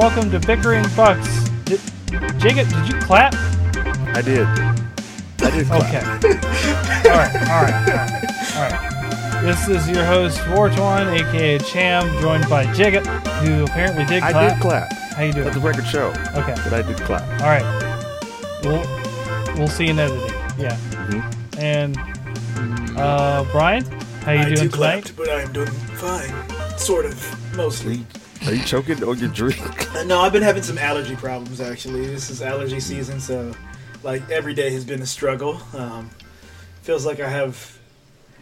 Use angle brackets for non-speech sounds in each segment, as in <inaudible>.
folks, and welcome to Bickering Bucks. Did, Jacob, did you clap? I did. I did clap. Okay. all right, all right, all right, all right. This is your host, Vortwan, aka Cham, joined by Jacob, who apparently did clap. I did clap. How you doing? Let the record show Okay. that I did clap. All right. We'll we'll see in editing. Yeah. Mhm. And uh, Brian, how you I doing do tonight? clapped, but I'm doing fine. Sort of. Mostly. Are you choking on your drink? Uh, no, I've been having some allergy problems, actually. This is allergy season, so, like, every day has been a struggle. Um, feels like I have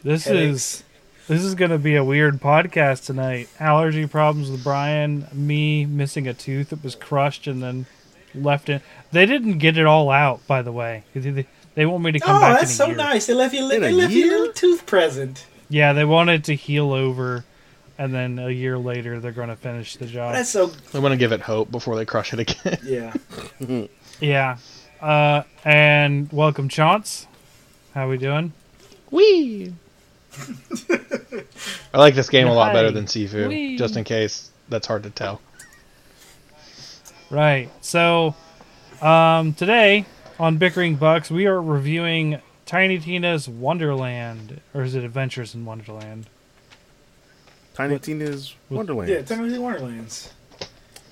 This is this is gonna be a weird podcast tonight. Allergy problems with Brian, me missing a tooth that was crushed and then left in. They didn't get it all out, by the way. They, they want me to come Oh, back. that's in a so year. nice. They left you, they a left you a little tooth present. Yeah, they wanted to heal over, and then a year later they're going to finish the job. That's so, I want to give it hope before they crush it again. <laughs> yeah. Yeah. Uh, and welcome, Chance. How we doing? Wee. <laughs> I like this game a lot better than Sifu, Whee! just in case that's hard to tell. Right. So, um, today on Bickering Bucks, we are reviewing Tiny Tina's Wonderland, or is it Adventures in Wonderland? Tiny Tina's Wonderland. Yeah, Tiny Tina's Wonderlands.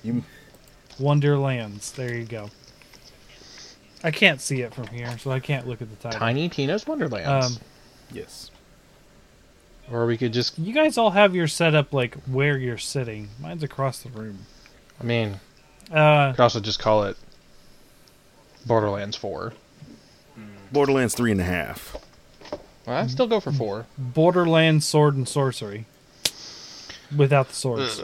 You, Wonderlands. There you go. I can't see it from here, so I can't look at the title. Tiny Tina's Wonderlands. Um, yes. or we could just, You guys all have your setup like where you're sitting. Mine's across the room. I mean, Uh, could also just call it Borderlands 4. Borderlands three and a half. Well, I'd still go for 4. Borderlands Sword and Sorcery. Without the swords.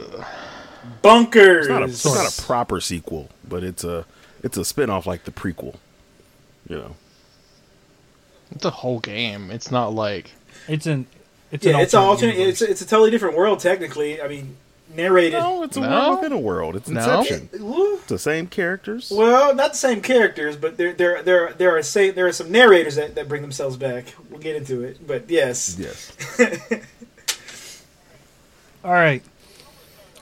Bunkers. It's not a, it's not a proper sequel, but it's a it's a spin off like the prequel. You know. It's a whole game. It's not like. It's an it's yeah, an it's an alternate. universe. It's, it's a totally different world, technically. I mean, narrated. No, it's a No? world within a world. It's No? Inception. Woo. It's the same characters. Well, not the same characters, but there there there there are say there are some narrators that, that bring themselves back. We'll get into it, but yes, Yes. <laughs> All right.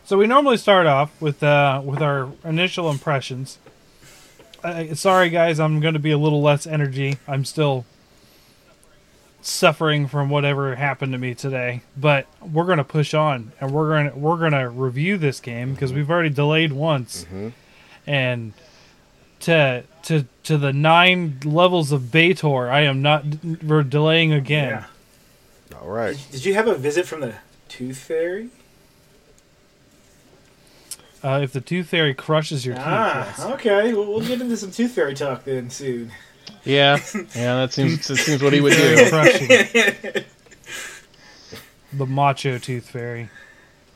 So we normally start off with uh, with our initial impressions. Uh, sorry, guys, I'm going to be a little less energy. I'm still suffering from whatever happened to me today, but we're going to push on and we're going to we're going to review this game because we've already delayed once, and to to to the nine levels of Baator, I am not we're delaying again. yeah. All right. Did you have a visit from the Tooth Fairy? Uh, if the Tooth Fairy crushes your teeth, Ah, yes. okay. Well, we'll get into some Tooth Fairy talk then soon. Yeah, <laughs> yeah, that seems that seems what he would do. crushing. <laughs> the macho tooth fairy.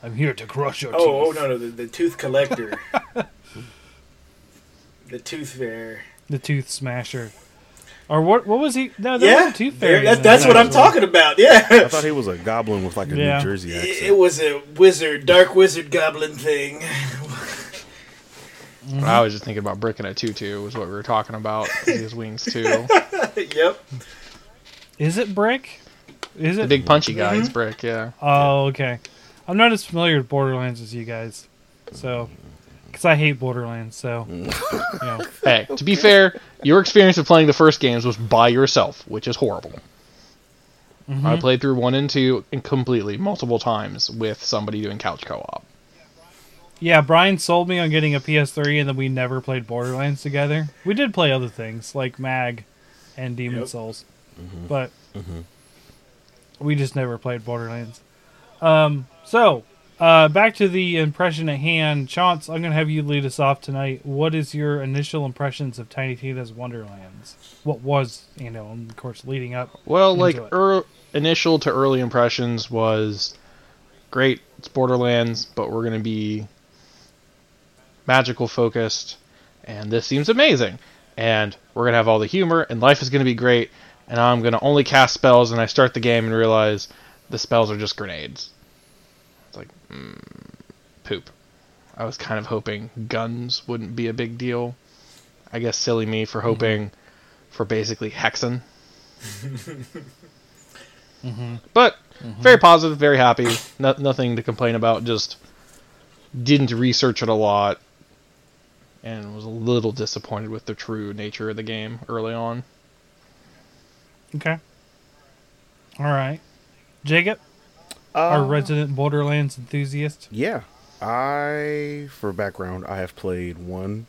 I'm here to crush your Oh, oh no, no, the, the Tooth Collector, <laughs> the Tooth Fairy. The tooth smasher. Or what? What was he? No, there Yeah, was a tooth there- fairy. that- that's what I'm talking about. Yeah, I thought he was a goblin with like a Yeah. New Jersey accent. it, it was a wizard, dark wizard goblin thing. Mm-hmm. I was just thinking about Brick and a Tutu was what we were talking about. <laughs> His wings too. yep. Is it brick? Is it The it? big punchy guy is mm-hmm. Brick. Yeah. oh, okay. I'm not as familiar with Borderlands as you guys, so mm-hmm. Because I hate Borderlands. So, mm. you know, <laughs> Hey, to be fair, your experience of playing the first games was by yourself, which is horrible. I mm-hmm. played through one and two and completely multiple times with somebody doing couch co-op. yeah. Brian sold me on getting a PS3, and then we never played Borderlands together. We did play other things like Mag and Demon Yep. Souls, mm-hmm. but mm-hmm. we just never played Borderlands. Um, so uh, back to the impression at hand, Chance. I'm gonna have you lead us off tonight. What is your initial impressions of Tiny Tina's Wonderlands? What was you know, of course, leading up? Well, like er, initial to early impressions was great. It's Borderlands, but we're gonna be magical focused, and this seems amazing. And we're gonna have all the humor, and life is gonna be great. And I'm gonna only cast spells, and I start the game and realize the spells are just grenades. Mm, poop. I was kind of hoping guns wouldn't be a big deal. I guess silly me for mm-hmm. hoping for basically hexen. <laughs> Mm-hmm. But mm-hmm. very positive, very happy. No, nothing to complain about. Just didn't research it a lot and was a little disappointed with the true nature of the game early on. Okay. All right. Jacob, Uh, our resident Borderlands enthusiast. Yeah, I for background, I have played one.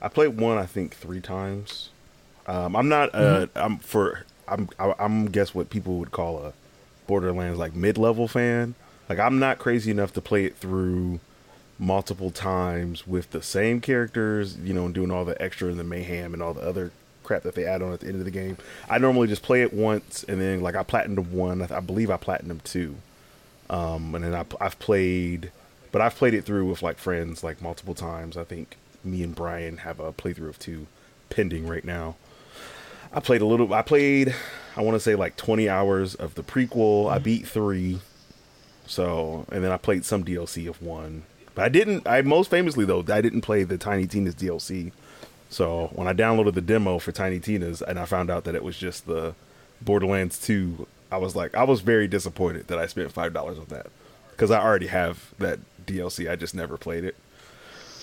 I played one, I think, three times. Um, I'm not. Uh, I'm for. I'm. I'm guess what people would call a Borderlands like mid level fan. Like I'm not crazy enough to play it through multiple times with the same characters. You know, and doing all the extra and the mayhem and all the other crap that they add on at the end of the game. I normally just play it once and then like I platinum one. I, th- I believe I platinum two. Um, and then I, I've played, but I've played it through with like friends like multiple times. I think me and Brian have a playthrough of two pending right now. I played a little. I played, I want to say like 20 hours of the prequel. I beat three. So, and then I played some DLC of one. But I didn't. I most famously though, I didn't play the Tiny Tina's DLC. So when I downloaded the demo for Tiny Tina's and I found out that it was just the Borderlands 2, I was like, I was very disappointed that I spent five dollars on that because I already have that DLC. I just never played it.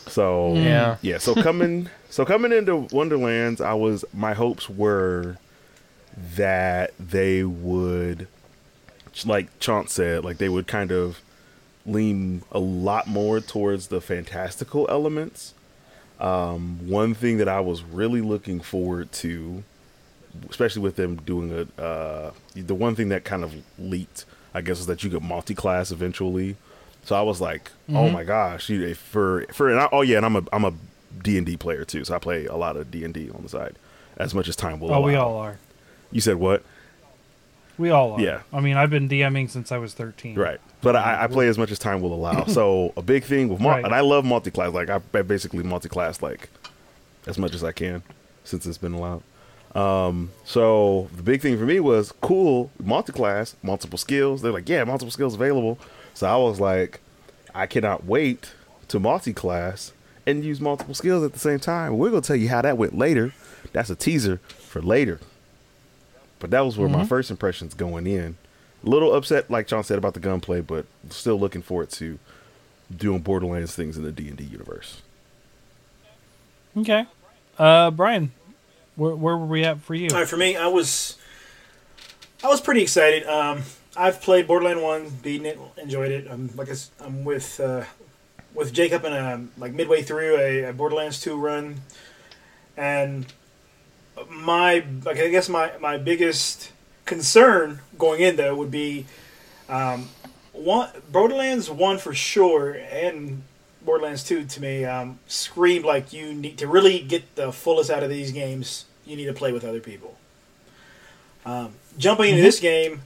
So Yeah. yeah. So coming, so coming into Wonderlands, I was my hopes were that they would, like Chaunt said, like they would kind of lean a lot more towards the fantastical elements. Um, one thing that I was really looking forward to, especially with them doing a, uh, the one thing that kind of leaked, I guess, is that you get multi-class eventually. So I was like, oh my gosh, you, for for and I, oh yeah, and I'm a I'm a D and D player too, so I play a lot of D and D on the side, as much as time will. Oh, we allow. all are. You said what? We all are. Yeah. I mean, I've been DMing since I was 13. Right. But I, I play as much as time will allow. <laughs> So a big thing with mul- Right. and I love multi-class. Like I, I basically multi-class like as much as I can since it's been allowed. Um, so the big thing for me was cool multi-class, multiple skills. They're like, yeah, multiple skills available. So I was like, I cannot wait to multi-class and use multiple skills at the same time. We're gonna tell you how that went later. That's a teaser for later. But that was where my first impressions going in. A little upset, like John said about the gunplay, but still looking forward to doing Borderlands things in the D and D universe. Okay. Uh, Brian, where, where were we at for you? All right, for me, I was I was pretty excited. Um, I've played Borderland One, beaten it, enjoyed it. I'm like I I'm with uh, with Jacob and like midway through a, a Borderlands Two run, and my like I guess my my biggest concern going in though would be um, one Borderlands One for sure and Borderlands Two to me um, screamed like you need to really get the fullest out of these games. You need to play with other people. Um, jumping into this game,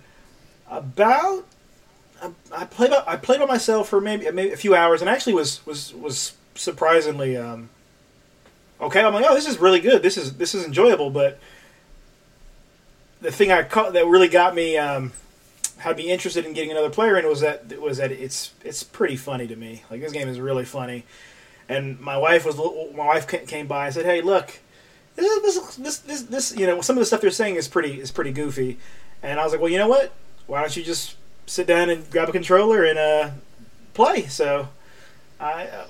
about I, I played by, I played by myself for maybe maybe a few hours, and actually was was was surprisingly um, okay. I'm like, oh, this is really good. This is this is enjoyable. But the thing I caught that really got me um, had me interested in getting another player in was that was that it's it's pretty funny to me. Like this game is really funny. And my wife was my wife came by and said, "Hey, look, this is- this this this, this you know some of the stuff they're saying is pretty is pretty goofy." And I was like, "Well, you know what? Why don't you just sit down and grab a controller and uh, play?" So I uh,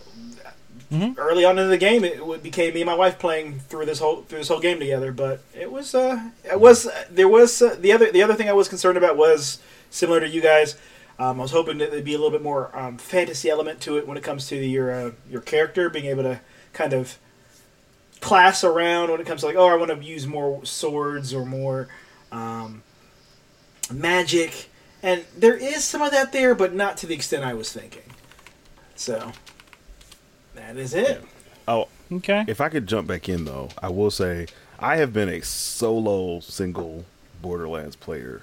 Mhm. early on in the game, it became me and my wife playing through this whole through this whole game together. But it was uh, it was there was uh, the other the other thing I was concerned about was similar to you guys. Um, I was hoping that there'd be a little bit more um, fantasy element to it when it comes to your uh, your character being able to kind of class around when it comes to like oh I want to use more swords or more um, magic, and there is some of that there, but not to the extent I was thinking. So that is it. Oh, Okay. if I could jump back in though, I will say I have been a solo single Borderlands player.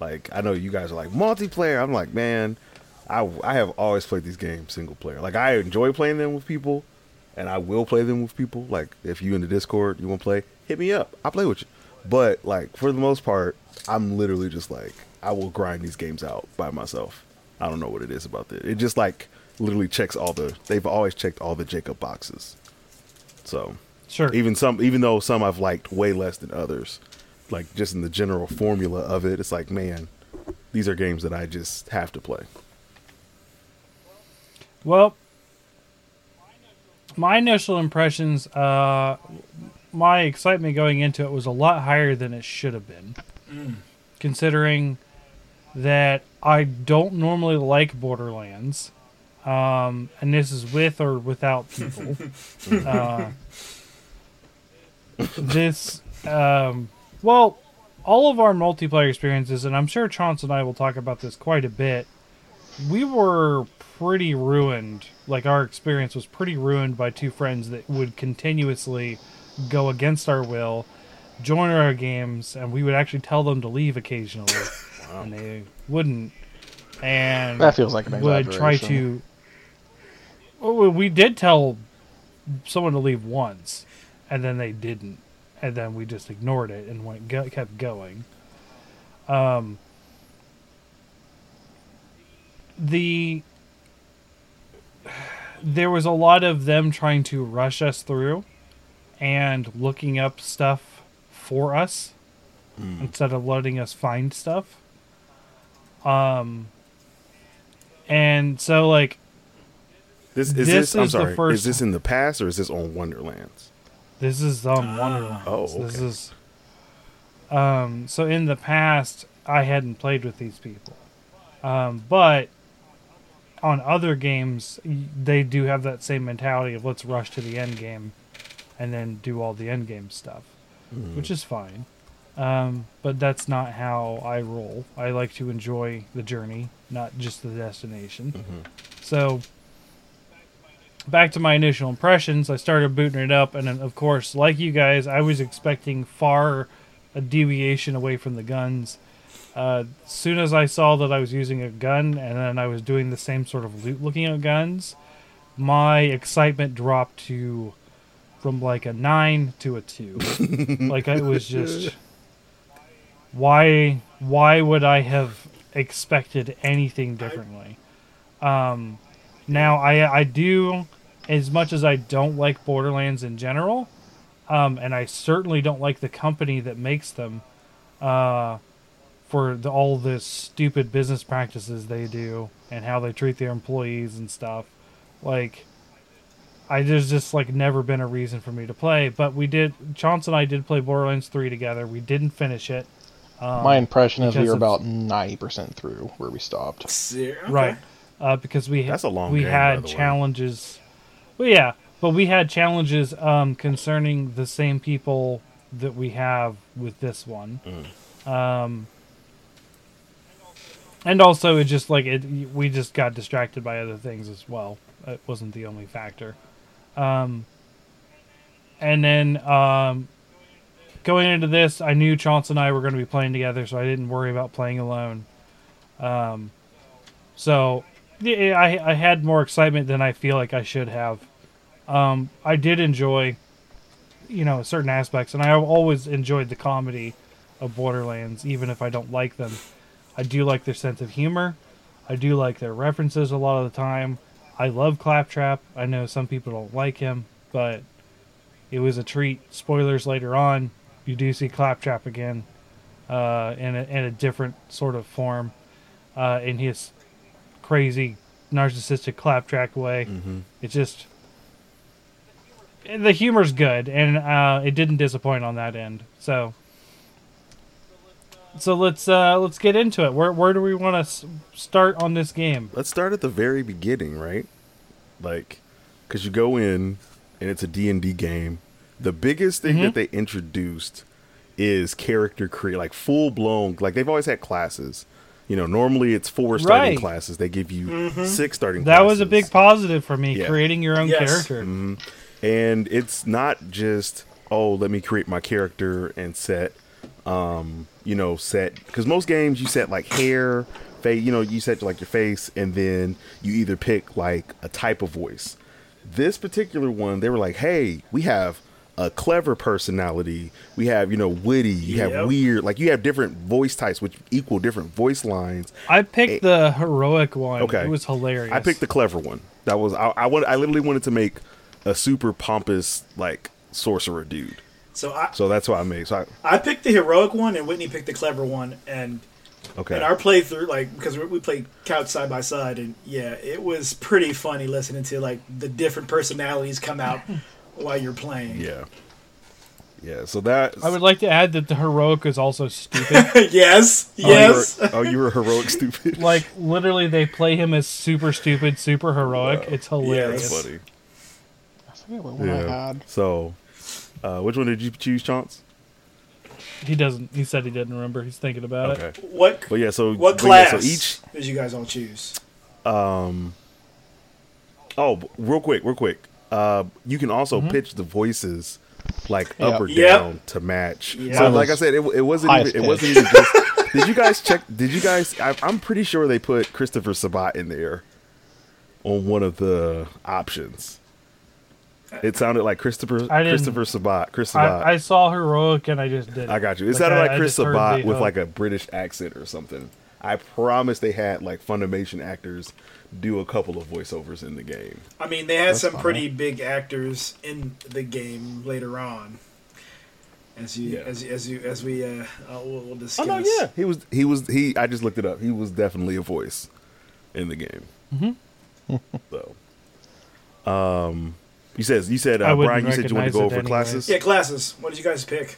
Like I know you guys are like multiplayer. I'm like, man, I I have always played these games single player. Like I enjoy playing them with people, and I will play them with people. Like if you in the Discord, you want to play, hit me up. I'll play with you. But like for the most part, I'm literally just like I will grind these games out by myself. I don't know what it is about that. It just like literally checks all the. They've always checked all the Jacob boxes. So Sure. even some, even though some I've liked way less than others, like just in the general formula of it, it's like, man, these are games that I just have to play. Well, my initial impressions, uh, my excitement going into it was a lot higher than it should have been, considering that I don't normally like Borderlands, um, and this is with or without people. <laughs> uh, this, um, well, all of our multiplayer experiences, and I'm sure Chance and I will talk about this quite a bit. We were pretty ruined. Like our experience was pretty ruined by two friends that would continuously go against our will, join our games, and we would actually tell them to leave occasionally, <laughs> and they wouldn't. And That feels like an would try to. Well, we did tell someone to leave once, and then they didn't, and then we just ignored it and went go, kept going. Um, the there was a lot of them trying to rush us through and looking up stuff for us instead of letting us find stuff. Um, and so like This is This this. I'm is the sorry. first- Is this in the past or is this on Wonderlands? This is on Wonderlands. Oh, This okay. is um so in the past I hadn't played with these people. Um but on other games they do have that same mentality of let's rush to the end game and then do all the end game stuff, which is fine. Um but that's not how I roll. I like to enjoy the journey, not just the destination. So back to my initial impressions, I started booting it up, and then, of course, like you guys, I was expecting far a deviation away from the guns. Uh, soon as I saw that I was using a gun, and then I was doing the same sort of loot looking at guns, my excitement dropped to from like a nine to a two. <laughs> like it was just why why would I have expected anything differently? Um, now I I do as much as I don't like Borderlands in general, um, and I certainly don't like the company that makes them, uh, for the, all the stupid business practices they do and how they treat their employees and stuff. Like, I there's just like never been a reason for me to play. But we did. Chance and I did play Borderlands three together. We didn't finish it. Um, My impression is we because were about ninety percent through where we stopped. Okay. right uh, because we That's a long we game, by had the way. challenges well yeah but we had challenges um, concerning the same people that we have with this one Mm. um, and also it just like it we just got distracted by other things as well it wasn't the only factor um, and then um, going into this i knew chance and i were going to be playing together so i didn't worry about playing alone um, so yeah, I, I had more excitement than I feel like I should have. Um, I did enjoy, you know, certain aspects, and I always enjoyed the comedy of Borderlands, even if I don't like them. I do like their sense of humor. I do like their references a lot of the time. I love Claptrap. I know some people don't like him, but it was a treat. Spoilers later on, you do see Claptrap again uh, in, a, in a different sort of form uh, in his crazy narcissistic claptrap way. It's just the humor's good, and uh, it didn't disappoint on that end. So, so let's uh, let's get into it. Where where do we want to s- start on this game? Let's start at the very beginning, right? Like, because you go in and it's a D&D game. The biggest thing Mm-hmm. that they introduced is character create, like full blown. Like they've always had classes. You know, normally it's four starting Right. classes. They give you six starting. That was a big positive for me, Yeah. creating your own Yes. character. and it's not just oh let me create my character and set um you know set because most games you set like hair face you know you set like your face and then you either pick like a type of voice this particular one they were like hey we have a clever personality we have you know witty you Yep. have weird like you have different voice types which equal different voice lines I picked the heroic one. Okay. It was hilarious. I picked the clever one. That was I. I, I literally wanted to make a super pompous like sorcerer dude. So I, So that's why I made. So I, I picked the heroic one, and Whitney picked the clever one, and Okay. And our playthrough, like, because we we played couch side by side, and yeah, it was pretty funny listening to like the different personalities come out <laughs> while you're playing. Yeah. Yeah. So that. I would like to add that the heroic is also stupid. <laughs> yes, Oh, you were- yes. Oh, you were heroic stupid. <laughs> like literally, they play him as super stupid, super heroic. It's hilarious. Yes. Funny. I forget what one I Yeah. had. So, uh, which one did you choose, Chance? He doesn't. He said he didn't remember. He's thinking about it. What But yeah, so what but yeah, class so each did you guys all choose? um oh real quick real quick uh you can also pitch the voices like up Yep. or Yep. down to match Yep. so like i said it, it wasn't even, it wasn't even just <laughs> did you guys check did you guys I, i'm pretty sure they put christopher sabat in there on one of the options it sounded like christopher I christopher sabat chris sabat I, I saw heroic and I just did. I got you. It Like, sounded I- like Chris Sabat with like a British accent or something. I promise they had like Funimation actors do a couple of voiceovers in the game. I mean, they had That's some fine. pretty big actors in the game later on. As you, Yeah. as you, as you, as we, uh, uh we'll, we'll Oh no, yeah, he was he was he. I just looked it up. He was definitely a voice in the game. Mm-hmm. so, um, you said you said uh, Brian. You said you wanted to go it over anyway. classes. Yeah, classes. What did you guys pick?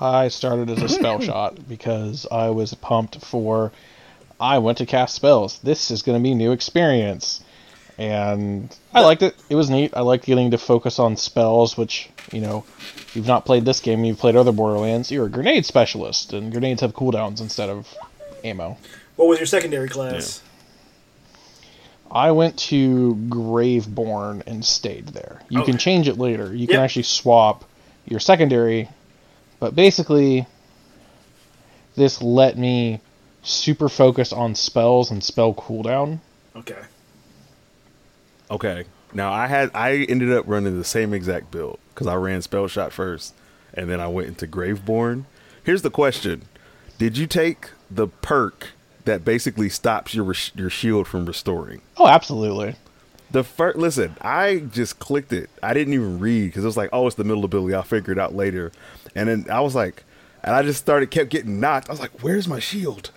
I started as a spell <laughs> shot because I was pumped for. I went to cast spells. This is going to be new experience, and I liked it. It was neat. I liked getting to focus on spells, which you know, you've not played this game, you've played other Borderlands. You're a grenade specialist, and grenades have cooldowns instead of ammo. What was your secondary class? I went to Graveborn and stayed there. You Okay. can change it later. You can actually swap your secondary, but basically, this let me super focus on spells and spell cooldown. Okay. Okay. Now I had I ended up running the same exact build because I ran Spellshot first, and then I went into Graveborn. Here's the question: Did you take the perk that basically stops your res- your shield from restoring? Oh, absolutely. The first listen, I just clicked it. I didn't even read because it was like, oh, it's the middle ability. I'll figure it out later. And then I was like, and I just started kept getting knocked. I was like, where's my shield?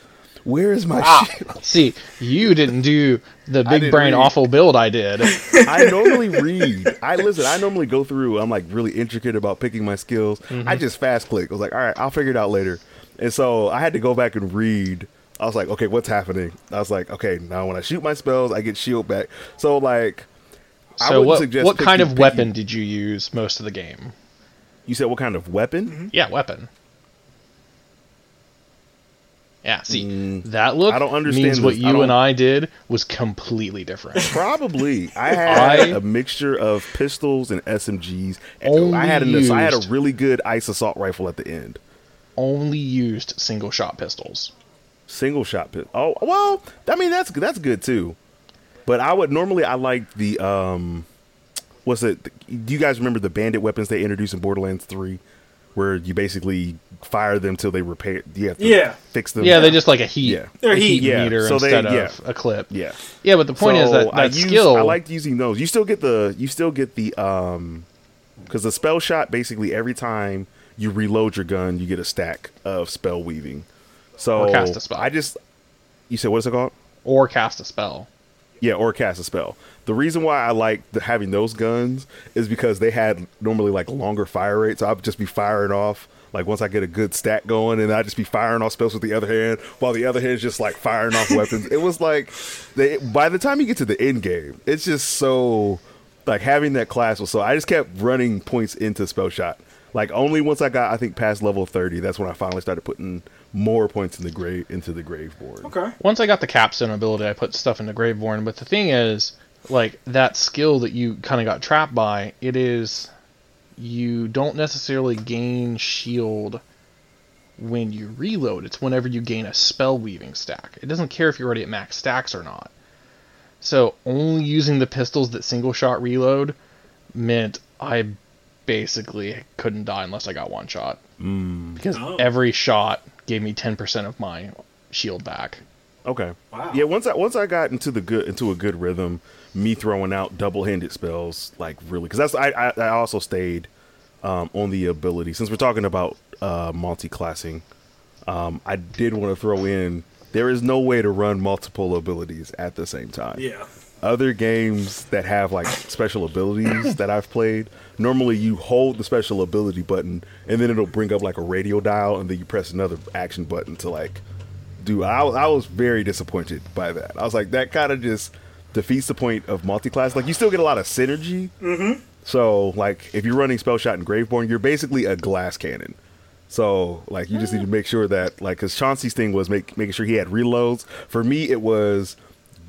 Where is my ah, <laughs> shield? See, you didn't do the big brain read. awful build I did. <laughs> I normally read. I listen. I normally go through. I'm like really intricate about picking my skills. I mm-hmm. just fast click. I was like, all right, I'll figure it out later. And so I had to go back and read. I was like, okay, what's happening? I was like, okay, now when I shoot my spells, I get shield back. So like, I So wouldn't what suggest what kind picking- of weapon did you use most of the game? You said what kind of weapon? Yeah, weapon. Yeah, see, Mm, that look I don't understand means what this. I you don't- and I did was completely different. <laughs> Probably. I <laughs> had I- a mixture of pistols and SMGs. Only I had an, so I had a really good ice assault rifle at the end. Only used single shot pistols. Single shot pistol. Oh well, I mean that's that's good too. But I would normally I like the um, what's it? Do you guys remember the bandit weapons they introduced in Borderlands Three, where you basically fire them till they repair? You have to Yeah. fix them. Yeah, they just like a heat, Yeah. They're a heat. Yeah, meter so they- instead yeah. of a clip. yeah. Yeah, but the point is So that I that use- skill. I liked using those. You still get the you still get the um because the Spellshot basically every time you reload your gun, you get a stack of spell weaving. So Or cast a spell. I just you said what's it called? or cast a spell. Yeah, or cast a spell. The reason why I like the, having those guns is because they had normally like longer fire rates. So I'd just be firing off like once I get a good stack going, and I'd just be firing off spells with the other hand, while the other hand's just like firing off weapons. It was like they, by the time you get to the end game, it's just so like having that class was so. I just kept running points into Spellshot. Like only once I got I think past level thirty, that's when I finally started putting more points in the grave into the grave board. Okay. Once I got the capstone ability, I put stuff into Graveborn. But the thing is, like that skill that you kind of got trapped by, it is you don't necessarily gain shield when you reload. It's whenever you gain a spell weaving stack. It doesn't care if you're already at max stacks or not. So only using the pistols that single shot reload meant I basically couldn't die unless I got one shot. Mm, Because Oh. every shot gave me 10% of my shield back. Okay. Wow. Yeah, once I once I got into the good into a good rhythm, me throwing out double handed spells like really because that's I, I I also stayed um, on the ability. Since we're talking about uh, multi-classing, um, I did want to throw in there is no way to run multiple abilities at the same time. Yeah. Other games that have like special abilities <coughs> that I've played, normally you hold the special ability button and then it'll bring up like a radio dial and then you press another action button to like do. I, I was very disappointed by that. I was like, that kind of just defeats the point of multi-class. Like you still get a lot of synergy. Mm-hmm. So like if you're running Spellshot and Graveborn, you're basically a glass cannon. So like you just need to make sure that like because Chauncey's thing was make, making sure he had reloads. For me, it was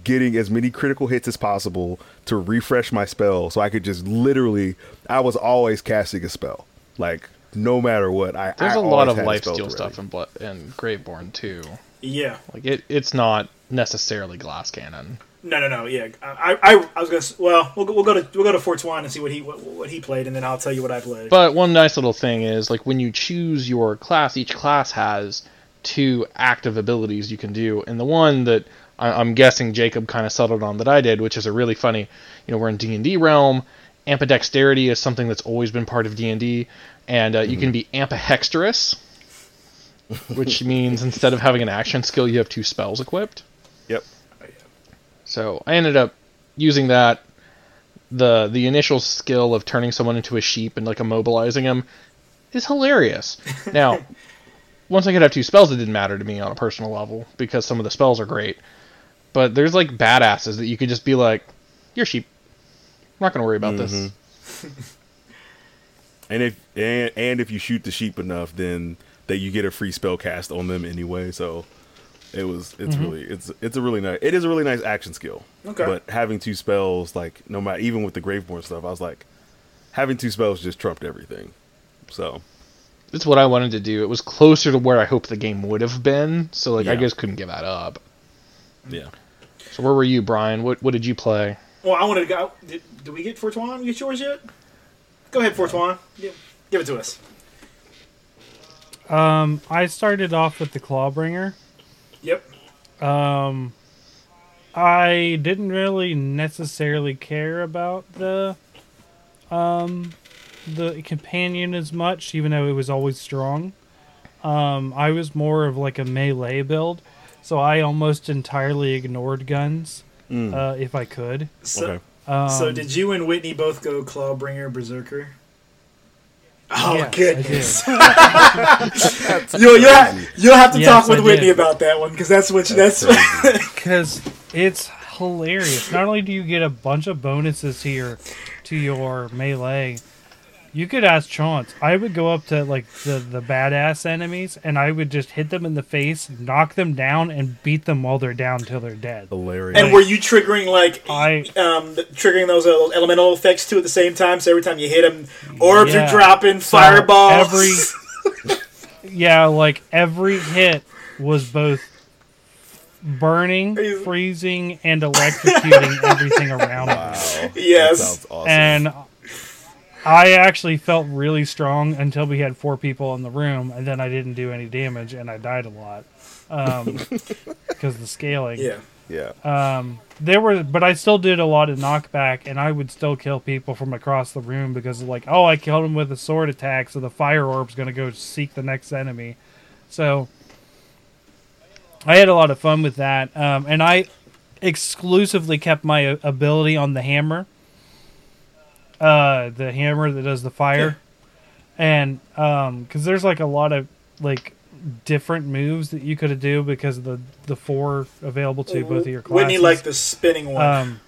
getting as many critical hits as possible to refresh my spell, so I could just literally. I was always casting a spell, like no matter what. I There's a a lot of life steal stuff in Blood and Graveborn too. Yeah. Like it, it's not necessarily glass cannon. No, no, no. Yeah, I, I, I was gonna. s- Well, we'll go, we'll go to we'll go to Fortuan and see what he what, what he played, and then I'll tell you what I played. But one nice little thing is like when you choose your class, each class has two active abilities you can do, and the one that I- I'm guessing Jacob kind of settled on that I did, which is a really funny. You know, we're in D and D realm. Ambidexterity is something that's always been part of D and D, and uh, you can be ambihexterous, which <laughs> means instead of having an action skill, you have two spells equipped. Yep. So I ended up using that. the The initial skill of turning someone into a sheep and like immobilizing him is hilarious. Now, <laughs> once I could have two spells, it didn't matter to me on a personal level because some of the spells are great. But there's like badasses that you could just be like, "You're sheep. I'm not gonna worry about this." Mm-hmm. And if and, and if you shoot the sheep enough, then that you get a free spell cast on them anyway. So it was it's mm-hmm. really it's it's a really nice it is a really nice action skill. Okay. But having two spells, like no matter even with the Graveborn stuff, I was like having two spells just trumped everything. So It's what I wanted to do. It was closer to where I hoped the game would have been, so like I Yeah. just couldn't give that up. Yeah. So where were you, Brian? What what did you play? well, I wanted to go. Did, did we get Fortuan? You get yours yet? Go ahead, Fortuan. Give, give it to us. Um, I started off with the Clawbringer. Yep. Um, I didn't really necessarily care about the um the companion as much, even though it was always strong. Um, I was more of like a melee build, so I almost entirely ignored guns Mm. uh, if I could. So, okay. Um, so did you and Whitney both go Clawbringer Berserker? Oh yes, goodness! <laughs> you'll, you'll, ha- you'll have to Yes, talk with I Whitney did. about that one because that's what you, that's. <laughs> because it's hilarious. Not only do you get a bunch of bonuses here to your melee, you could ask Chance. I would go up to like the the badass enemies, and I would just hit them in the face, knock them down, and beat them while they're down till they're dead. Hilarious. and were you triggering like I um, triggering those uh, elemental effects too at the same time? So every time you hit them, orbs Yeah. are dropping, So fireballs. Every <laughs> yeah, like every hit was both burning, freezing, and electrocuting everything around me. wow. That yes. sounds awesome. and I actually felt really strong until we had four people in the room, and then I didn't do any damage, and I died a lot <laughs> because the scaling. Yeah. yeah. Um, there were, but I still did a lot of knockback, and I would still kill people from across the room because, like, oh, I killed him with a sword attack, so the fire orb's going to go seek the next enemy. So I had a lot of fun with that, um, and I exclusively kept my ability on the hammer, uh, the hammer that does the fire, and um, because there's like a lot of like different moves that you could do because of the the four available to both of your classes. Whitney like the spinning one. Um,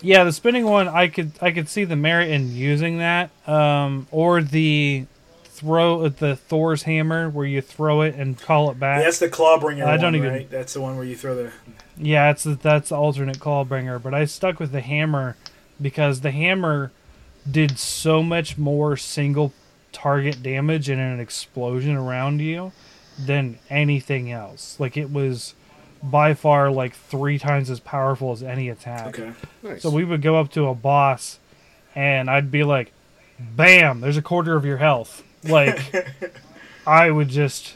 yeah, the spinning one, I could I could see the merit in using that, um, or the throw the Thor's hammer where you throw it and call it back. that's the Clawbringer I don't even- right? That's the one where you throw the. Yeah, it's that's the alternate clawbringer, but I stuck with the hammer because the hammer did so much more single target damage in an explosion around you than anything else. Like it was by far like three times as powerful as any attack. Okay. Nice. So we would go up to a boss and I'd be like, Bam, there's a quarter of your health. Like <laughs> I would just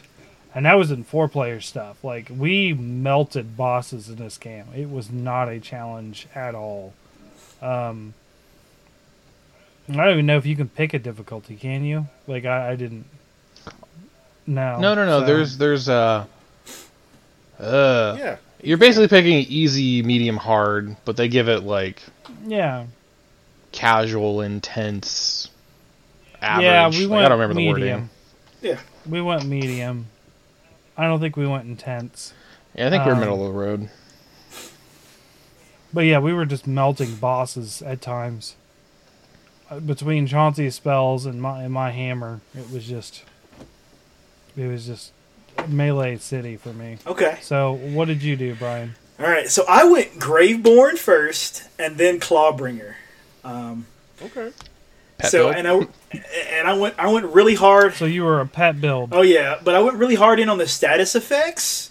and that was in four player stuff. Like we melted bosses in this game. It was not a challenge at all. Um I don't even know if you can pick a difficulty. Can you? Like I, I didn't. No. No, no, no. so- There's there's uh uh Yeah. you're basically picking easy, medium, hard, but they give it like Yeah. casual, intense, average. Yeah, we Like, went I don't remember medium. the wording. Yeah. We went medium. I don't think we went intense. Yeah, I think we're Um, middle of the road. But yeah, we were just melting bosses at times. Uh, Between Chauncey's spells and my and my hammer, it was just it was just melee city for me. Okay. So what did you do, Brian? All right. So I went Graveborn first, and then Clawbringer. Um, Okay. Pet so build? and I and I went I went really hard. So you were a pet build. Oh yeah, but I went really hard in on the status effects.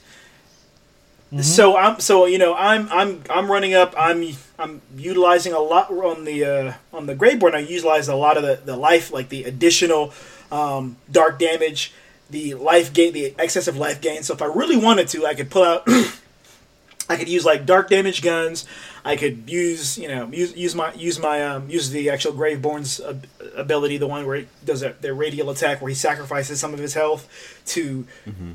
Mm-hmm. So I'm so you know I'm I'm I'm running up. I'm I'm utilizing a lot on the uh, on the Graveborn. I utilize a lot of the, the life like the additional um, dark damage, the life gain, the excessive life gain. So if I really wanted to, I could pull out. <coughs> I could use like dark damage guns. I could use you know use use my use my um, use the actual Graveborn's ab- ability, the one where he does a, their radial attack, where he sacrifices some of his health to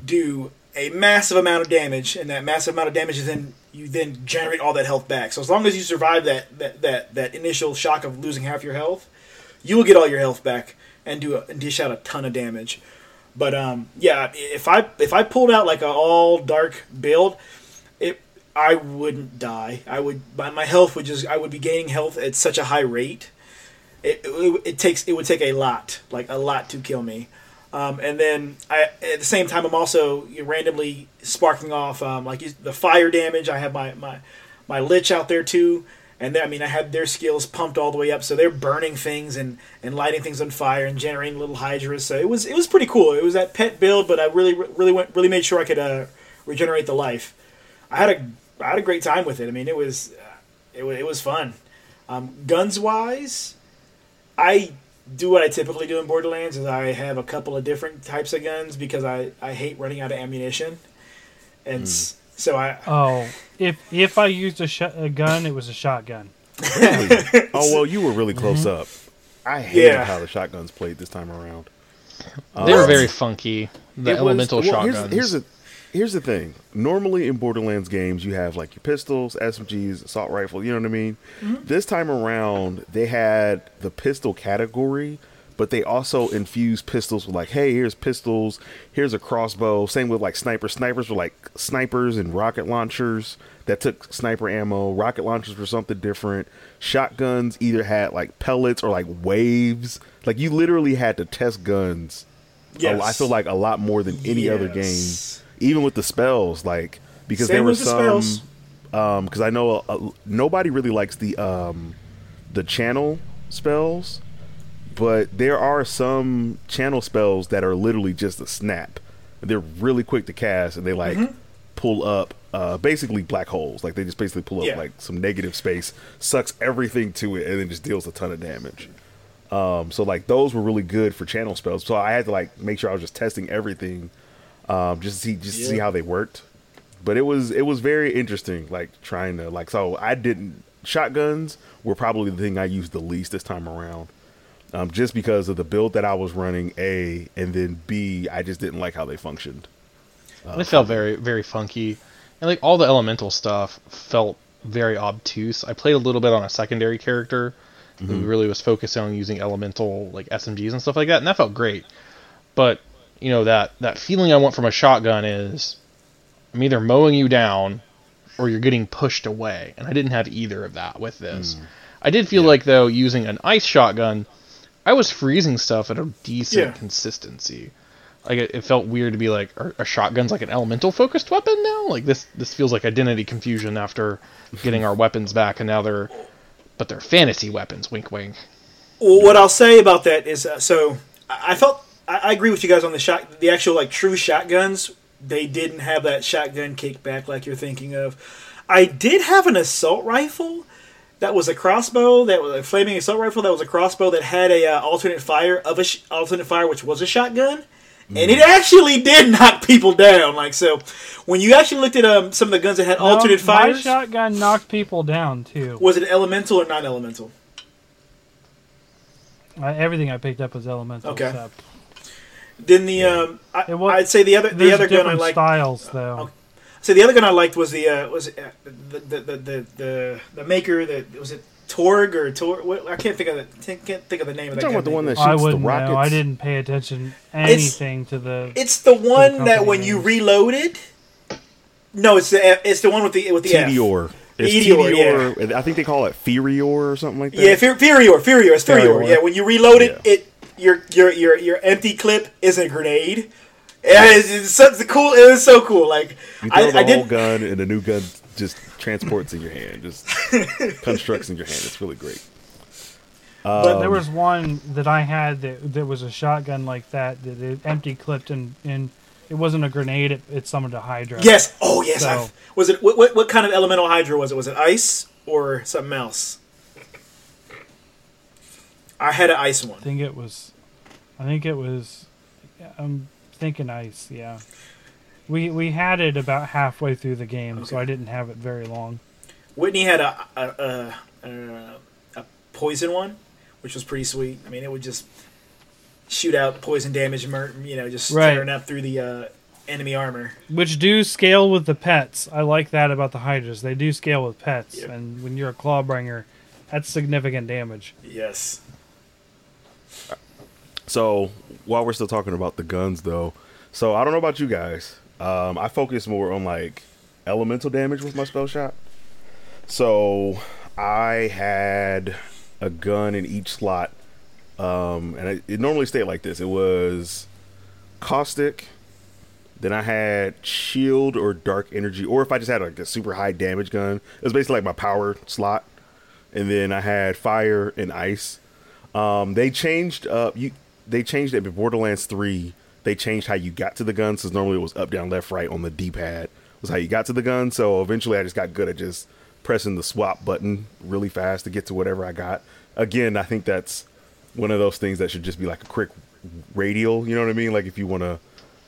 do a massive amount of damage, and that massive amount of damage is then you then generate all that health back. So as long as you survive that that that, that initial shock of losing half your health, you will get all your health back and do a, and dish out a ton of damage. But um, yeah, if I if I pulled out like a all dark build, it I wouldn't die. I would my, my health would just I would be gaining health at such a high rate. It, it, it takes it would take a lot, like a lot, to kill me. Um, and then I, at the same time, I'm also randomly sparking off um, like the fire damage. I have my my my lich out there too, and I mean I had their skills pumped all the way up, so they're burning things and, and lighting things on fire and generating little hydras. So it was it was pretty cool. It was that pet build, but I really really went really made sure I could uh, regenerate the life. I had a I had a great time with it. I mean it was it, it was fun. Um, guns wise, I do what I typically do in Borderlands is I have a couple of different types of guns because I, I hate running out of ammunition. And s so I <laughs> Oh, if if I used a, sh- a gun, it was a shotgun. <laughs> oh well, you were really close up. I hated Mm-hmm. Yeah. how the shotguns played this time around. They were Um, very funky. The it was- elemental well, shotguns. Here's, here's the here's the thing. Normally in Borderlands games, you have like your pistols, SMGs, assault rifle. You know what I mean. Mm-hmm. This time around, they had the pistol category, but they also infused pistols with like, hey, here's pistols, here's a crossbow. Same with like snipers. Snipers were like snipers and rocket launchers that took sniper ammo. Rocket launchers were something different. Shotguns either had like pellets or like waves. Like you literally had to test guns yes. I feel like a lot more than any other game, Yes. Even with the spells, like because Same there were some. spells. Um, because I know uh nobody really likes the um, the channel spells, but there are some channel spells that are literally just a snap. They're really quick to cast, and they like Mm-hmm. pull up uh, basically black holes. Like they just basically pull up Yeah. like some negative space, sucks everything to it, and then just deals a ton of damage. Um, so like those were really good for channel spells. So I had to like make sure I was just testing everything, um, just to see just to see how they worked. But it was it was very interesting, like trying to like so I didn't shotguns were probably the thing I used the least this time around. Um, just because of the build that I was running, A, and then B, I just didn't like how they functioned. They felt very, very funky, and like all the elemental stuff felt very obtuse. I played a little bit on a secondary character who really was focused on using elemental like SMGs and stuff like that, and that felt great. But you know that that feeling I want from a shotgun is I'm either mowing you down or you're getting pushed away, and I didn't have either of that with this. I did feel like though using an ice shotgun, I was freezing stuff at a decent Yeah. consistency. Like it, it felt weird to be like, are, are shotguns like an elemental focused weapon now? Like this, this feels like identity confusion after getting our weapons back, and now they're, but they're fantasy weapons. Wink, wink. Well, what I'll say about that is, uh, so I, I felt I, I agree with you guys on the shot, the actual like true shotguns. They didn't have that shotgun kickback like you're thinking of. I did have an assault rifle that was a crossbow that was a flaming assault rifle that was a crossbow that had a uh, alternate fire of a sh- alternate fire which was a shotgun. And it actually did <laughs> knock people down. Like so, when you actually looked at um, some of the guns that had alternate Um, My fires, shotgun knocked people down too. was it elemental or non-elemental? I, everything I picked up was elemental. Okay. So. Then the um, I, It wa- I'd say the other the other gun I different liked. styles though. okay. So the other gun I liked was the uh, was it, uh, the, the, the the the the maker that was it Torgue or Torgue. What, I can't think of the can't think of the name of that. talking gun about the one maker. that I shoots the wouldn't know. I didn't pay attention anything to the. It's the one company that when you names. reloaded. No, it's the it's the one with the with the F. Tediore. It's Meteor, Tediore. and I think they call it Feriore or something like that. Yeah, Fur- Feriore, Feriore, it's Feriore. Feriore. Yeah, when you reload it, Yeah. it your your your your empty clip is a grenade. Yeah, it's, it's such cool. It was so cool. Like You throw I, the I whole did. gun, and the new gun just transports in your hand, just <laughs> constructs in your hand. It's really great. But Um, there was one that I had that that was a shotgun like that that it empty clipped and and it wasn't a grenade. It, it summoned a hydra. Yes. Oh yes. So- was it what, what what kind of elemental hydra was it? Was it ice or something else? I had an ice one. I think it was. I think it was. I'm thinking ice. Yeah. We we had it about halfway through the game, so I didn't have it very long. Whitney had a a, a, a a poison one, which was pretty sweet. I mean, it would just shoot out poison damage, mur- you know, just Right. tearing up through the uh, enemy armor. Which do scale with the pets. I like that about the hydras. They do scale with pets, Yep. and when you're a clawbringer, that's significant damage. Yes. So while we're still talking about the guns, though, so I don't know about you guys. Um, I focus more on like elemental damage with my Spellshot. So I had a gun in each slot, um, and it, it normally stayed like this. It was caustic. Then I had shield or dark energy, or if I just had like a super high damage gun, it was basically like my power slot. And then I had fire and ice. Um, they changed up. You they changed it in Borderlands Three. They changed how you got to the gun. Because normally it was up, down, left, right on the D pad was how you got to the gun. So eventually I just got good at just pressing the swap button really fast to get to whatever I got. Again, I think that's one of those things that should just be like a quick radial. You know what I mean? Like if you want to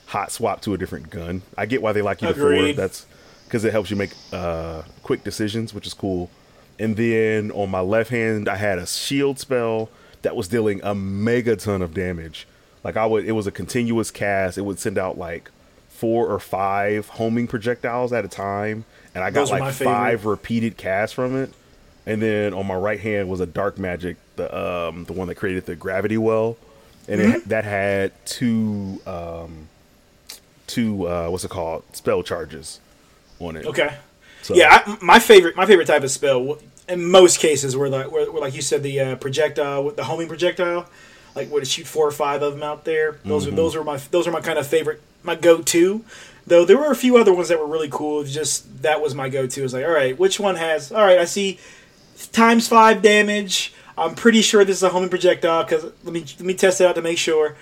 hot swap to a different gun. I get why they like you before. Agreed. That's because it helps you make uh, quick decisions, which is cool. And then on my left hand, I had a shield spell that was dealing a mega ton of damage. Like I would, it was a continuous cast. It would send out like four or five homing projectiles at a time, and I got Those are my like five repeated casts from it. And then on my right hand was a dark magic, the um the one that created the gravity well, and Mm-hmm. it, that had two um two uh what's it called spell charges on it. Okay. So, Yeah, I, my favorite my favorite type of spell in most cases where like were, were like you said the uh, projectile the homing projectile, like would shoot four or five of them out there. Those are those are my those are my kind of favorite my go to. Though there were a few other ones that were really cool. Just that was my go to. It's like all right, which one has all right? I see times five damage. I'm pretty sure this is a homing projectile because let me let me test it out to make sure.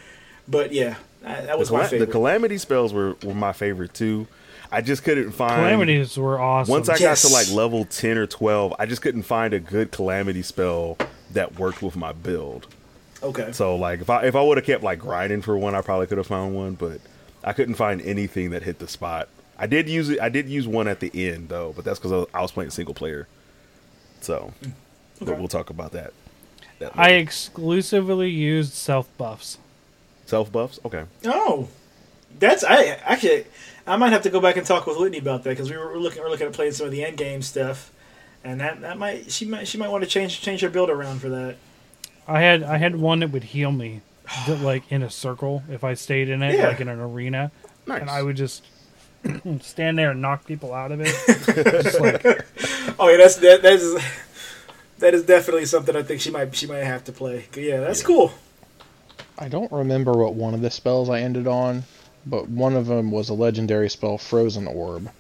But yeah, that, was the, my cala- the calamity spells were, were my favorite too. I just couldn't find Calamities were awesome. Once I Yes. got to like level ten or twelve, I just couldn't find a good calamity spell that worked with my build. okay. So like if I if I would have kept like grinding for one, I probably could have found one, but I couldn't find anything that hit the spot. I did use it. I did use one at the end though, but that's because I, was- I was playing single player. So, but Okay. we'll talk about that. that I exclusively used self buffs. self buffs. Okay. Oh, that's I actually I might have to go back and talk with Whitney about that because we were, we're looking we're looking at playing some of the end game stuff, and that that might she might she might want to change change her build around for that. I had I had one that would heal me, that, like in a circle if I stayed in it, Yeah. like in an arena, Nice. and I would just <clears throat> stand there and knock people out of it. <laughs> just like Oh yeah, that's that that is that is definitely something I think she might she might have to play. Yeah, that's cool. I don't remember what one of the spells I ended on, but one of them was a legendary spell, Frozen Orb.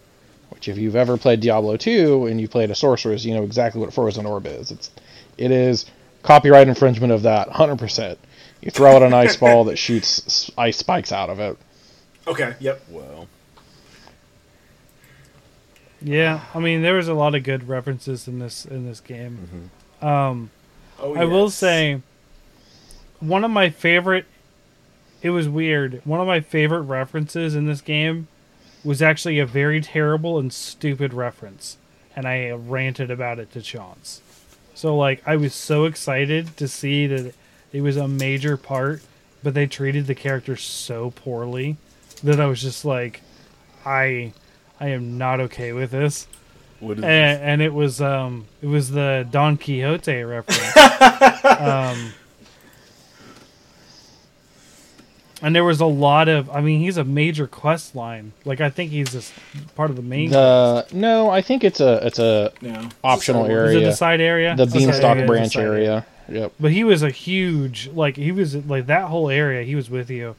Which, if you've ever played Diablo 2 and you played a sorceress, you know exactly what Frozen Orb is. It's, it is copyright infringement of that, 100%. You throw out an ice ball that shoots ice spikes out of it. Okay. Yep. Well, yeah, I mean there was a lot of good references in this in this game. Um, Oh, I will say one of my favorite. It was weird. One of my favorite references in this game was actually a very terrible and stupid reference, and I ranted about it to Chance. So like I was so excited to see that It was a major part, but they treated the character so poorly that I was just like, I, I am not okay with this. What is And, and it was um it was the Don Quixote reference. <laughs> um, and there was a lot of I mean he's a major quest line. Like I think he's just part of the main. The no, I think it's a it's a No. optional area. Is it the side area? the beanstalk yeah, branch side area. Yep. But he was a huge like he was like that whole area. He was with you,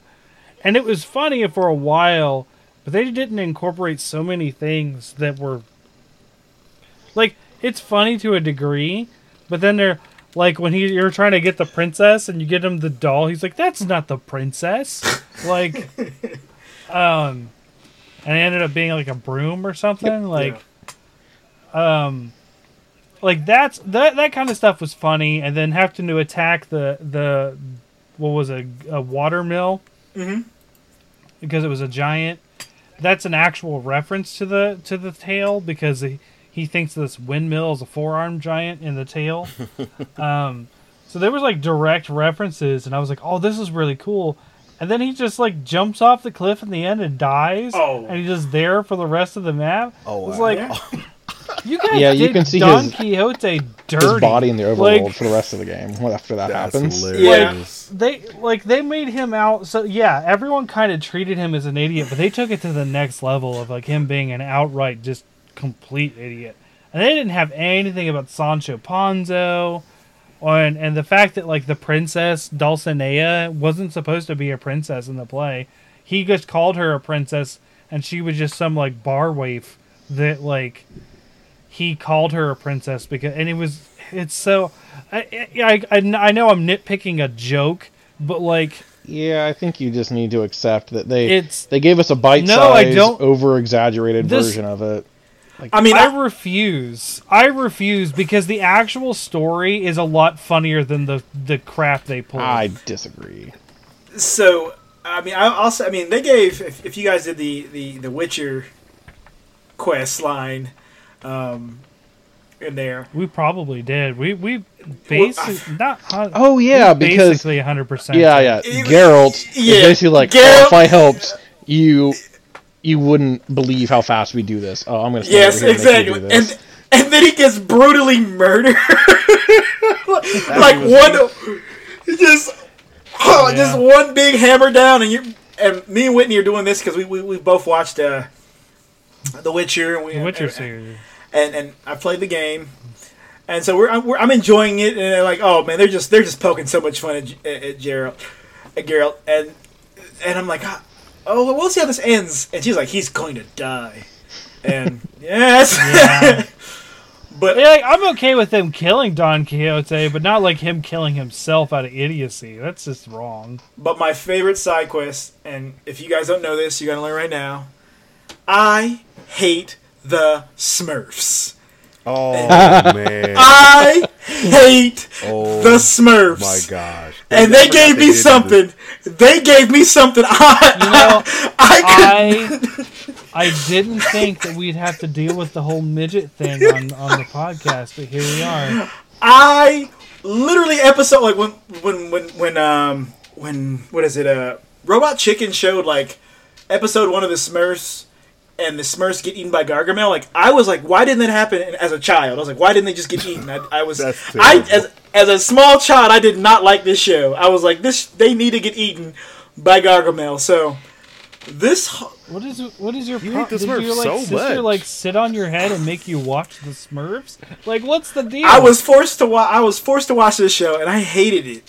and it was funny for a while. But they didn't incorporate so many things that were like it's funny to a degree, but then they're like when he you're trying to get the princess and you get him the doll, he's like, "That's not the princess." like, <laughs> um, and it ended up being like a broom or something. Like, um, like that's that that kind of stuff was funny, and then having to attack the the what was a, a water mill Mhm. because it was a giant. That's an actual reference to the to the tail because he, he thinks this windmill is a four-armed giant in the tail. <laughs> um, so there was like direct references, and I was like, "Oh, this is really cool." And then he just like jumps off the cliff in the end and dies. Oh. and he's just there for the rest of the map. Oh, it's wow. like Yeah. <laughs> you guys Yeah, you can see Don his- Quixote dirty. His body in the overworld Like, for the rest of the game <laughs> after that That's happens. hilarious. they like they made him out so yeah everyone kind of treated him as an idiot but they took it to the next level of like him being an outright just complete idiot. And they didn't have anything about sancho panzo and and the fact that like the princess dulcinea wasn't supposed to be a princess in the play. He just called her a princess and she was just some like bar waif that like he called her a princess because and it was it's so I, I, I, I know I'm nitpicking a joke, but like Yeah, I think you just need to accept that they It's- they gave us a bite No, I don't- over exaggerated This- version of it. I mean, I I, refuse. I refuse because the actual story is a lot funnier than the the crap they pulled. I disagree. so I mean, I also I mean they gave if, if you guys did the the the Witcher quest line um, in there. we probably did. We we basically not. hun- Oh yeah, because basically 100. percent yeah, yeah, Even- Geralt yeah, is basically like, Geralt- oh, if I helped you, you wouldn't believe how fast we do this. Oh, I'm gonna stand Yes, exactly. and make you do this. And and then he gets brutally murdered. <laughs> like one, he just oh, Yeah. just one big hammer down, and you and me and Whitney are doing this because we, we we both watched uh, The Witcher. And we, The Witcher and, series. and and I played the game, and so we're I'm, we're, I'm enjoying it, and they're like, oh man, they're just they're just poking so much fun at, G- at, at Geralt, at Geralt, and and I'm like, ah, oh, well, we'll see how this ends, and she's like, he's going to die, and <laughs> yes, Yeah. <laughs> but Yeah, like, I'm okay with them killing Don Quixote, but not like him killing himself out of idiocy. That's just wrong. but my favorite side quest, and if you guys don't know this, you're gonna learn right now. I hate the Smurfs. Oh <laughs> man! I hate Oh the Smurfs. Oh my gosh! and they gave me did something. They gave me something. <laughs> I, You know, I, could. I <laughs> I didn't think that we'd have to deal with the whole midget thing on, on the podcast, but here we are. I literally episode like when when when when um when what is it uh Robot Chicken showed like episode one of the Smurfs and the Smurfs get eaten by Gargamel. Like I was like, why didn't that happen as a child? I was like, why didn't they just get eaten? I, I was I as as a small child, I did not like this show. I was like, this they need to get eaten by Gargamel. So this What is what is your You pro- hate the did your Smurfs like so sister much. like sit on your head and make you watch the Smurfs? Like what's the deal? I was forced to watch. I was forced to watch this show, and I hated it.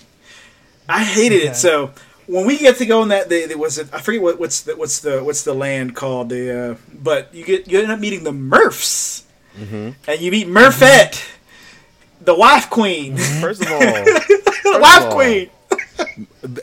I hated Okay. it. So when we get to go in that, the, the was it, I forget what, what's the what's the what's the land called the, uh, but you get you end up meeting the Murphs, Mm-hmm. and you meet Murphette, the wife queen, First of <laughs> all, the wife all, queen.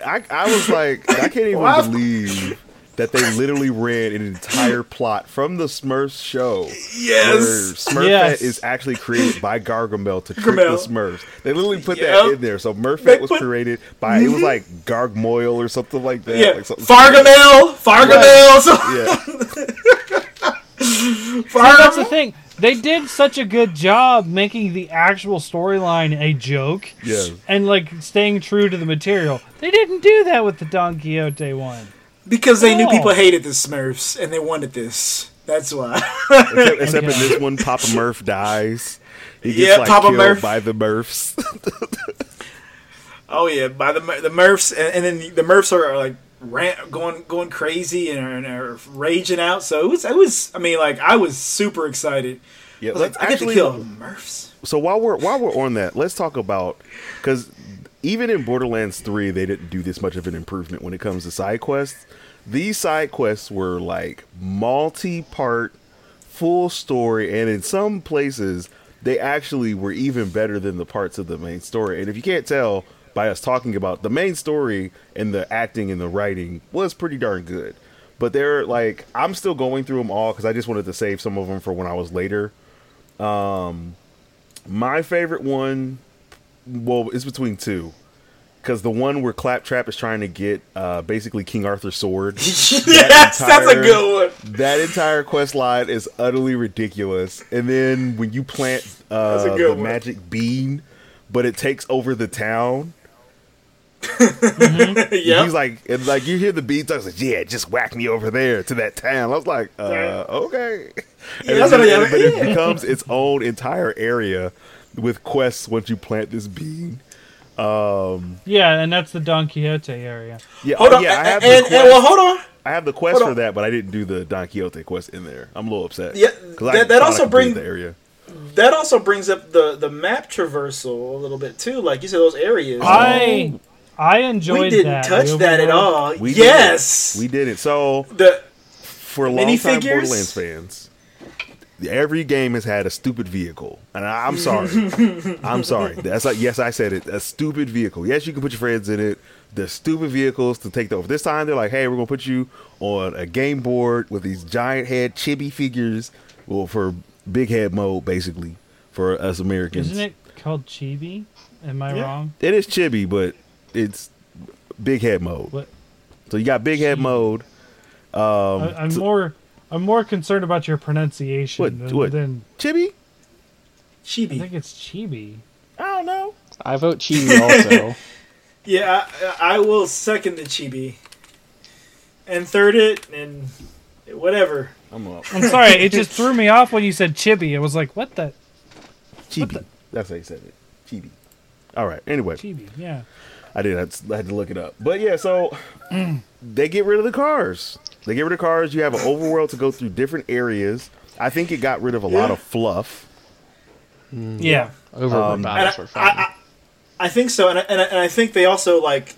I, I was like, I can't even I've- believe that they literally ran an entire plot from the Smurfs show. Yes. Smurfette Yes. is actually created by Gargamel to trick Gargamel. the Smurfs. They literally put Yep. that in there. So Smurfette They was put- Mm-hmm. created by, it was like Gargmoil or something like that. Yeah, Like Fargamel, Fargamel. So Yeah. <laughs> See, that's the thing. They did such a good job making the actual storyline a joke. Yeah. And like staying true to the material. They didn't do that with the Don Quixote one. Because they knew Oh. people hated the Smurfs and they wanted this. That's why. Except, except in this <laughs> one, Papa Murph dies. He gets Yeah, like Papa killed Murph. by the Murphs. oh yeah, by the Mur- the Murphs, and, and then the Murphs are, are like rant, going going crazy and are, and are raging out. So it was it was. I mean, like I was super excited. yeah, I was like, let's I get to kill Murphs. So while we're while we're on that, let's talk about because even in Borderlands Three, they didn't do this much of an improvement when it comes to side quests. These side quests were like multi-part, full story, and in some places they actually were even better than the parts of the main story. And if you can't tell by us talking about the main story and the acting and the writing was pretty darn good. But they're like I'm still going through them all because I just wanted to save some of them for when I was later. Um, my favorite one, well, it's between two. Because the one where Claptrap is trying to get uh, basically King Arthur's sword. <laughs> yes, that's a good one. that entire quest line is utterly ridiculous. And then when you plant uh, the one. magic bean, but it takes over the town. <laughs> Yeah. He's like, and like you hear the beat talks like, yeah, just whack me over there to that town. I was like, uh, Yeah. okay. And Yeah, that's what I- but it becomes its own entire area with quests once you plant this bean. Um, yeah, and that's the Don Quixote area. Yeah, Hold oh, on, yeah, I have and, the and, quest. well, hold on. I have the quest hold for on. that, but I didn't do the Don Quixote quest in there. I'm a little upset. Yeah, 'Cause I that- that also completed bring- the area. That also brings up the the map traversal a little bit too. Like you said, those areas. I I enjoyed we didn't that. touch The that at all. We yes, didn't. We did it. So the for longtime Minifigures? Borderlands fans, every game has had a stupid vehicle, and I, I'm sorry. <laughs> I'm sorry. That's like yes, I said it. A stupid vehicle. Yes, you can put your friends in it. The stupid vehicles to take the over. This time they're like, hey, we're gonna put you on a game board with these giant head chibi figures. Well, for big head mode, basically for us Americans. Isn't it called Chibi? Am I Yeah. wrong? It is chibi, but it's big head mode. What? So you got big head Chibi. mode. I, I'm so- more I'm more concerned about your pronunciation What- than, what? than Chibi? I think it's Chibi. I don't know. I vote Chibi also. <laughs> Yeah, I, I will second the chibi, and third it, and whatever. I'm up. I'm sorry, it just threw me off when you said Chibi. I was like, what the Chibi. That's how you said it. Chibi. All right. Anyway, Chibi? Yeah. I did. I I had to look it up. But yeah, so <clears throat> they get rid of the cars. They get rid of cars. You have an overworld to go through different areas. I think it got rid of a lot of fluff. Yeah. Overworld Um, battles and were I- fun. I- I think so, and I, and I, and I think they also like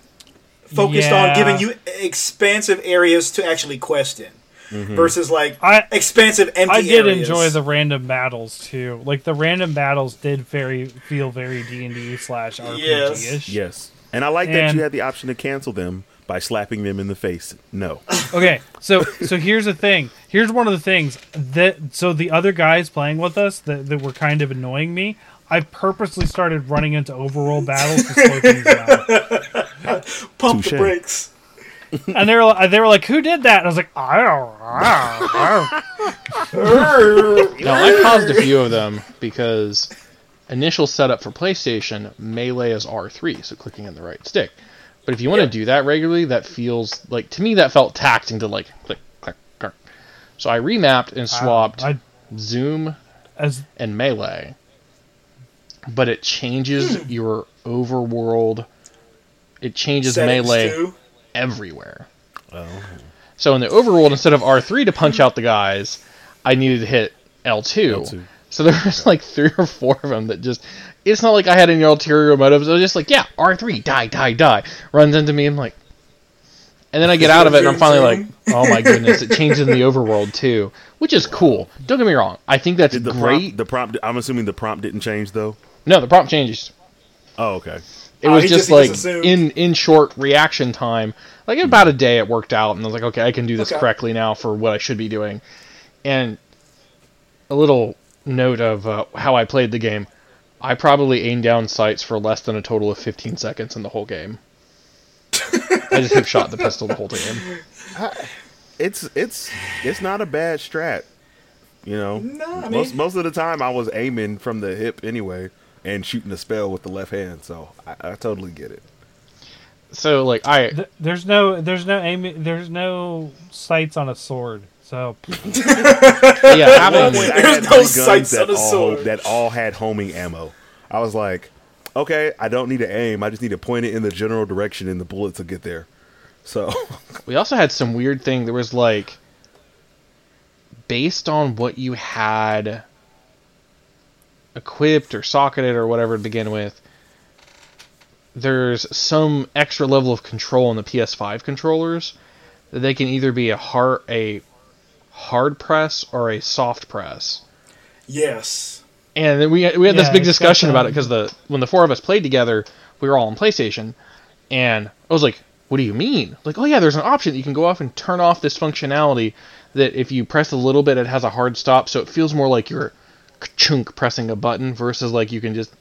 focused Yeah. on giving you expansive areas to actually quest in, versus like I- expansive empty. I did areas. enjoy the random battles too. Like the random battles did very feel very D and D slash RPG ish. Yes. And I like that you had the option to cancel them by slapping them in the face. No. <laughs> Okay, so so here's the thing. Here's one of the things that so the other guys playing with us that, that were kind of annoying me. I purposely started running into overworld battles to slow things down. <laughs> pump the brakes. And they were they were like, "Who did that?" And I was like, "I don't." I don't." No, I paused <laughs> a few of them because initial setup for PlayStation, melee is R3, so clicking in the right stick. But if you want Yeah. to do that regularly, that feels like to me that felt taxing to like click, click, click. So I remapped and swapped I, zoom as and melee. But it changes Hmm. your overworld. It changes Settings melee too. everywhere. So in the overworld, instead of R3 to punch out the guys, I needed to hit L2. L2. So there was like three or four of them that just. It's not like I had any ulterior motives. I was just like, yeah, R3, die, die, die. Runs into me. I'm like. And then I get out of it and I'm finally like, oh my goodness, it changes in the overworld too. Which is cool. Don't get me wrong. I think that's Did the great. prompt, the prompt, I'm assuming the prompt didn't change though. No, the prompt changes. Oh, okay. It Oh, was he just, just- like just in in short reaction time. Like in about a day, it worked out, and I was like, okay, I can do this Okay. correctly now for what I should be doing. And a little note of uh, how I played the game: I probably aimed down sights for less than a total of 15 seconds in the whole game. I just hip shot the pistol the whole game. It's it's it's not a bad strat. You know, No, I most mean- most of the time I was aiming from the hip anyway and shooting a spell with the left hand, so I, I totally get it. So like I Th- there's no there's no aim there's no sights on a sword. So yeah <laughs> At one having point, I There's had no guns sights that on a all sword. that all had homing ammo. I was like, okay, I don't need to aim. I just need to point it in the general direction, and the bullets will get there. So <laughs> we also had some weird thing. There was like based on what you had equipped or socketed or whatever to begin with. There's some extra level of control in the PS5 controllers that they can either be a heart a hard press or a soft press. Yes. And then we we had this big discussion about it because the when the four of us played together, we were all on PlayStation, and I was like, "What do you mean?" Like, "Oh yeah, there's an option you can go off and turn off this functionality that if you press a little bit, it has a hard stop, so it feels more like you're chunk pressing a button versus like you can just."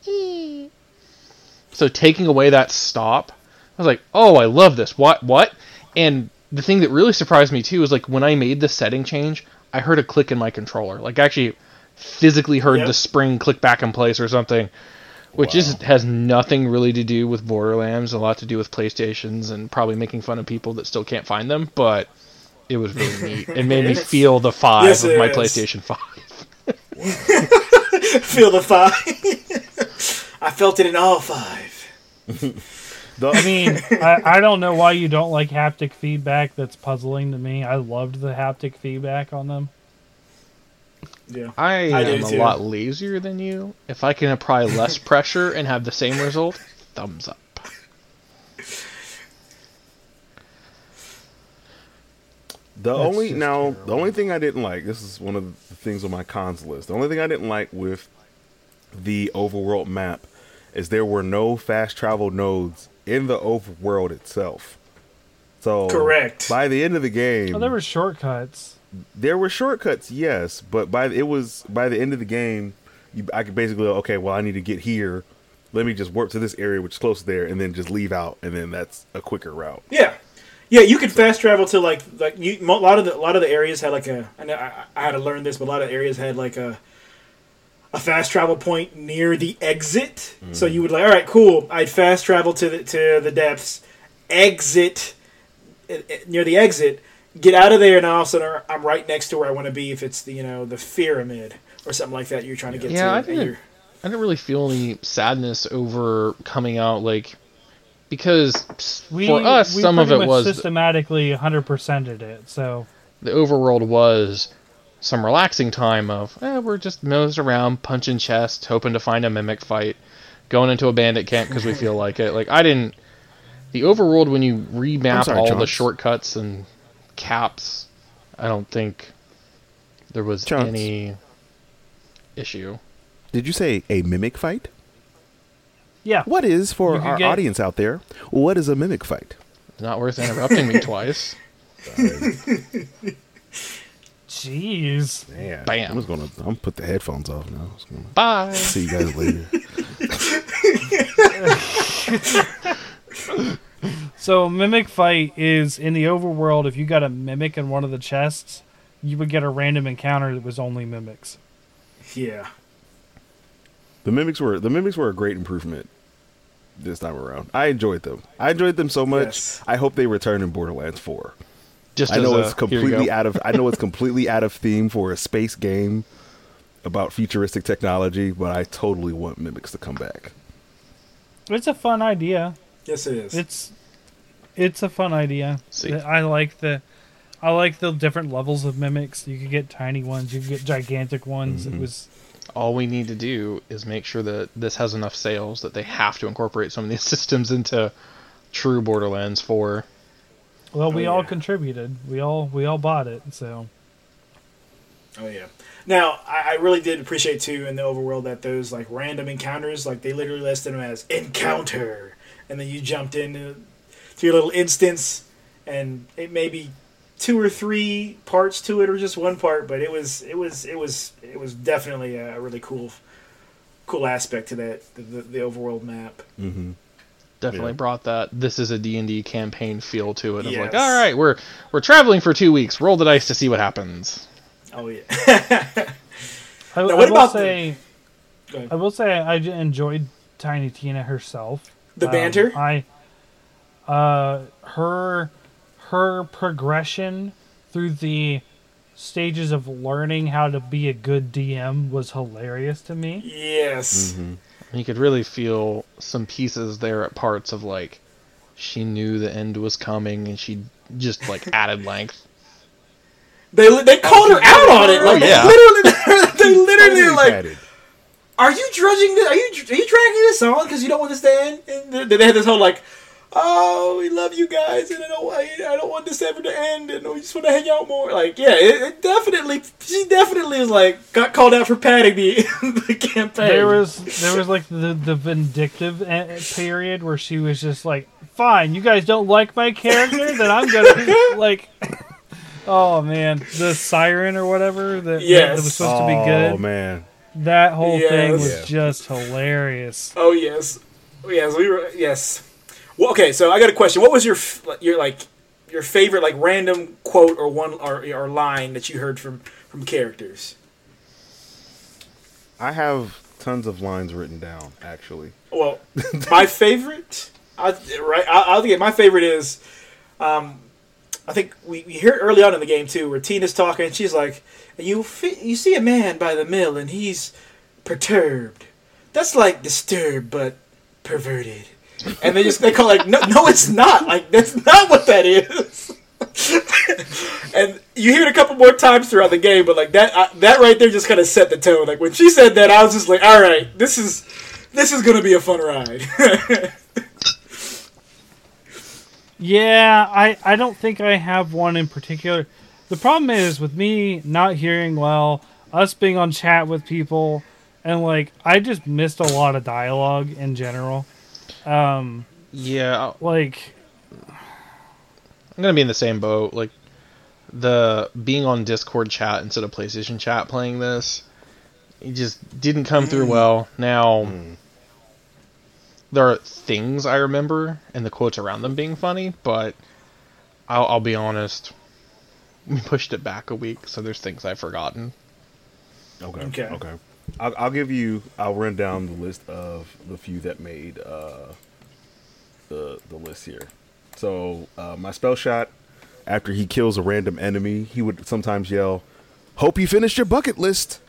So taking away that stop, I was like, "Oh, I love this. What? What?" And the thing that really surprised me too is like when I made the setting change, I heard a click in my controller. Like I actually physically heard Yep. the spring click back in place or something, which is has nothing really to do with Borderlands, a lot to do with PlayStations and probably making fun of people that still can't find them. But it was really <laughs> neat. It made me feel the five Yes, of my is. PlayStation Five. <laughs> Feel the five. <laughs> I felt it in all five. The, I mean, I, I don't know why you don't like haptic feedback. That's puzzling to me. I loved the haptic feedback on them. Yeah. I, I am a too. lot lazier than you. If I can apply less <laughs> pressure and have the same result, thumbs up. The That's only now terrible. the only thing I didn't like this is one of the things on my cons list. The only thing I didn't like with the overworld map is there were no fast travel nodes in the overworld itself. So Correct. By the end of the game, Oh, there were shortcuts. there were shortcuts, yes, but by it was by the end of the game, you, I could basically okay, well, I need to get here. Let me just warp to this area, which is close there, and then just leave out, and then that's a quicker route. Yeah, yeah. You could fast travel to like like you. A lot of the a lot of the areas had like a. I know I, I had to learn this, but a lot of areas had like a a fast travel point near the exit. So you would like, all right, cool. I'd fast travel to the to the depths, exit eh, eh, near the exit, get out of there, and all of a sudden I'm right next to where I want to be. If it's the you know the pyramid or something like that, you're trying to get Yeah, to. I didn't- you're- I didn't really feel any sadness over coming out like because We, for us we some of pretty it much was systematically 100%ed it. So the overworld was some relaxing time of eh, we're just nosed around punching chests hoping to find a mimic fight going into a bandit camp because we <laughs> feel like it like i didn't the overworld when you remap sorry, all the shortcuts and caps i don't think there was Chunks. any issue Did you say a mimic fight? yeah, What is for our get- audience out there? What is a mimic fight? not worth interrupting me twice <laughs> <laughs> jeez. Man, Bam. I'm just gonna. I'm gonna put the headphones off now. Bye see you guys later. <laughs> So mimic fight is in the overworld. If you got a mimic in one of the chests, you would get a random encounter that was only mimics. yeah. the mimics were the mimics were a great improvement this time around. I enjoyed them. I enjoyed them so much. Yes. I hope they return in Borderlands Four. Just I know as it's a, here you completely out of. I know it's <laughs> completely out of theme for a space game about futuristic technology, but I totally want mimics to come back. It's a fun idea. Yes, it is. It's it's a fun idea. See. I like the I like the different levels of mimics. You could get tiny ones, you could get gigantic ones. Mm-hmm. It was all we need to do is make sure that this has enough sales that they have to incorporate some of these <laughs> systems into true Borderlands 4. Well, we Oh, all yeah. contributed. We all we all bought it. So Oh yeah. Now I, I really did appreciate too in the overworld that those like random encounters, like they literally listed them as encounter, and then you jumped into to your little instance, and it may be two or three parts to it, or just one part, but it was it was it was it was definitely a really cool cool aspect to that the, the, the overworld map. Mm-hmm. Definitely Yeah. brought that this is a D&D campaign feel to it of like all right, we're we're traveling for 2 weeks, roll the dice to see what happens. Oh yeah. <laughs> I, Now, what will about say, Go ahead. I will say, I j- enjoyed Tiny Tina herself. The Um, banter. I, uh, her, her progression through the stages of learning how to be a good DM was hilarious to me. yes. Mm-hmm. You could really feel some pieces there at parts of like she knew the end was coming and she just like <laughs> added length. They they called her out on it. Like yeah. literally, <laughs> they literally are like, padded. "Are you drudging this? Are you are you dragging this on because you don't want this to end?" And they had this whole like, "Oh, we love you guys, and I don't I, I don't want this ever to end, and we just want to hang out more." Like, yeah, it, it definitely she definitely is like got called out for padding the <laughs> the campaign. There was there was like the the vindictive period where she was just like, "Fine, you guys don't like my character, then I'm gonna <laughs> like." Oh man, the siren or whatever that, Yes. that was supposed to be oh, good. Oh man, That whole thing was Yeah. just hilarious. Oh yes, Oh, yes, we were yes. Well, okay, so I got a question. What was your your like your favorite like random quote or one or, or line that you heard from from characters? I have tons of lines written down. Actually, Well, my <laughs> favorite, I, right? I, I'll get my favorite is, um, I think we, we hear it early on in the game too, where Tina's talking. and She's like, "You fi- you see a man by the mill, and he's perturbed. That's like disturbed, but perverted." And they just they call like, "No, no, it's not. Like that's not what that is." <laughs> and you hear it a couple more times throughout the game, but like that uh, that right there just kind of set the tone. Like when she said that, I was just like, "All right, this is." This is gonna be a fun ride. <laughs> Yeah, I, I don't think I have one in particular. The problem is with me not hearing well, us being on chat with people, and like I just missed a lot of dialogue in general. Um, Yeah, like I'm gonna be in the same boat. Like the being on Discord chat instead of PlayStation chat playing this, it just didn't come through well. Now there are things I remember and the quotes around them being funny, but I'll, I'll be honest. We pushed it back a week, so there's things I've forgotten. okay, Okay. okay. I'll, I'll give you. I'll run down the list of the few that made uh, the the list here. So uh, my Spellshot. After he kills a random enemy, he would sometimes yell, "Hope you finished your bucket list."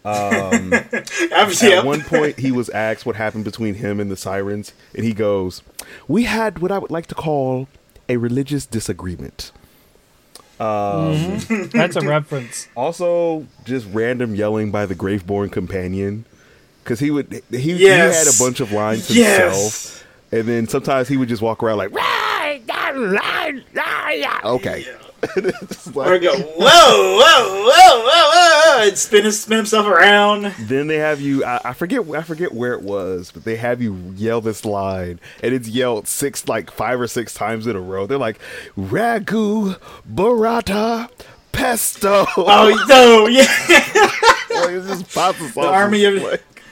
<laughs> Obviously, At one point, he was asked what happened between him and the sirens, and he goes, "We had what I would like to call a religious disagreement." Um, mm-hmm. <laughs> that's a reference. Also, just random yelling by the Graveborn companion, because he would he, he had a bunch of lines Yes. himself, and then sometimes he would just walk around like, "Okay." <laughs> It's like- or go, whoa, whoa, whoa, whoa, whoa, and spin, his, spin himself around. Then they have you. I, I forget. I forget where it was, but they have you yell this line, and it's yelled six, like five or six times in a row. They're like, "Ragu, burrata, pesto." Oh no, yeah, <laughs> like, it's just pasta sauce. The army of- Like,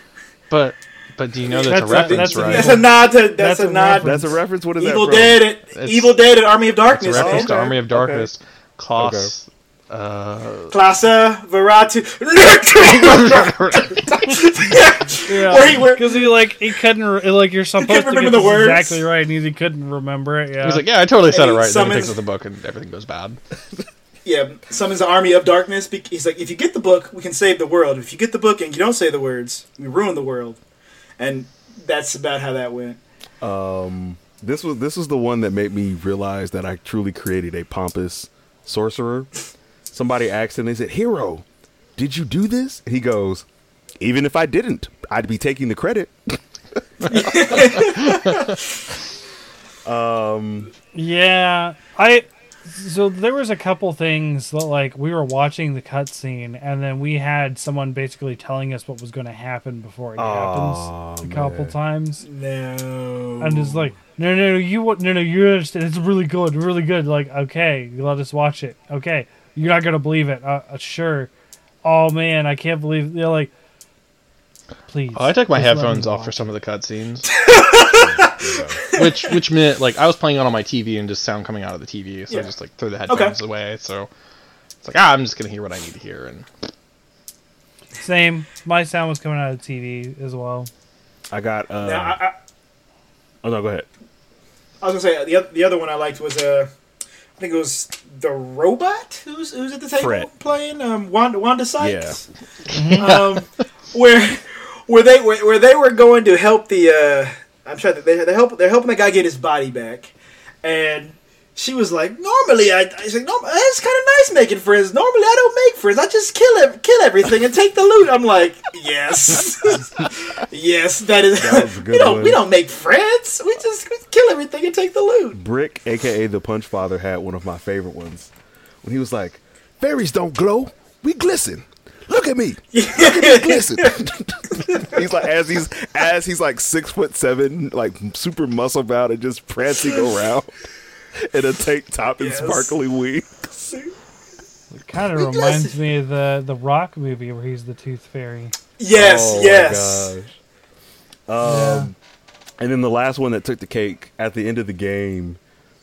But but do you know that's, That's a a- reference, that's a- right? that's a nod to that's, That's a, a nod. reference. that's a reference. What is Evil that? from? Dead, at, It's- Evil Dead, at Army of It's a Darkness. reference to okay, Army of okay. Darkness. Klaus. Uh, Klasa Veratu. Yeah, <laughs> Where he- where- because he like he couldn't re- like you're supposed to remember get the words. exactly right, and he couldn't remember it. Yeah, He was like, "Yeah, I totally said And it he right." Then he summons- takes out the book and everything goes bad. <laughs> yeah, summons the Army of Darkness. He's like, if you get the book, we can save the world. If you get the book and you don't say the words, we ruin the world. And that's about how that went. Um, This was this was the one that made me realize that I truly created a pompous sorcerer. Somebody asked him, they said, "Hero, did you do this?" And he goes, "Even if I didn't, I'd be taking the credit." <laughs> <laughs> um, Yeah, I. So there was a couple things that like we were watching the cutscene, and then we had someone basically telling us what was going to happen before it Aw, happens a couple man. times, No. and it's like, no, no, no, you wa- no, no, you understand? It's really good, really good. Like, okay, let us watch it. Okay, you're not gonna believe it. Uh, uh, sure. Oh man, I can't believe they're like. Please. Oh, I took my just let me headphones off for some of the cutscenes. <laughs> <laughs> which which meant like I was playing it on my TV and just sound coming out of the TV, so I just like threw the headphones away. So It's like ah, I'm just gonna hear what I need to hear, and Same. My sound was coming out of the TV as well. I got. Uh, Now, I, I, oh no, go ahead. I was gonna say the the other one I liked was uh, I think it was the robot who's who's at the table Fred. playing um Wanda Wanda Sykes. Yeah. um, where where they where, where they were going to help the uh, I'm sure they they help they're helping the guy get his body back, and she was like, normally I I like, no, it's kind of nice making friends. Normally I don't make friends. I just kill ev- kill everything and take the loot. I'm like, yes, <laughs> yes, that is. That was a <laughs> good we don't we don't make friends. We just we kill everything and take the loot. Brick, aka the Punch Father, had one of my favorite ones when he was like, "Fairies don't glow, we glisten. Look at me, look at me <laughs> glisten." <laughs> he's like as he's as he's like six foot seven, like super muscle bound and just prancing around in a tank top and Yes. sparkly wings. It kind of reminds me of the the Rock movie where he's the Tooth Fairy. Yes, Oh my yes. gosh. Um, and then the last one that took the cake at the end of the game,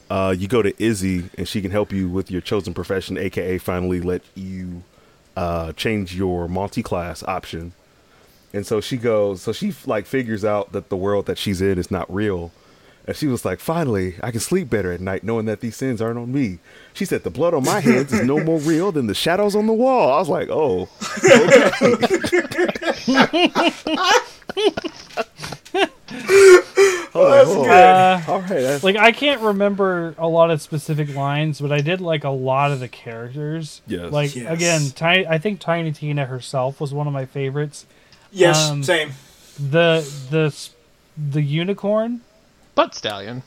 uh, you go to Izzy and she can help you with your chosen profession, aka finally let you uh, change your multi-class option. And so she goes, so she like figures out that the world that she's in is not real. And she was like, finally, I can sleep better at night knowing that these sins aren't on me. She said, the blood on my hands is no more real than the shadows on the wall. I was like, oh, <laughs> <laughs> Oh, that's oh. good. Uh, all right. That's, like I can't remember a lot of specific lines, but I did like a lot of the characters. Yes. Like Yes. again, Tiny. I think Tiny Tina herself was one of my favorites. yes, um, same. The the the unicorn butt stallion.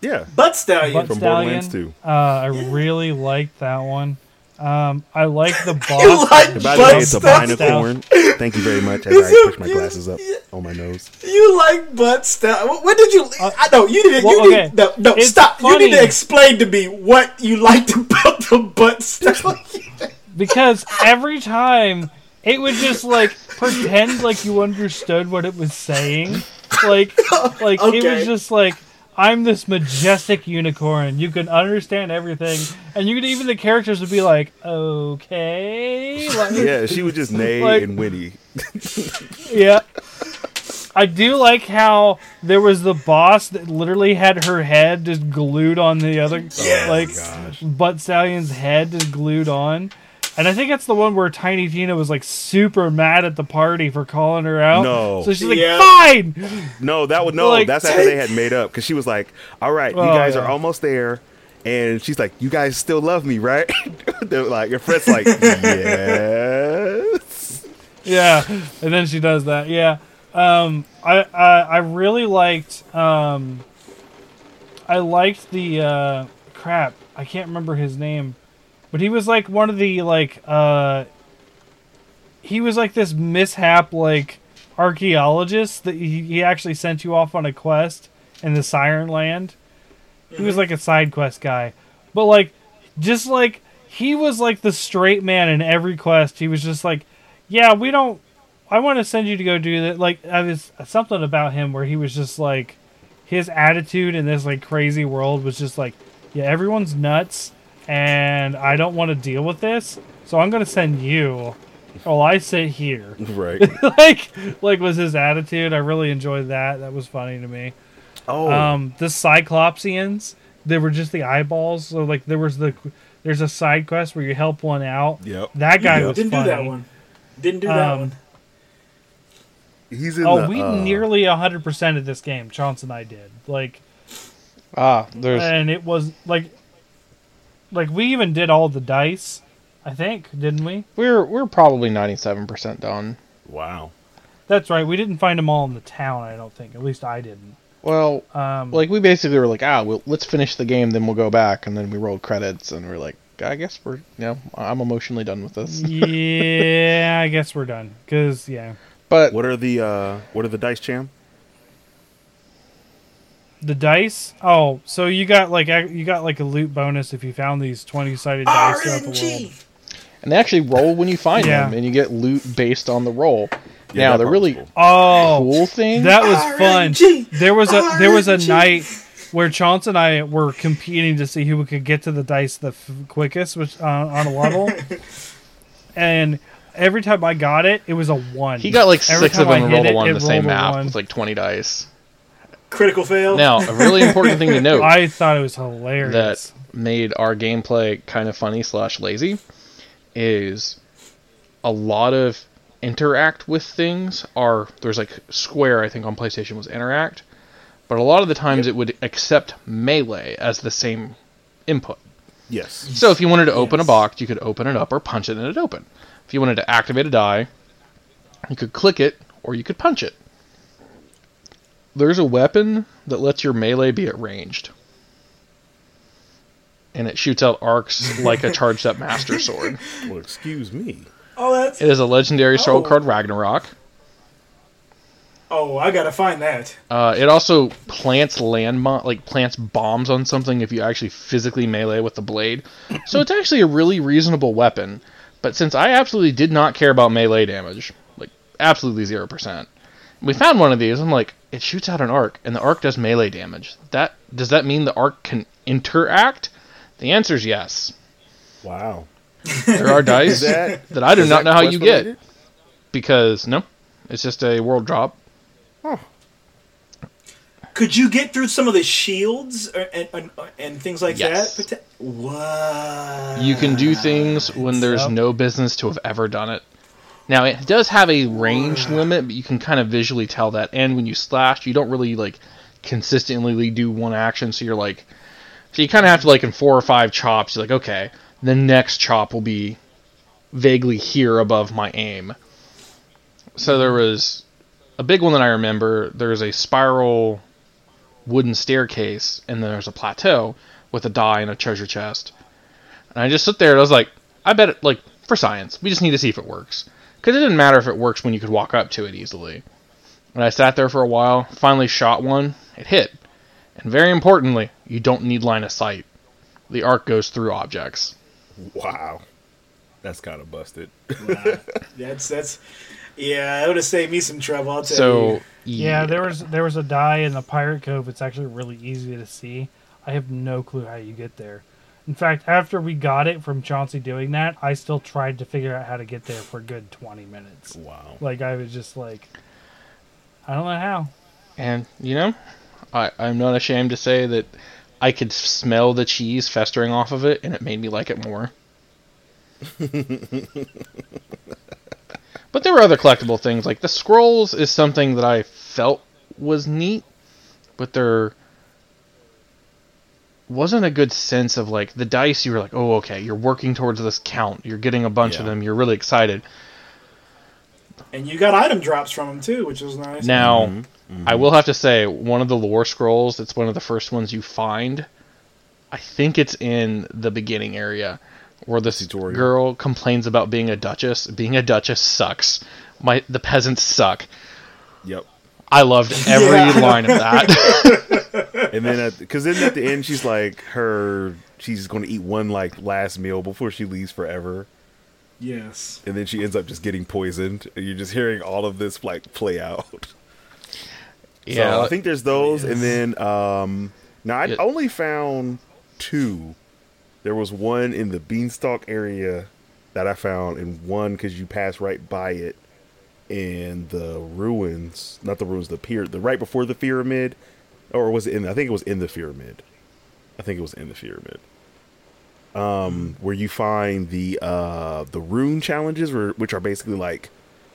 yeah. Butt stallion. butt From stallion. Borderlands 2. Uh, I really liked that one. Um, I like the boss. You like by the butt way, it's a stallion. binocorn. Thank you very much as It's I a- push my glasses up on my nose. You like butt stuff. What, what did you? I know you didn't. Uh, well, you okay. need, no, no, It's stop. You need to explain to me what you liked <laughs> about the butt stuff. <laughs> because every time it would just like pretend like you understood what it was saying like like it was just like i'm this majestic unicorn you can understand everything and you could even the characters would be like okay <laughs> like, Yeah, she would just neigh Like- and whinny. <laughs> yeah I do like how there was the boss that literally had her head just glued on the other, oh Yes. like gosh. Butt Stallion's head just glued on. And I think that's the one where Tiny Tina was like super mad at the party for calling her out. No. So she's like, Yeah. fine! No, that would no. Like, that's after they had <laughs> made up because she was like, "All right, you Oh, guys yeah. are almost there," and she's like, "You guys still love me, right?" <laughs> They're like, your friend's like, <laughs> "Yes." Yeah. And then she does that. Yeah. Um, I, I, I really liked, um, I liked the, uh, crap. I can't remember his name, but he was like one of the, like, uh, he was like this mishap, like, archaeologist that he, he actually sent you off on a quest in the Siren Land. He was like a side quest guy. But, like, just like, he was like the straight man in every quest. He was just like, yeah, we don't. I want to send you to go do that. Like, I was something about him where he was just like, his attitude in this like crazy world was just like, yeah, everyone's nuts, and I don't want to deal with this, so I'm gonna send you. while I sit here. <laughs> <laughs> right. like, like was his attitude. I really enjoyed that. That was funny to me. Oh, Um, the Cyclopsians, they were just the eyeballs. So like, there was the there's a side quest where you help one out. yep. That guy Yep. was Didn't funny. do that one. Didn't do that Um, one. He's in. Oh, the, we uh, nearly hundred percent of this game. Chance and I did like, Ah, there's and it was like, like we even did all the dice. I think didn't we? we're we're probably ninety seven percent done. Wow. That's right. We didn't find them all in the town. I don't think. At least I didn't. Well, Um, like we basically were like, ah, well, let's finish the game, then we'll go back, and then we rolled credits, and we're like, I guess we're, you know, I'm emotionally done with this. <laughs> yeah, I guess we're done. Cause yeah, But What are the uh What are the dice, Cham? The dice. Oh, so you got like you got like a loot bonus if you found these twenty sided dice throughout the world. RNG. and they actually roll when you find Yeah. them, and you get loot based on the roll. Yeah, now that the really cool. Oh, cool thing, that was fun. There was a there was a night where Chance and I were competing to see who could get to the dice the f- quickest, which uh, on a level. <laughs> and every time I got it, it was a one. He got like Every six of them and hit rolled a one on the same map one. with like 20 dice. Critical fail. Now, a really important thing to <laughs> note I thought it was hilarious. that made our gameplay kind of funny slash lazy is a lot of interact with things are there's like square i think on playstation was interact but a lot of the times it would accept melee as the same input Yes. so if you wanted to open a box you could open it up or punch it and it'd open if you wanted to activate a die you could click it or you could punch it there's a weapon that lets your melee be at ranged and it shoots out arcs like a <laughs> charged up master sword Well, excuse me. Oh, that's. it is a legendary sword Oh. called ragnarok Oh, I gotta find that. uh, it also plants land mo- like plants bombs on something if you actually physically melee with the blade so it's actually a really reasonable weapon but since i absolutely did not care about melee damage like absolutely 0% we found one of these i'm like it shoots out an arc and the arc does melee damage that does that mean the arc can interact the answer is yes Wow. there are <laughs> dice that that i do not know how quest you get because no it's just a world drop Could you get through some of the shields or, and, and uh, and things like Yes. that? Pota- What? You can do things when there's Yep. no business to have ever done it. Now it does have a range limit, but you can kind of visually tell that. And when you slash, you don't really like consistently do one action, so you're like, so you kind of have to like in four or five chops. You're like, okay, the next chop will be vaguely here above my aim. So there was a big one that I remember. There's a spiral wooden staircase, and then there's a plateau with a die and a treasure chest. And I just sit there and I was like, I bet it, like, for science, we just need to see if it works. Because it didn't matter if it works when you could walk up to it easily. And I sat there for a while, finally shot one, it hit. And very importantly, you don't need line of sight. The arc goes through objects. Wow. That's kind of busted. <laughs> That's that's. Yeah, that would have saved me some trouble. I'll tell So, you. Yeah, there was there was a die in the Pirate Cove. It's actually really easy to see. I have no clue how you get there. In fact, after we got it from Chauncey doing that, I still tried to figure out how to get there for a good twenty minutes. Wow. Like I was just like, I don't know how. And, you know, I, I'm not ashamed to say that I could smell the cheese festering off of it, and it made me like it more. <laughs> but there were other collectible things, like the scrolls is something that I felt was neat, but there wasn't a good sense of like the dice. You were like, oh, okay, you're working towards this count. You're getting a bunch of them. You're really excited. And you got item drops from them too, which was nice. Now, Mhm, I will have to say, one of the lore scrolls, it's one of the first ones you find. I think it's in the beginning area where this Tutorial. girl complains about being a duchess. Being a duchess sucks. My the peasants suck. Yep. I loved every Yeah. line of that. <laughs> And then, because then at the end, she's like, her, she's going to eat one like last meal before she leaves forever, Yes. and then she ends up just getting poisoned. And you're just hearing all of this like play out. yeah, So I think there's those, and then um, now I Yeah. only found two. There was one in the beanstalk area that I found, and one because you pass right by it in the ruins, not the ruins, the pier, the right before the pyramid, or was it in? I think it was in the pyramid. I think it was in the pyramid. Um, where you find the uh the rune challenges, which are basically like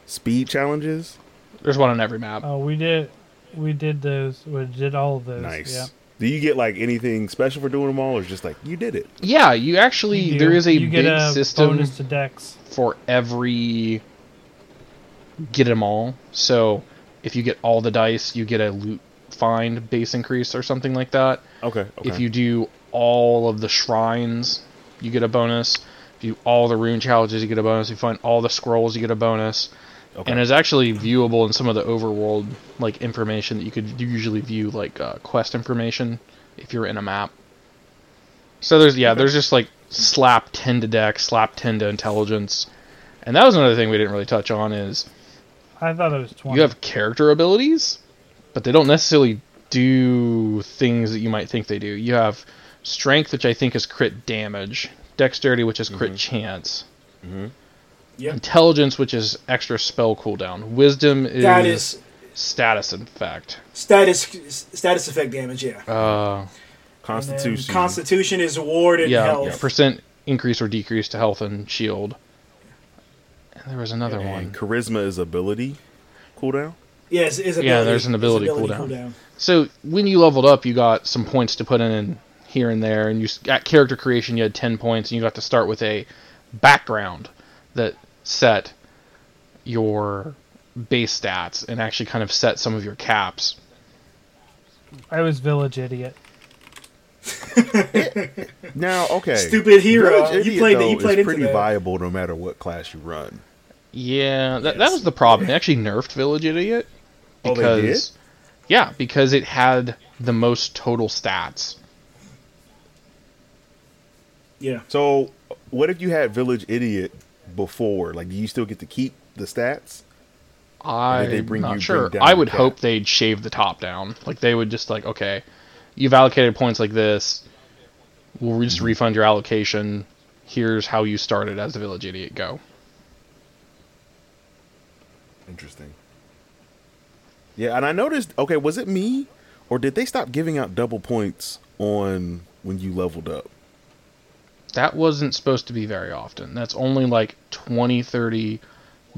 speed challenges. there's one on every map. Oh, we did, we did those. We did all of those. Nice. Yeah. Do you get like anything special for doing them all, or just like you did it? Yeah, you actually You there is a you big a system bonus to Dex. for every get them all. So if you get all the dice, you get a loot find base increase or something like that. Okay. okay. If you do all of the shrines, you get a bonus. If you do all the rune challenges, you get a bonus. If you find all the scrolls, you get a bonus. okay. And it's actually viewable in some of the overworld like information that you could usually view like uh, quest information if you're in a map. So there's yeah, there's just like slap ten to Dex, slap ten to intelligence, and that was another thing we didn't really touch on is I thought it was twenty. you have character abilities, but they don't necessarily do things that you might think they do. You have strength, which I think is crit damage, dexterity, which is crit chance, Yep. intelligence, which is extra spell cooldown, wisdom is, That is status effect. status status effect damage. Yeah. Uh, Constitution. Constitution is ward and yeah, health. percent increase or decrease to health and shield. And there was another and one. charisma is ability cooldown. Yes, is Yeah, ability, there's an is ability cooldown. So when you leveled up, you got some points to put in here and there, and you s- at character creation you had ten points, and you got to start with a background that set your base stats and actually kind of set some of your caps. I was village idiot. <laughs> Now, okay, Stupid hero. Village You played though, you played is pretty that. viable no matter what class you run. Yeah, that, that was the problem. They actually nerfed Village Idiot Oh, they because yeah, because it had the most total stats. Yeah. So, what if you had Village Idiot before? Like, do you still get to keep the stats? I'm they bring not you- sure. bring down I would cap? hope they'd shave the top down. Like they would just like, okay, you've allocated points like this. We'll just Mm-hmm. refund your allocation. Here's how you started as a village idiot. Go. Interesting. Yeah, and I noticed. Okay, was it me, or did they stop giving out double points on when you leveled up? That wasn't supposed to be very often. That's only like 20, 30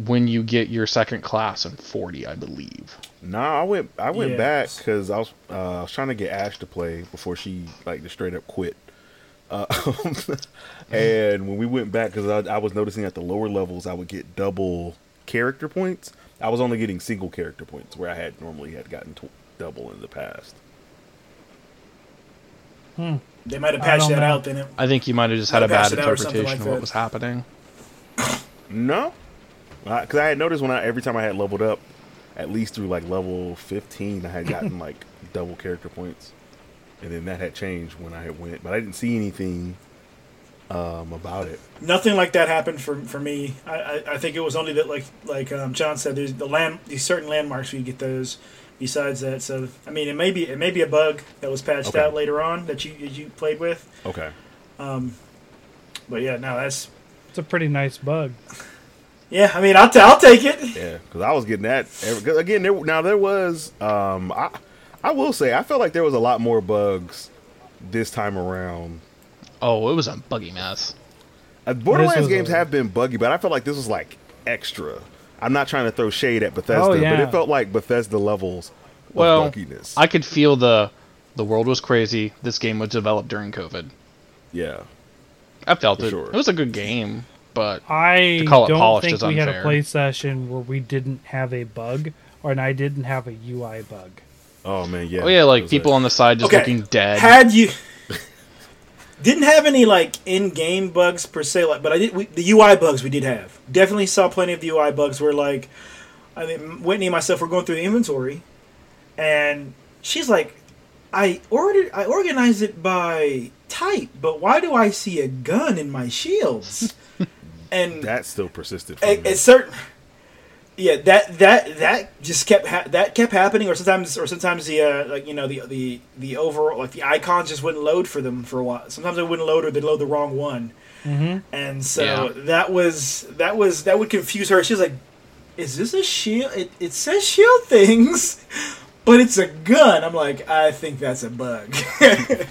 when you get your second class and 40, I believe. Nah, I went. I went Yes. back because I was. Uh, I was trying to get Ash to play before she like just straight up quit. Uh, <laughs> and when we went back, because I, I was noticing at the lower levels, I would get double character points. I was only getting single character points where I had normally had gotten tw- double in the past. Hmm. They might have patched that know. out. Then I think you might have just had a bad passed it out or something interpretation like of what was happening. No, because I had noticed when I every time I had leveled up, at least through like level fifteen, I had <laughs> gotten like double character points, and then that had changed when I had went, but I didn't see anything um, about it. nothing like that happened for for me. I, I, I think it was only that like like um, John said, there's the land these certain landmarks where you get those. Besides that, so I mean, it may be it may be a bug that was patched Okay. out later on that you that you played with. Okay, Um, But yeah, no, that's It's a pretty nice bug. yeah. I mean, I'll t- I'll take it. yeah, because I was getting that every, 'cause again. There, now there was, um, I I will say, I felt like there was a lot more bugs this time around. Oh, it was a buggy mess. Uh, Borderlands games a- have been buggy, but I felt like this was like extra. I'm not trying to throw shade at Bethesda, Oh, but it felt like Bethesda levels of Well, bugginess. I could feel the the world was crazy. This game was developed during COVID. yeah. I felt For it. sure. It was a good game, but I call it don't polished think is we had a play session where we didn't have a bug, or and I didn't have a UI bug. Oh man, yeah. oh yeah, like was people on the side just Okay. looking dead. Had you didn't have any like in-game bugs per se, like, but I did we, the UI bugs we did have. Definitely saw plenty of the UI bugs where like, I mean, Whitney and myself were going through the inventory, and she's like, "I ordered, I organized it by type, but why do I see a gun in my shields?" <laughs> and that still persisted. For me. it's certain. Yeah, that that that just kept ha- that kept happening, or sometimes or sometimes the uh, like you know the the the overall like the icons just wouldn't load for them for a while. Sometimes they wouldn't load or they'd load the wrong one, Mm-hmm. and so Yeah. that was that was that would confuse her. She was like, "Is this a shield? It, it says shield things, <laughs> but it's a gun." I'm like, "I think that's a bug." <laughs>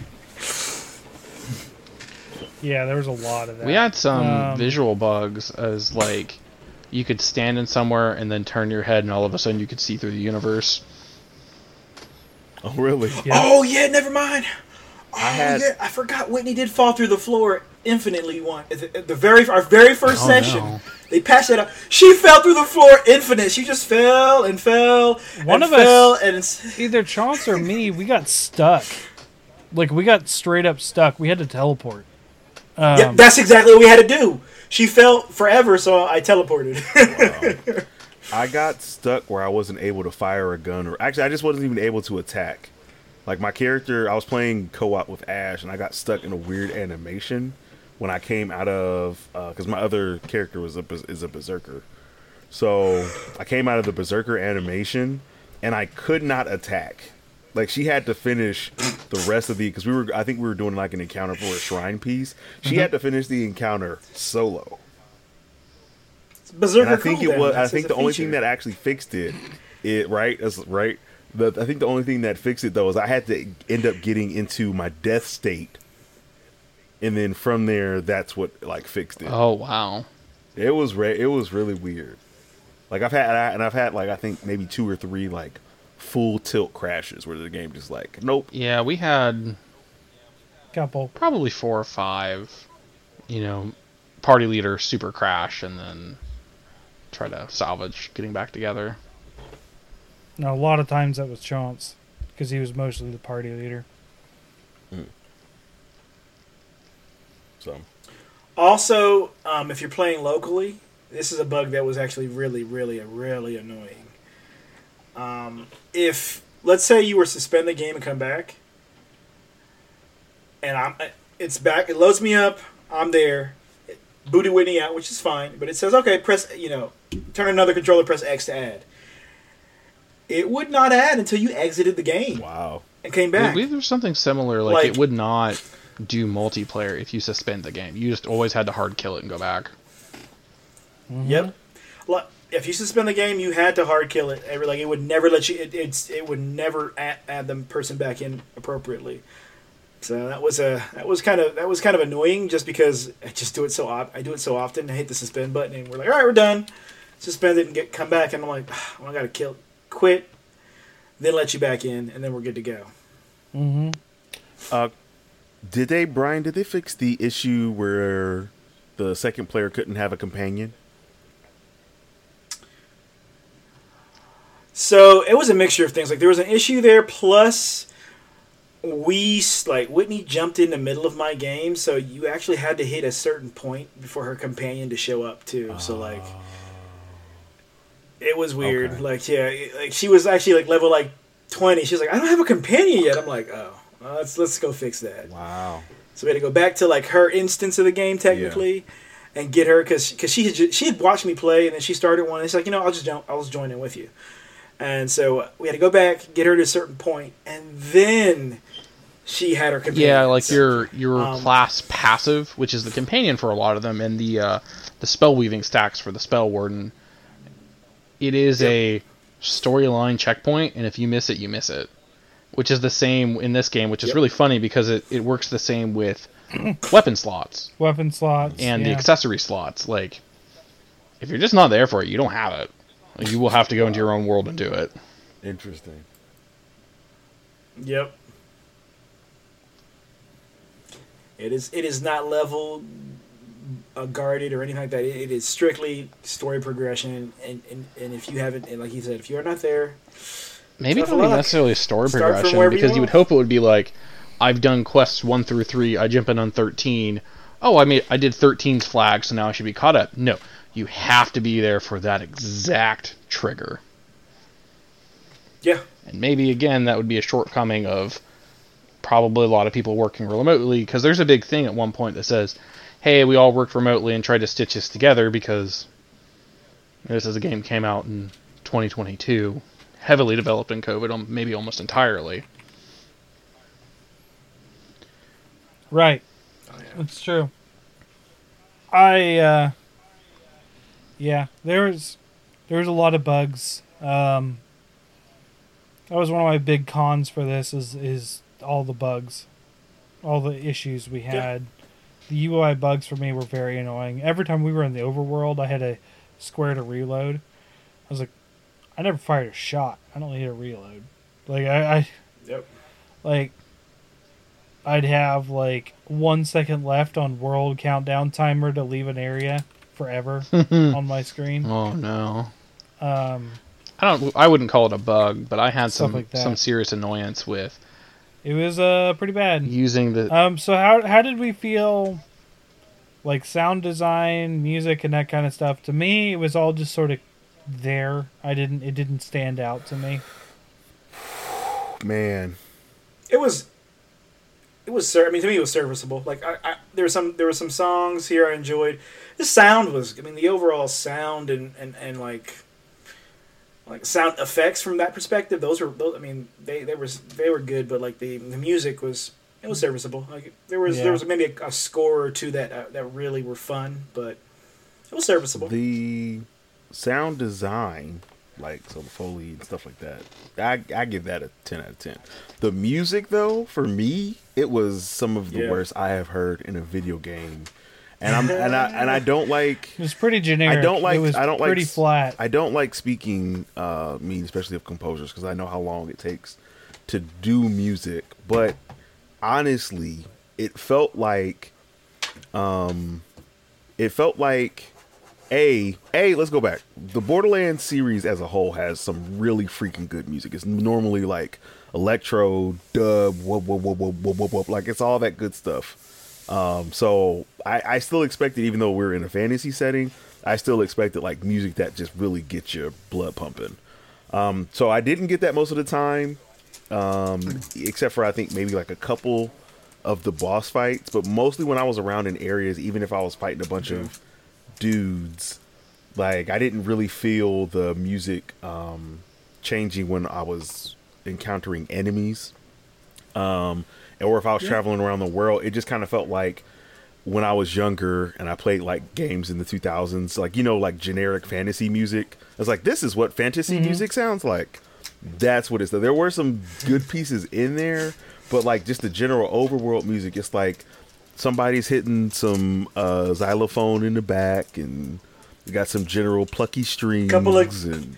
Yeah, there was a lot of that. We had some Um, visual bugs as like you could stand in somewhere and then turn your head and all of a sudden you could see through the universe. oh really? Yeah. Oh yeah, never mind. Oh, I had- yeah, I forgot Whitney did fall through the floor infinitely one the, the very our very first Oh, session. no. They passed it up. She fell through the floor infinite. She just fell and fell One and of us- fell and Either Chance or me, we got stuck. Like we got straight up stuck. We had to teleport. Um, yeah, that's exactly what we had to do. She fell forever, so I teleported. I got stuck where I wasn't able to fire a gun, or actually, I just wasn't even able to attack. Like my character, I was playing co-op with Ash, and I got stuck in a weird animation when I came out of uh, because my other character was a is a berserker. So I came out of the berserker animation, and I could not attack. Like she had to finish the rest of the because we were I think we were doing like an encounter for a shrine piece. She Mm-hmm. had to finish the encounter solo. Berserker And I think cooldown, it was. I think the only feature. thing that actually fixed it, it right, is right. The, I think the only thing that fixed it though is I had to end up getting into my death state, and then from there, that's what like fixed it. Oh wow. It was re- it was really weird. Like I've had and I've had like I think maybe two or three like full tilt crashes where the game just like nope. Yeah, we had Couple. probably four or five. You know, party leader super crash and then try to salvage getting back together. Now a lot of times that was Chance because he was mostly the party leader. So Also, um, if you're playing locally, this is a bug that was actually really, really, really annoying. Um, if let's say you were to suspend the game and come back, and I'm, it's back. It loads me up. I'm there. It booted Whitney out, which is fine. But it says, okay, press you know, turn another controller, press X to add. It would not add until you exited the game wow. and came I back. believe there's something similar. Like, Like- it would not do multiplayer if you suspend the game. You just always had to hard kill it and go back. Mm-hmm. Yep. Like, if you suspend the game, you had to hard kill it. Every like it would never let you. It, it's it would never add, add the person back in appropriately. So that was a that was kind of that was kind of annoying just because I just do it so op- I do it so often. I hit the suspend button and we're like, all right, we're done. Suspend it and get come back, and I'm like, "Ah, well, I gotta kill, quit, then let you back in, and then we're good to go. Mm-hmm. Uh, did they Brian? Did they fix the issue where the second player couldn't have a companion? So it was a mixture of things. Like there was an issue there, plus we like Whitney jumped in the middle of my game, so you actually had to hit a certain point before her companion to show up too. So like it was weird. Okay. Like yeah, like she was actually like level like twenty. She's like, I don't have a companion yet. I'm like, oh, let's let's go fix that. Wow. So we had to go back to like her instance of the game technically, and get her because because she had she had watched me play and then she started one. And she's like, you know, I'll just jump, I'll just join in with you. And so we had to go back, get her to a certain point, and then she had her companion. Yeah, like So- your your um, class passive, which is the companion for a lot of them, and the uh, the spell weaving stacks for the spell warden. It is a storyline checkpoint, and if you miss it, you miss it. Which is the same in this game, which is Yep. really funny because it, it works the same with <clears throat> weapon slots Weapon slots and the accessory slots. Like, if you're just not there for it, you don't have it. Like, you will have to go into your own world and do it. Interesting. Yep. It is. It is not level uh, guarded or anything like that. It, it is strictly story progression, and, and and if you haven't, and like you said, if you are not there, Maybe not even luck. necessarily story Start progression because you you would hope it would be like, I've done quests one through three. I jump in on thirteen. Oh, I mean, I did 13's flag, so now I should be caught up. No, you have to be there for that exact trigger. yeah, And maybe again that would be a shortcoming of probably a lot of people working remotely because there's a big thing at one point that says, "Hey, we all worked remotely and tried to stitch this together because this is a game came out in 2022, heavily developed in COVID, maybe almost entirely." Right. That's true. I uh yeah, there was there was a lot of bugs. Um that was one of my big cons for this is is all the bugs. All the issues we had. The UI bugs for me were very annoying. Every time we were in the overworld I had a square to reload. I was like I never fired a shot. I don't need a reload. Like I, I yep. like I'd have like one second left on world countdown timer to leave an area forever <laughs> on my screen. Oh no. Um, I don't. I wouldn't call it a bug, but I had some like some serious annoyance with it was uh pretty bad. using the. Um, so how how did we feel? Like sound design, music, and that kind of stuff. To me, it was all just sort of there. I didn't. It didn't stand out to me. Man, It was. It was. I mean, to me, it was serviceable. Like I, I there were some there were some songs here I enjoyed. The sound was. I mean, the overall sound and and and like. like sound effects from that perspective. Those were, those, I mean, they they were they were good, but like the the music was it was serviceable. Like there was Yeah. there was maybe a, a score or two that uh, that really were fun, but it was serviceable. The sound design, like so the foley and stuff like that, I I give that a ten out of ten. The music though, for me, it was some of the Yeah. worst I have heard in a video game, and I'm and I and I don't like. It was pretty generic. I don't like. It was I don't like. pretty flat. I don't like speaking. Uh, me especially of composers because I know how long it takes to do music. But honestly, it felt like, um, it felt like a a. Let's go back. The Borderlands series as a whole has some really freaking good music. It's normally like electro, dub, whoop, whoop, whoop, whoop, whoop, whoop. like it's all that good stuff. Um, so I, I still expected, even though we're in a fantasy setting, I still expected like music that just really gets your blood pumping. Um, so I didn't get that most of the time, um, except for I think maybe like a couple of the boss fights. But mostly when I was around in areas, even if I was fighting a bunch of dudes, like I didn't really feel the music um, changing when I was encountering enemies um, or if I was traveling around the world, it just kind of felt like when I was younger and I played like games in the 2000s, like you know, like generic fantasy music. I was like, this is what fantasy music sounds like. That's what it's. There were some good pieces in there, but like just the general overworld music, it's like somebody's hitting some uh, xylophone in the back, and you got some general plucky strings Couple of- and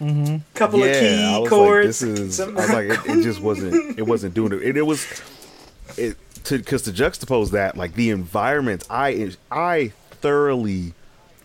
Mm-hmm. couple of I key was chords. Like, this is. some- I was like, it, it just wasn't. It wasn't doing it. And it was. It to because to juxtapose that, like the environments, I I thoroughly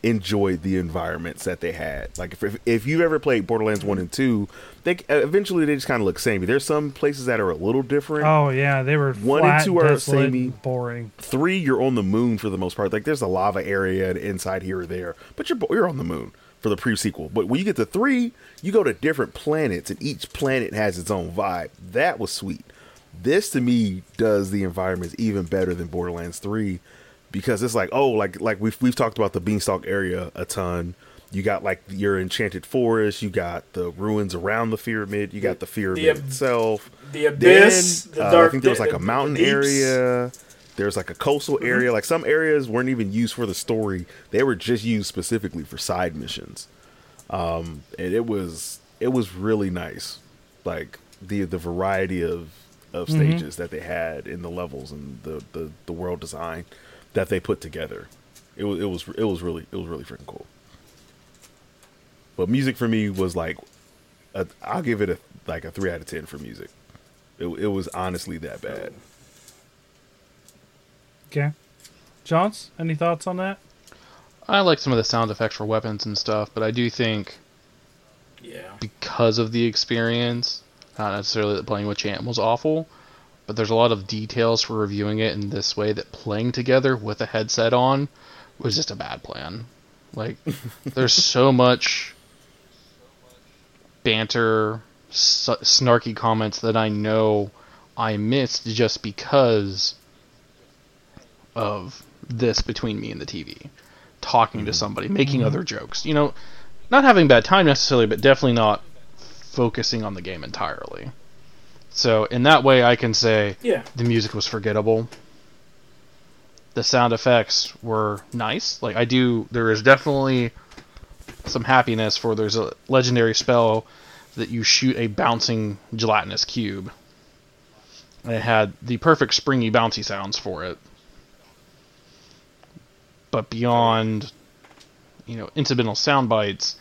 enjoyed the environments that they had. Like if if you've ever played Borderlands one and two, they eventually they just kind of look samey. There's some places that are a little different. Oh yeah, they were One and two are samey. boring. Three, you're on the moon for the most part. Like there's a lava area inside here or there, but you're you're on the moon for the pre sequel. But when you get to three, you go to different planets, and each planet has its own vibe. That was sweet. This to me does the environments even better than Borderlands three because it's like oh like like we've we've talked about the Beanstalk area a ton. You got like your enchanted forest, you got the ruins around the pyramid, you got the pyramid ab- itself. the abyss, Then, the uh, dark. I think there was like a the mountain deeps. area. There's like a coastal area. Like some areas weren't even used for the story; they were just used specifically for side missions. Um, and it was it was really nice, like the the variety of of stages that they had in the levels and the, the the world design that they put together. It was it was it was really it was really freaking cool. But music for me was like, a, I'll give it a like a three out of ten for music. It, it was honestly that bad. Okay, Johns, any thoughts on that? I like some of the sound effects for weapons and stuff, but I do think Yeah. because of the experience, not necessarily that playing with Champ was awful, but there's a lot of details for reviewing it in this way that playing together with a headset on was just a bad plan. Like, <laughs> there's so much banter, s- snarky comments that I know I missed just because of this between me and the TV. Talking to mm-hmm. somebody, making mm-hmm. other jokes. You know, not having bad time necessarily, but definitely not focusing on the game entirely. So in that way, I can say Yeah. the music was forgettable. The sound effects were nice. Like I do, there is definitely some happiness for there's a legendary spell that you shoot a bouncing gelatinous cube. And it had the perfect springy bouncy sounds for it. But beyond, you know, incidental sound bites,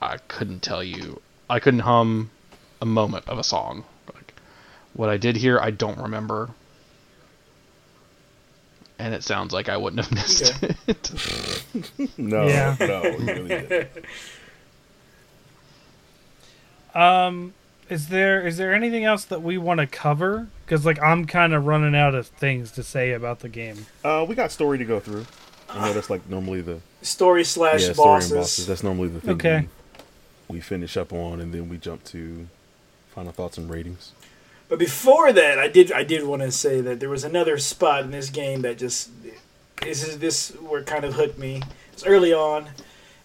I couldn't tell you. I couldn't hum a moment of a song. Like, what I did here, I don't remember. And it sounds like I wouldn't have <laughs> missed Okay. it. <laughs> No, Yeah. no, it really didn't. <laughs> Um, is there is there anything else that we want to cover? Because like I'm kind of running out of things to say about the game. Uh, we got story to go through. I know that's like normally the Story slash yeah story bosses. and bosses. That's normally the thing Okay. we, we finish up on, and then we jump to final thoughts and ratings. But before that, I did I did want to say that there was another spot in this game that just this is this where kind of hooked me. It's early on.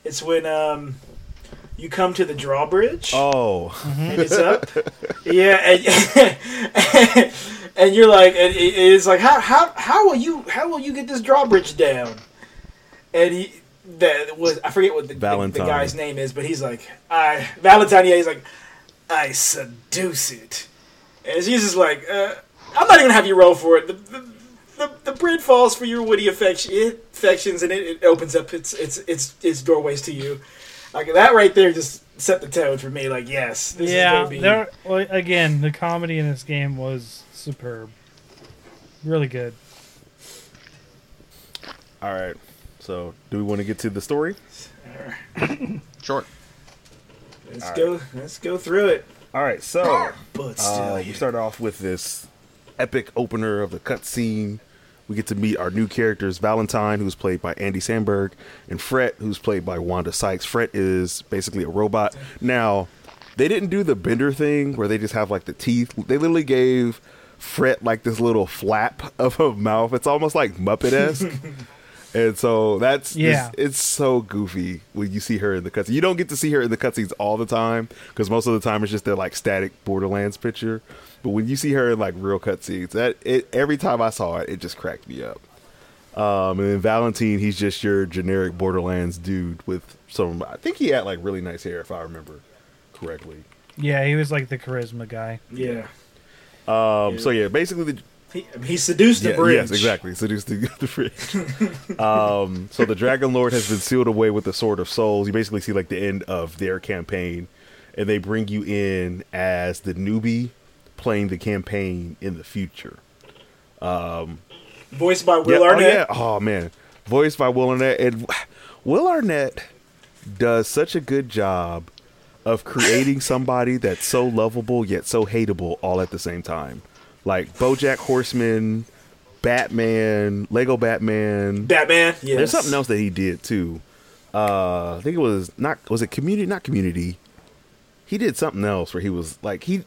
It's when um you come to the drawbridge. Oh, and it's up. yeah, and, <laughs> and you're like, and it's like, how how how will you how will you get this drawbridge down? And he that was I forget what the, the, the guy's name is, but he's like, I Valentine. Yeah, he's like, I seduce it, and she's just like, uh, I'm not even gonna have you roll for it. The, the, the, the bridge falls for your witty affection, affections, and it, it opens up its its its its doorways to you. Like that right there just set the tone for me. Like, yes, this is yeah, gonna be. there. Well, again, the comedy in this game was superb. Really good. all right. So, do we want to get to the story? <coughs> Short. Let's All go. Let's go through it. All right. So, But still, Uh, we start off with this epic opener of the cutscene. We get to meet our new characters, Valentine, who's played by Andy Samberg, and Frette, who's played by Wanda Sykes. Frette is basically a robot. Now, they didn't do the bender thing where they just have like the teeth. They literally gave Frette like this little flap of a mouth. It's almost like Muppet esque. <laughs> And so that's Yeah. it's, it's so goofy when you see her in the cutscene. You don't get to see her in the cutscenes all the time because most of the time it's just their like static Borderlands picture. But when you see her in like real cutscenes, that it every time I saw it, it just cracked me up. Um, and then Valentine, he's just your generic Borderlands dude with some. I think he had like really nice hair, if I remember correctly. Yeah, he was like the charisma guy. yeah, Um, so yeah, basically the he, he seduced the Yeah, bridge. Yes, exactly. Seduce the, <laughs> the fridge. um, so the Dragon Lord has been sealed away with the Sword of Souls. You basically see like the end of their campaign, and they bring you in as the newbie playing the campaign in the future. Voiced by Yeah, Will oh, Arnett. yeah. Oh man, voiced by Will Arnett, and <sighs> Will Arnett does such a good job of creating somebody that's so lovable yet so hateable all at the same time. Like BoJack Horseman, Batman, Lego Batman. Batman. Yes. There's something else that he did too. Uh, I think it was not was it Community? Not Community. He did something else where he was like he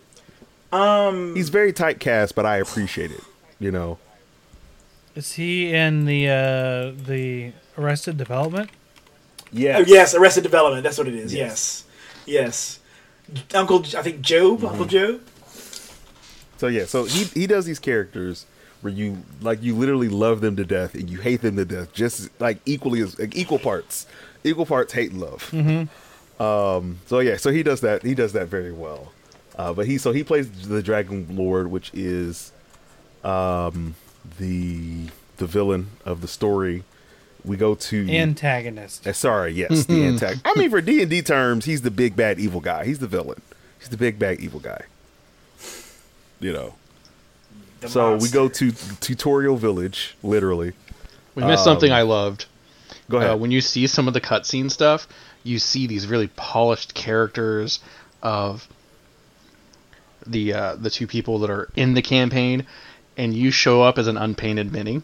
Um, he's very tight cast, but I appreciate it. You know. Is he in the uh the Arrested Development? Yeah. oh, yes, Arrested Development. That's what it is. Yes. Yes. Yes. Uncle, I think GOB. Mm-hmm. Uncle GOB. So yeah, so he he does these characters where you like you literally love them to death and you hate them to death, just like equally as like equal parts, equal parts hate and love. Mm-hmm. Um. So yeah, so he does that. He does that very well. Uh, but he so he plays the Dragon Lord, which is, um, the the villain of the story. We go to Antagonist. uh, sorry, yes, the antagonist. I mean, for D and D terms, he's the big bad evil guy. He's the villain. He's the big bad evil guy. You know. The So we go to Tutorial Village, literally. We missed something I loved. Go ahead. Uh, when you see some of the cutscene stuff, you see these really polished characters of the uh, the two people that are in the campaign, and you show up as an unpainted mini.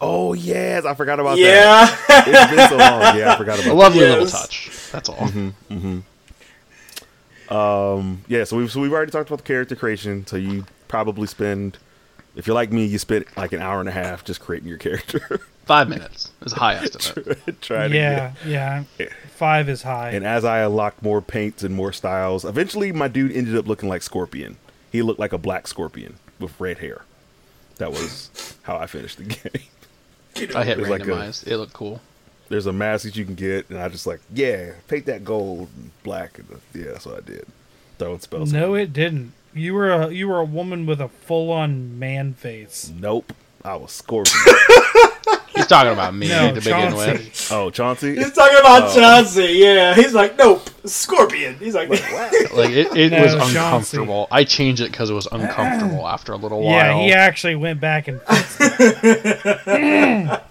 oh yes, I forgot about Yeah. that. It's been so long. Yeah, I forgot <laughs> about. A about lovely Yes. little touch. That's all. that. Um, yeah, so we've so we've already talked about the character creation. So you probably spend, if you're like me, you spend like an hour and a half just creating your character, <laughs> Five minutes is a high <laughs> estimate. trying Yeah, to yeah. get. Five is high. And as I unlocked more paints and more styles, eventually my dude ended up looking like Scorpion. He looked like a black Scorpion with red hair. That was how I finished the <laughs> game. I hit It was like a- randomized. it looked cool. There's a mask that you can get, and I just like, yeah, paint that gold and black, and yeah, that's what I did. Throwing spells. no, it didn't. You were a you were a woman with a full on man face. Nope, I was Scorpion. <laughs> He's talking about me No, to begin Chauncey. with. oh, Chauncey. He's talking about Oh. Chauncey. Yeah. He's like, nope, Scorpion. He's like, Like <laughs> it, it No, was Chauncey. uncomfortable. I changed it because it was uncomfortable after a little while. Yeah, he actually went back and fixed it. <laughs>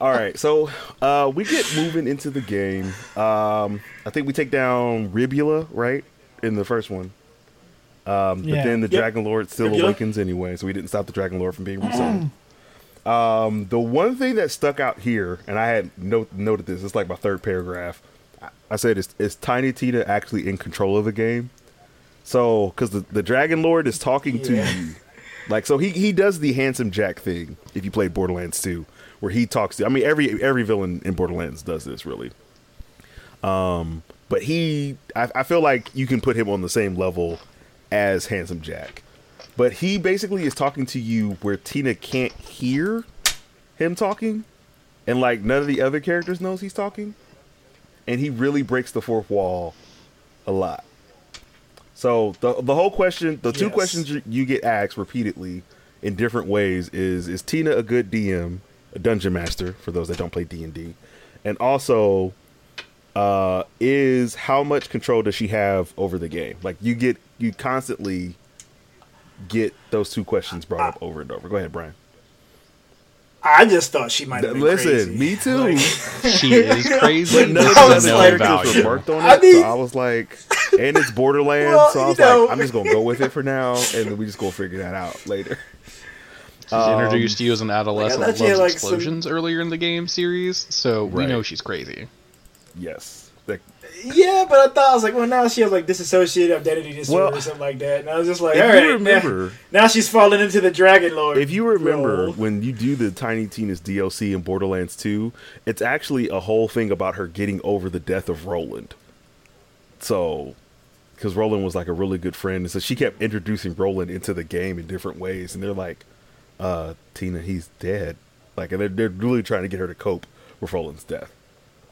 All right, so uh, we get moving into the game. Um, I think we take down Ribula, right, in the first one. Um, Yeah. But then the Yep. Dragon Lord still Ribula. awakens anyway, so we didn't stop the Dragon Lord from being resettled. um, the one thing that stuck out here, and I had note, noted this, it's like my third paragraph. I- I said, is, is Tiny Tina actually in control of the game? So, because the, the Dragon Lord is talking to you. Like, so he, he does the handsome Jack thing if you play Borderlands 2, where he talks to I mean, every every villain in Borderlands does this, really. Um, but he, I, I feel like you can put him on the same level as Handsome Jack. But he basically is talking to you where Tina can't hear him talking, and like none of the other characters knows he's talking, and he really breaks the fourth wall a lot. So the the whole question, the two questions you, you get asked repeatedly in different ways is: Is Tina a good DM, a dungeon master for those that don't play D and D, and also uh, is how much control does she have over the game? Like you get you constantly get those two questions brought up over and over. Go ahead, Brian. I just thought she might have Listen, crazy. me <laughs> too. Like, <laughs> She is <laughs> crazy. But none of I the was no like- characters value. worked on it, I mean- so I was like, and it's Borderlands, Well, so I you was know. like, I'm just gonna go with it for now, and then we just gonna figure that out later. She's introduced to you as an adolescent I that thought she had, loves like, some- explosions earlier in the game series, so we Right. know she's crazy. Yes, Like, yeah, but I thought I was like, well, now she has like disassociative identity disorder Well, or something like that, and I was just like, if all you right, remember- now, now she's falling into the Dragon Lord. if you remember role. when you do the Tiny Tina's DLC in Borderlands 2, it's actually a whole thing about her getting over the death of Roland. So, because Roland was like a really good friend, and so she kept introducing Roland into the game in different ways, and they're like, uh, Tina, he's dead. Like, and they're, they're really trying to get her to cope with Roland's death.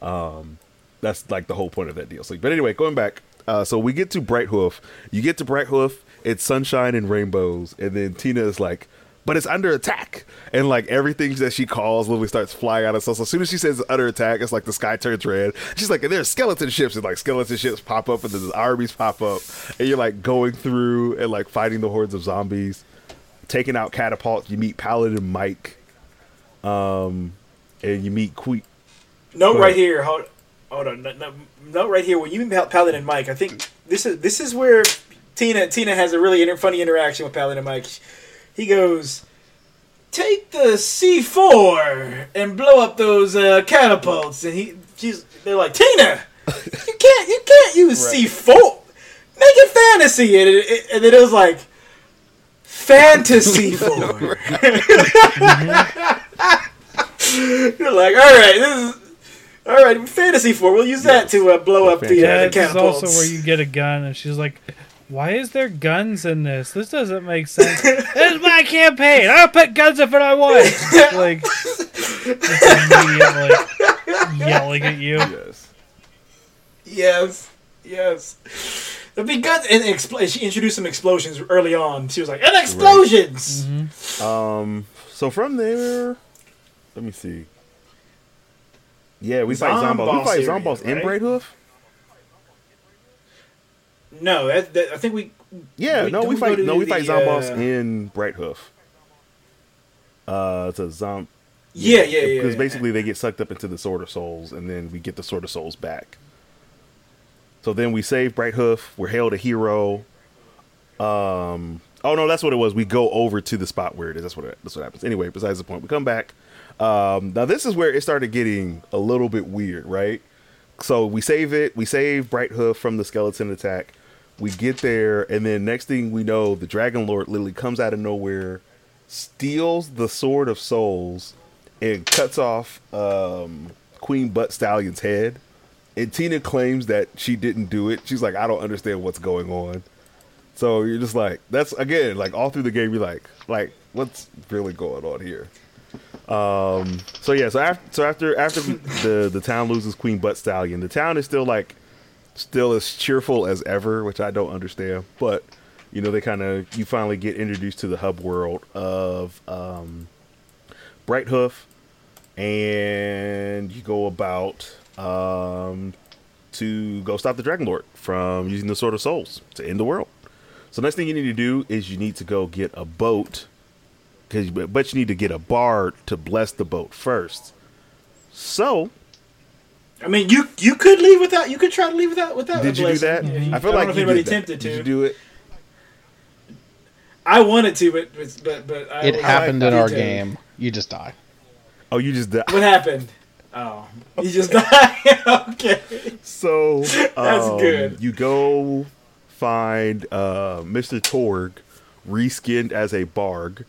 Um, that's like the whole point of that DLC. But anyway, going back, uh, so we get to Bright Hoof. You get to Bright Hoof, it's sunshine and rainbows, and then Tina is like, but it's under attack. And like everything that she calls literally starts flying out of so, so as soon as she says under attack, it's like the sky turns red. She's like, and there's skeleton ships, and like skeleton ships pop up, and then the armies pop up, and you're like going through and like fighting the hordes of zombies, taking out catapults. You meet Paladin Mike, um, and you meet Que- Note Go right here. Hold, hold on. No, no, note right here. When you meet Pal- Paladin Mike, I think this is this is where Tina Tina has a really inter- funny interaction with Paladin Mike. He goes, "Take the C four and blow up those uh, catapults." And he, she's, they're like, "Tina, <laughs> you can't, you can't use Right. C four. Make it fantasy." And, it, it- and then it was like. Fantasy <laughs> four. <laughs> You're like, all right, this is all right. Fantasy four. We'll use that to uh, blow up the, uh, Yeah, the this is catapults. also where you get a gun, and she's like, "Why is there guns in this? This doesn't make sense. <laughs> this is my campaign. I'll put guns if I want." like, just immediately yelling at you. yes. Yes, yes. That'd be good. And expl- she introduced some explosions early on. She was like, "And explosions." Um. So from there, let me see. Yeah, we fight Zomboss Zomboss. We fight area, Zomboss in right? Bright Hoof. No, that, that, I think we. Yeah, Wait, no, we we fight. No, we the, fight Zomboss uh, in Bright Hoof. Uh, it's a zom. Yeah, yeah, yeah. Because yeah. basically they get sucked up into the Sword of Souls, and then we get the Sword of Souls back. So then we save Bright Hoof. We're hailed a hero. Um. Oh no, that's what it was. We go over to the spot where it is. That's what it, that's what happens. Anyway, besides the point, we come back. Um, now this is where it started getting a little bit weird, right? So we save it. We save Bright Hoof from the skeleton attack. We get there, and then next thing we know, the Dragon Lord literally comes out of nowhere, steals the Sword of Souls, and cuts off um, Queen Butt Stallion's head. And Tina claims that she didn't do it. She's like, I don't understand what's going on. So you're just like, that's again, like all through the game, you're like, like what's really going on here? Um. So yeah. So after, so after, after the the town loses Queen Butt Stallion, the town is still like, still as cheerful as ever, which I don't understand. But you know, they kind of you finally get introduced to the hub world of um, Bright Hoof, and you go about um to go stop the Dragon Lord from using the Sword of Souls to end the world. So next thing you need to do is you need to go get a boat, cause, but you need to get a bard to bless the boat first. So I mean, you you could leave without. You could try to leave without without. did a you do blessing. that? Yeah, I feel don't like know if you anybody did that. tempted to. Did you do it? I wanted to, but but but, but I It happened I in our game. You just die. Oh, you just died. What happened? Oh, you just <laughs> died. okay. So That's um, good. You go find uh, Mr. Torgue reskinned as a barg,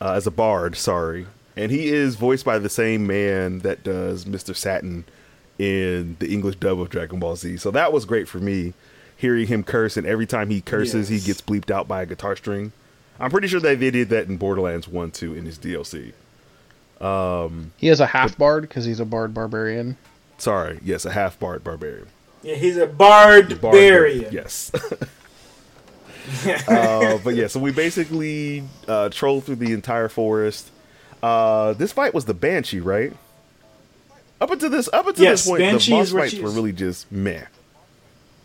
uh, as a bard. Sorry, and he is voiced by the same man that does Mr. Satan in the English dub of Dragon Ball Z. So that was great for me, hearing him curse, and every time he curses, Yes. he gets bleeped out by a guitar string. I'm pretty sure that they did that in Borderlands 1 too in his DLC. He has a half bard because he's a bard barbarian. Sorry, yes, a half bard barbarian. Yeah, he's a barbarian. Barbarian, Yes. <laughs> <laughs> uh, but yeah, so we basically uh, trolled through the entire forest. Uh, this fight was the Banshee, right? Up until this, up until Yes, this point, Banshee the boss fights were really just meh.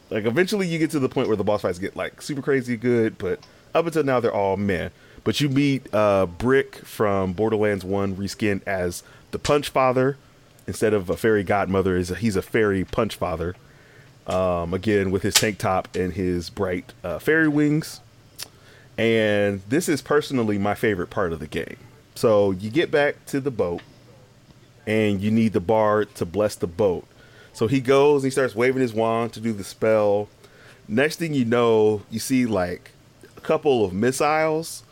Like eventually, you get to the point where the boss fights get like super crazy good, but up until now, they're all meh. But you meet uh, Brick from Borderlands One, reskinned as the Punch Father instead of a fairy godmother. Is he's a fairy Punch Father um, again with his tank top and his bright uh, fairy wings. And this is personally my favorite part of the game. So you get back to the boat, and you need the bard to bless the boat. So he goes, and he starts waving his wand to do the spell. Next thing you know, you see like a couple of missiles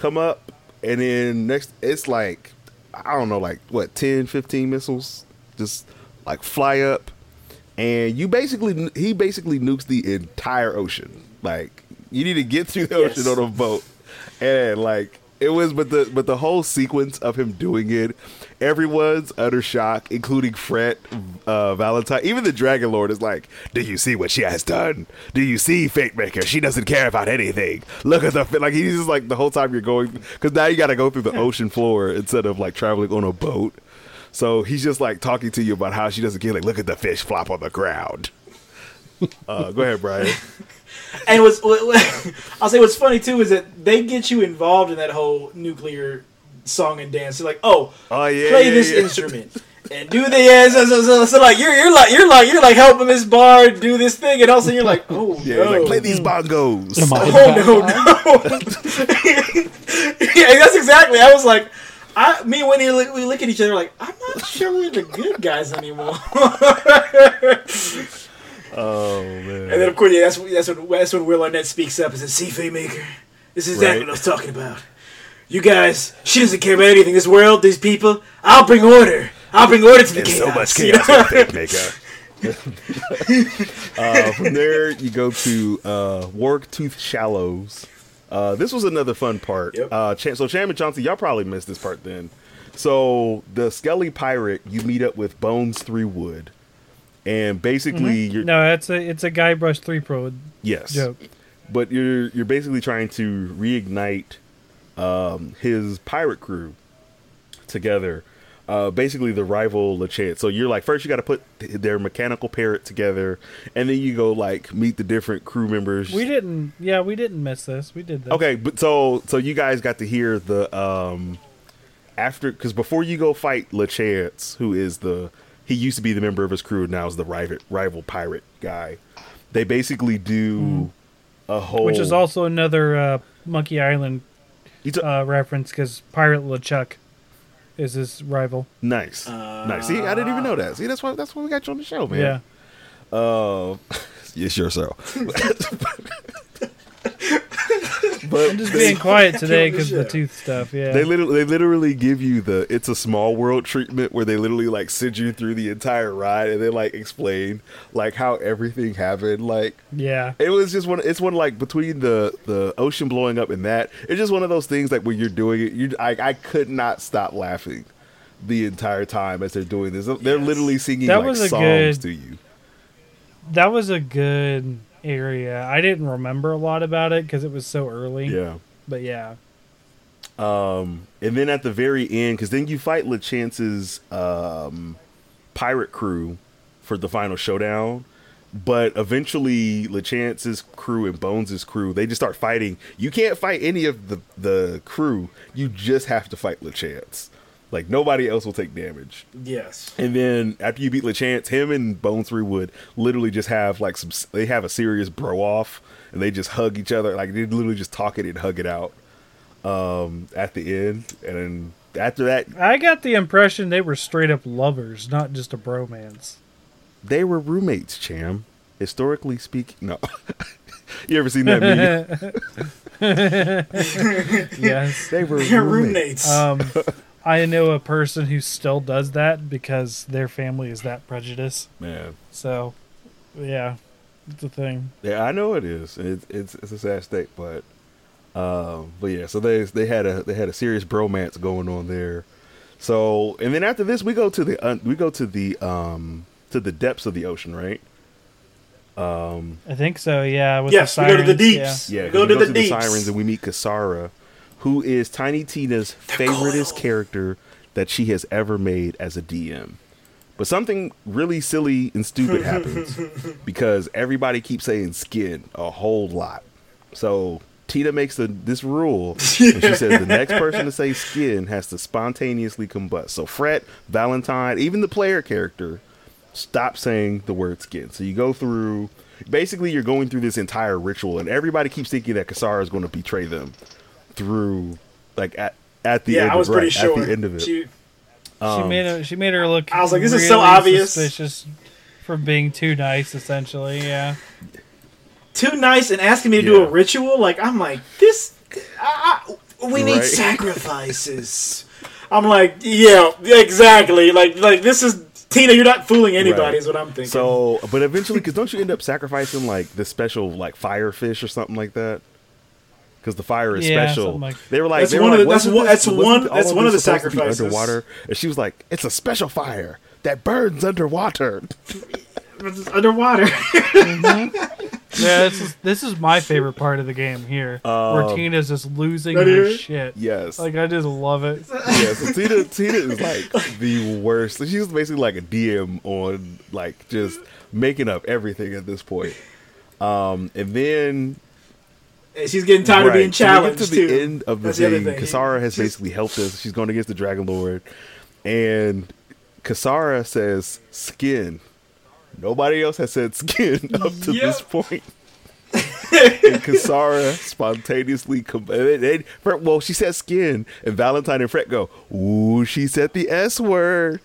come up, and then next, it's like, I don't know, like what, 10, 15 missiles just like fly up and you basically he basically nukes the entire ocean. Like you need to get through the Yes. ocean on a boat, and like it was, but the but the whole sequence of him doing it, everyone's utter shock, including Frette, uh, Valentine, even the Dragon Lord is like, "Do you see what she has done? Do you see Fate Maker? She doesn't care about anything. Look at the like he's just like the whole time you're going because now you got to go through the ocean floor instead of like traveling on a boat." So he's just like talking to you about how she doesn't care. Like, look at the fish flop on the ground. Uh, go ahead, Brian. <laughs> And what's what, what- <laughs> I'll say what's funny too is that they get you involved in that whole nuclear song and dance. They're like, oh, Oh yeah, play yeah, this yeah. instrument and do the yeah. So, so, so, so like you're you're like you're like you're like helping this bard do this thing, and all of a sudden you're like, oh <laughs> Yeah, no. he's like play these bongos. Am <laughs> I- Oh no, no! <laughs> yeah, that's exactly. I was like, I me and Winnie look, we look at each other like, I'm not sure we're the good guys anymore. Oh man. and then of course, yeah, that's that's when that's when Will Arnett speaks up and says, "See, Maker, this is exactly Right. what I was talking about. You guys, she doesn't care about anything. This world, these people. I'll bring order. I'll bring order to the There's chaos. so much <laughs> you chaos know? with Fate <laughs> uh, from there, you go to uh, Wargtooth Shallows. Uh, this was another fun part. Yep. Uh, Chan- so, Cham and Chauncey, y'all probably missed this part then. So, the Skelly Pirate, you meet up with Bones Three Wood, and basically, you're No, it's a it's a Guybrush Threepwood yes, joke. but you're you're basically trying to reignite um, his pirate crew together. Uh, basically, the rival Lachance. So you're like, first you got to put th- their mechanical parrot together, and then you go like meet the different crew members. We didn't. Yeah, we didn't miss this. We did this. Okay, but so so you guys got to hear the um after because before you go fight Lachance, who is the he used to be the member of his crew, now is the rival rival pirate guy. They basically do a whole. Which is also another uh, Monkey Island uh, reference because Pirate LeChuck is his rival. Nice, nice. See, I didn't even know that. See, that's why that's why we got you on the show, man. Yeah. Uh, <laughs> sure, so. <laughs> <laughs> but I'm just being <laughs> quiet today because the tooth stuff. Yeah. they literally they literally give you the it's a small world treatment where they literally like send you through the entire ride and they like explain like how everything happened. Like yeah. it was just one. It's one like between the the ocean blowing up and that. It's just one of those things like when you're doing it, you I I could not stop laughing the entire time as they're doing this. They're Yes. literally singing That like was a songs good- to you. That was a good area. I didn't remember a lot about it because it was so early. Yeah. But yeah. Um, and then at the very end, because then you fight LeChance's um, pirate crew for the final showdown. But eventually, LeChance's crew and Bones's crew, they just start fighting. You can't fight any of the, the crew. You just have to fight LeChance. Like, nobody else will take damage. Yes. And then after you beat LeChance, him and Bone Three would literally just have like some. They have a serious bro off, and they just hug each other. Like they literally just talk it and hug it out. Um, at the end, and then after that, I got the impression they were straight up lovers, not just a bromance. they were roommates. Cham, historically speaking, no. <laughs> you ever seen that meme? <laughs> yes. They were roommates. roommates. <laughs> Um, I know a person who still does that because their family is that prejudiced. Man, So, yeah, it's a thing. yeah, I know it is. It's it's, it's a sad state, but um, but yeah. So they they had a they had a serious bromance going on there. So and then after this, we go to the un, we go to the um to the depths of the ocean, right? Um, I think so. Yeah. With yes, the we go to the deeps. Yeah. Yeah, we 'cause go to the through deeps. sirens and we meet Kasara, who is Tiny Tina's favoriteest coil. character that she has ever made as a DM. But something really silly and stupid happens <laughs> because everybody keeps saying skin a whole lot. So Tina makes the, this rule, and she <laughs> says the next person to say skin has to spontaneously combust. So Frette, Valentine, even the player character, stop saying the word skin. So you go through. Basically, you're going through this entire ritual, and everybody keeps thinking that Kasara is going to betray them through, like at at the yeah, end. I was of, pretty right, sure. At the end of it, She, she um, made her. She made her look. I was like, this is so really obvious. Suspicious for being too nice, essentially. Yeah. too nice and asking me to do a ritual. Like I'm like this. I, I, we need Right. <laughs> sacrifices. I'm like, yeah, exactly. Like, like this is Tina. You're not fooling anybody. Right. Is what I'm thinking. So, but eventually, because don't you end up sacrificing like the special like fire fish or something like that? Because the fire is Yeah, special. like- they were like, That's they were one of the- that's one- that's one- that's of one of the supposed to be sacrifices. underwater. And she was like, it's a special fire that burns underwater. It's <laughs> underwater. Yeah. This is this is my favorite part of the game here, where Um, Tina's just losing Right her here? shit. yes. Like I just love it. yeah, so Tina Tina is like the worst. She's basically like a DM on like just making up everything at this point. Um, and then And She's getting tired of Right. being So we challenged get to too. the end of the That's thing. Kasara has She's- basically helped us. She's going against the Dragon Lord, and Kasara says skin. Nobody else has said skin <laughs> up to Yep. this point. And Kasara spontaneously, com- and- and- and- well, she said skin, and Valentine and Frette go, "Ooh, she said the S word,"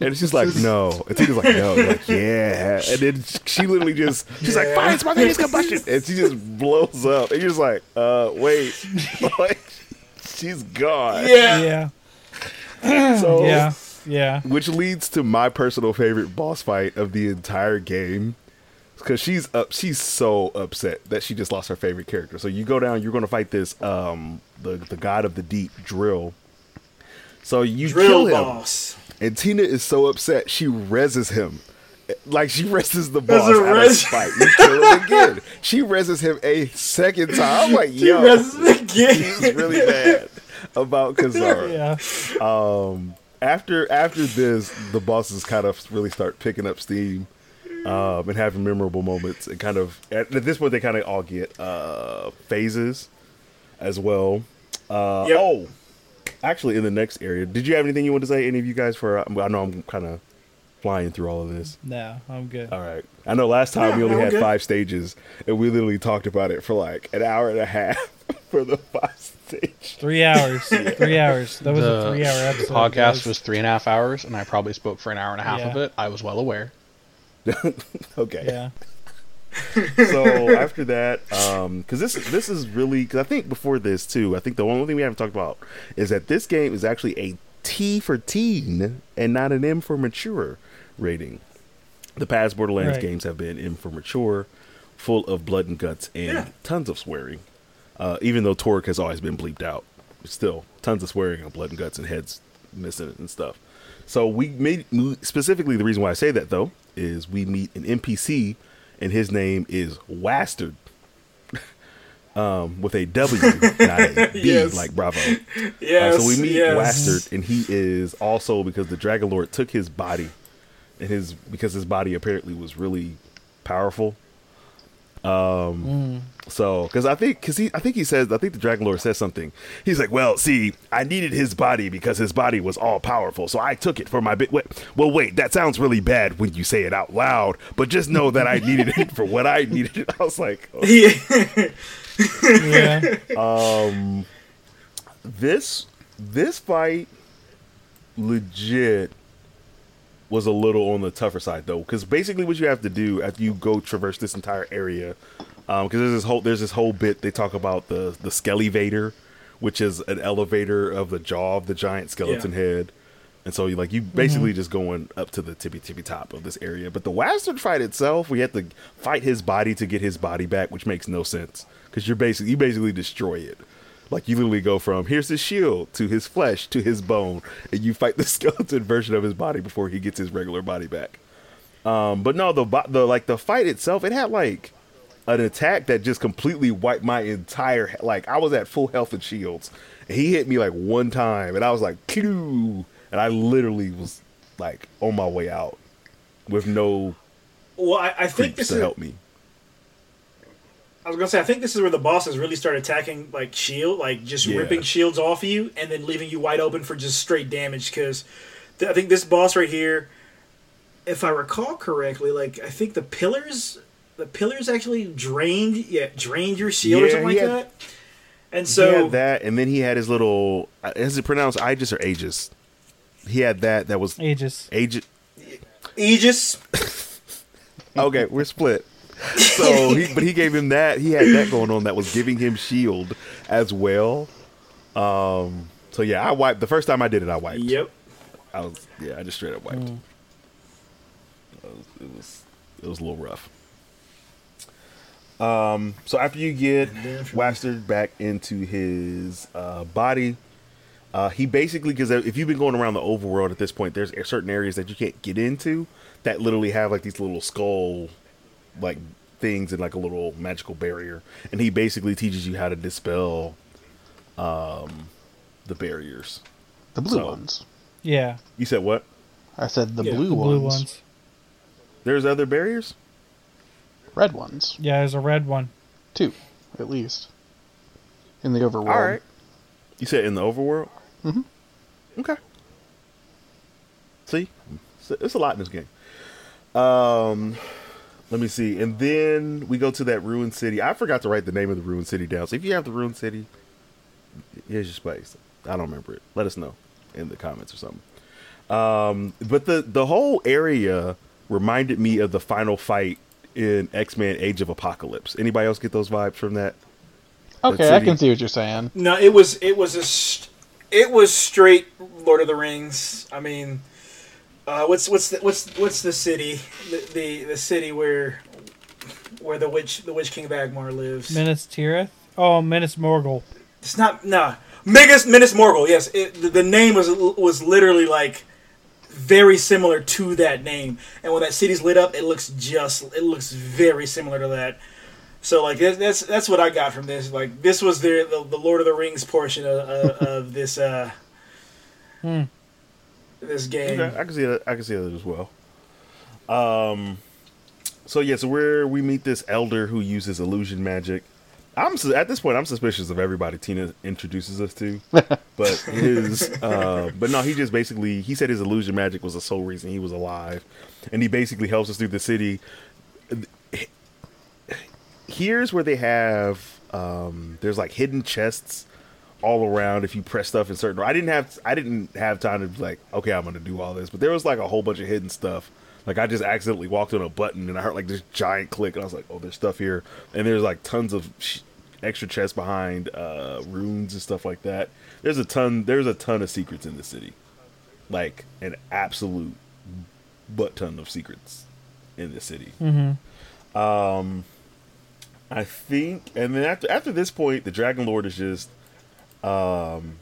and she's like, "No," and Tina's like, "No," like, "Yeah," and then she literally just, she's like, Yeah. "Fine, spontaneous combustion," and she just blows up, and you're just like, "Uh, wait, <laughs> like, she's gone." yeah. Yeah. So, Yeah. Yeah. which leads to my personal favorite boss fight of the entire game because she's up she's so upset that she just lost her favorite character so you go down you're going to fight this um the the god of the deep drill so you Drill kill him boss. and tina is so upset she reses him like she reses the boss out res- of spite. You kill him again. <laughs> She reses him a second time. I'm like, She yo, she's really mad about Kasara <laughs> Yeah. Um, after after this, the bosses kind of really start picking up steam um, and having memorable moments. And kind of at, at this point, they kind of all get uh, phases as well. Uh, Yep. Oh, actually, in the next area, did you have anything you want to say? Any of you guys? For I know I'm kind of flying through all of this. No, I'm good. All right. I know last time Yeah, we only no, we're had good. five stages, and we literally talked about it for like an hour and a half <laughs> for the five stage. Three hours. <laughs> Three hours. That was a three-hour the episode. podcast guys. was three and a half hours, and I probably spoke for an hour and a half of it. I was well aware. <laughs> Okay. Yeah. <laughs> so after that, because this this is really because I think before this too, I think the only thing we haven't talked about is that this game is actually a T for teen and not an M for mature rating. The past Borderlands Right. games have been M for mature, full of blood and guts and Yeah. tons of swearing. Uh, even though Torgue has always been bleeped out, still tons of swearing and blood and guts and heads missing and stuff. So we made specifically the reason why I say that though is we meet an NPC and his name is Wastard. <laughs> um, with a W, not a B, <laughs> Yes. like Bravo. Uh, so we meet yes. Wastard, and he is also because the Dragon Lord took his body, and his because his body apparently was really powerful. Um, so because I think because he I think he says I think the Dragon Lord says something. He's like, well, see, I needed his body because his body was all powerful, so I took it for my bit. Wait, well, wait, that sounds really bad when you say it out loud, but just know that I needed it for what I needed. <laughs> I was like, <laughs> oh, Yeah. <laughs> Um, this this fight legit was a little on the tougher side though because basically what you have to do after you go traverse this entire area um, because there's this whole there's this whole bit they talk about the the skelly vader which is an elevator of the jaw of the giant skeleton Yeah. head. And so, you like, you basically just going up to the tippy tippy top of this area. But the Wastard fight itself, we had to fight his body to get his body back, which makes no sense because you're basically you basically destroy it. Like you literally go from here's his shield to his flesh to his bone, and you fight the <laughs> skeleton version of his body before he gets his regular body back. Um, but no, the the like the fight itself, it had like an attack that just completely wiped my entire like I was at full health and shields, and he hit me like one time, and I was like, Pew! and I literally was like on my way out with no Well, I, I think this is. help me. I was gonna say, I think this is where the bosses really start attacking, like shield, like just Yeah. ripping shields off of you and then leaving you wide open for just straight damage. Because th- I think this boss right here, if I recall correctly, like I think the pillars, the pillars actually drained, yeah, drained your shield or something like had- that. And he so had that, and then he had his little uh, is it pronounced Aegis or Aegis? He had that. That was Aegis. Aegis. Aegis, <laughs> Okay, we're split. <laughs> So, he, but he gave him that. He had that going on that was giving him shield as well. Um. So yeah, I wiped the first time I did it. I wiped. yep. I was yeah. I just straight up wiped. It, was, it was it was a little rough. Um. So after you get Wastard back into his uh, body, uh, he basically because if you've been going around the overworld at this point, there's certain areas that you can't get into that literally have like these little skull like things and like a little magical barrier, and he basically teaches you how to dispel um the barriers. The blue So- ones. Yeah, You said what? I said the Yeah, blue, the ones. blue ones. There's other barriers. Red ones. Yeah, there's a red one. Two, at least. In the overworld. All right. You said in the overworld. Mm Mhm. Okay. See, it's it's a lot in this game. Um, let me see, and then we go to that ruined city. I forgot to write the name of the ruined city down. So if you have the ruined city, here's your space. I don't remember it. Let us know in the comments or something. Um, but the the whole area reminded me of the final fight in X Men: Age of Apocalypse. Anybody else get those vibes from that? Okay, I can see what you're saying. No, it was it was a st- it was straight Lord of the Rings. I mean, uh, what's what's the, what's what's the city the, the the city where where the witch the witch king of Angmar lives? Minas Tirith. Oh, Minas Morgul. It's not nah. Minas Minas Morgul. Yes, it, the, the name was was literally like very similar to that name, and when that city's lit up, it looks just it looks very similar to that. So like that's that's, what I got from this. Like this was the the, the Lord of the Rings portion of, of, of this uh This game. Okay, I can see that. I can see that as well. Um, so yeah, so where we meet this elder who uses illusion magic. I'm su- at this point. I'm suspicious of everybody Tina introduces us to, <laughs> but his, uh, but no, he just basically he said his illusion magic was the sole reason he was alive, and he basically helps us through the city. Here's where they have um, there's like hidden chests all around if you press stuff in certain I didn't have I didn't have time to be like okay I'm gonna do all this but there was like a whole bunch of hidden stuff. Like I just accidentally walked on a button and I heard like this giant click and I was like oh there's stuff here. And there's like tons of sh- extra chests behind uh runes and stuff like that. There's a ton there's a ton of secrets in the city. Like an absolute butt ton of secrets in the city. Mm-hmm. um, I think, and then after after this point, the Dragon Lord is just, um,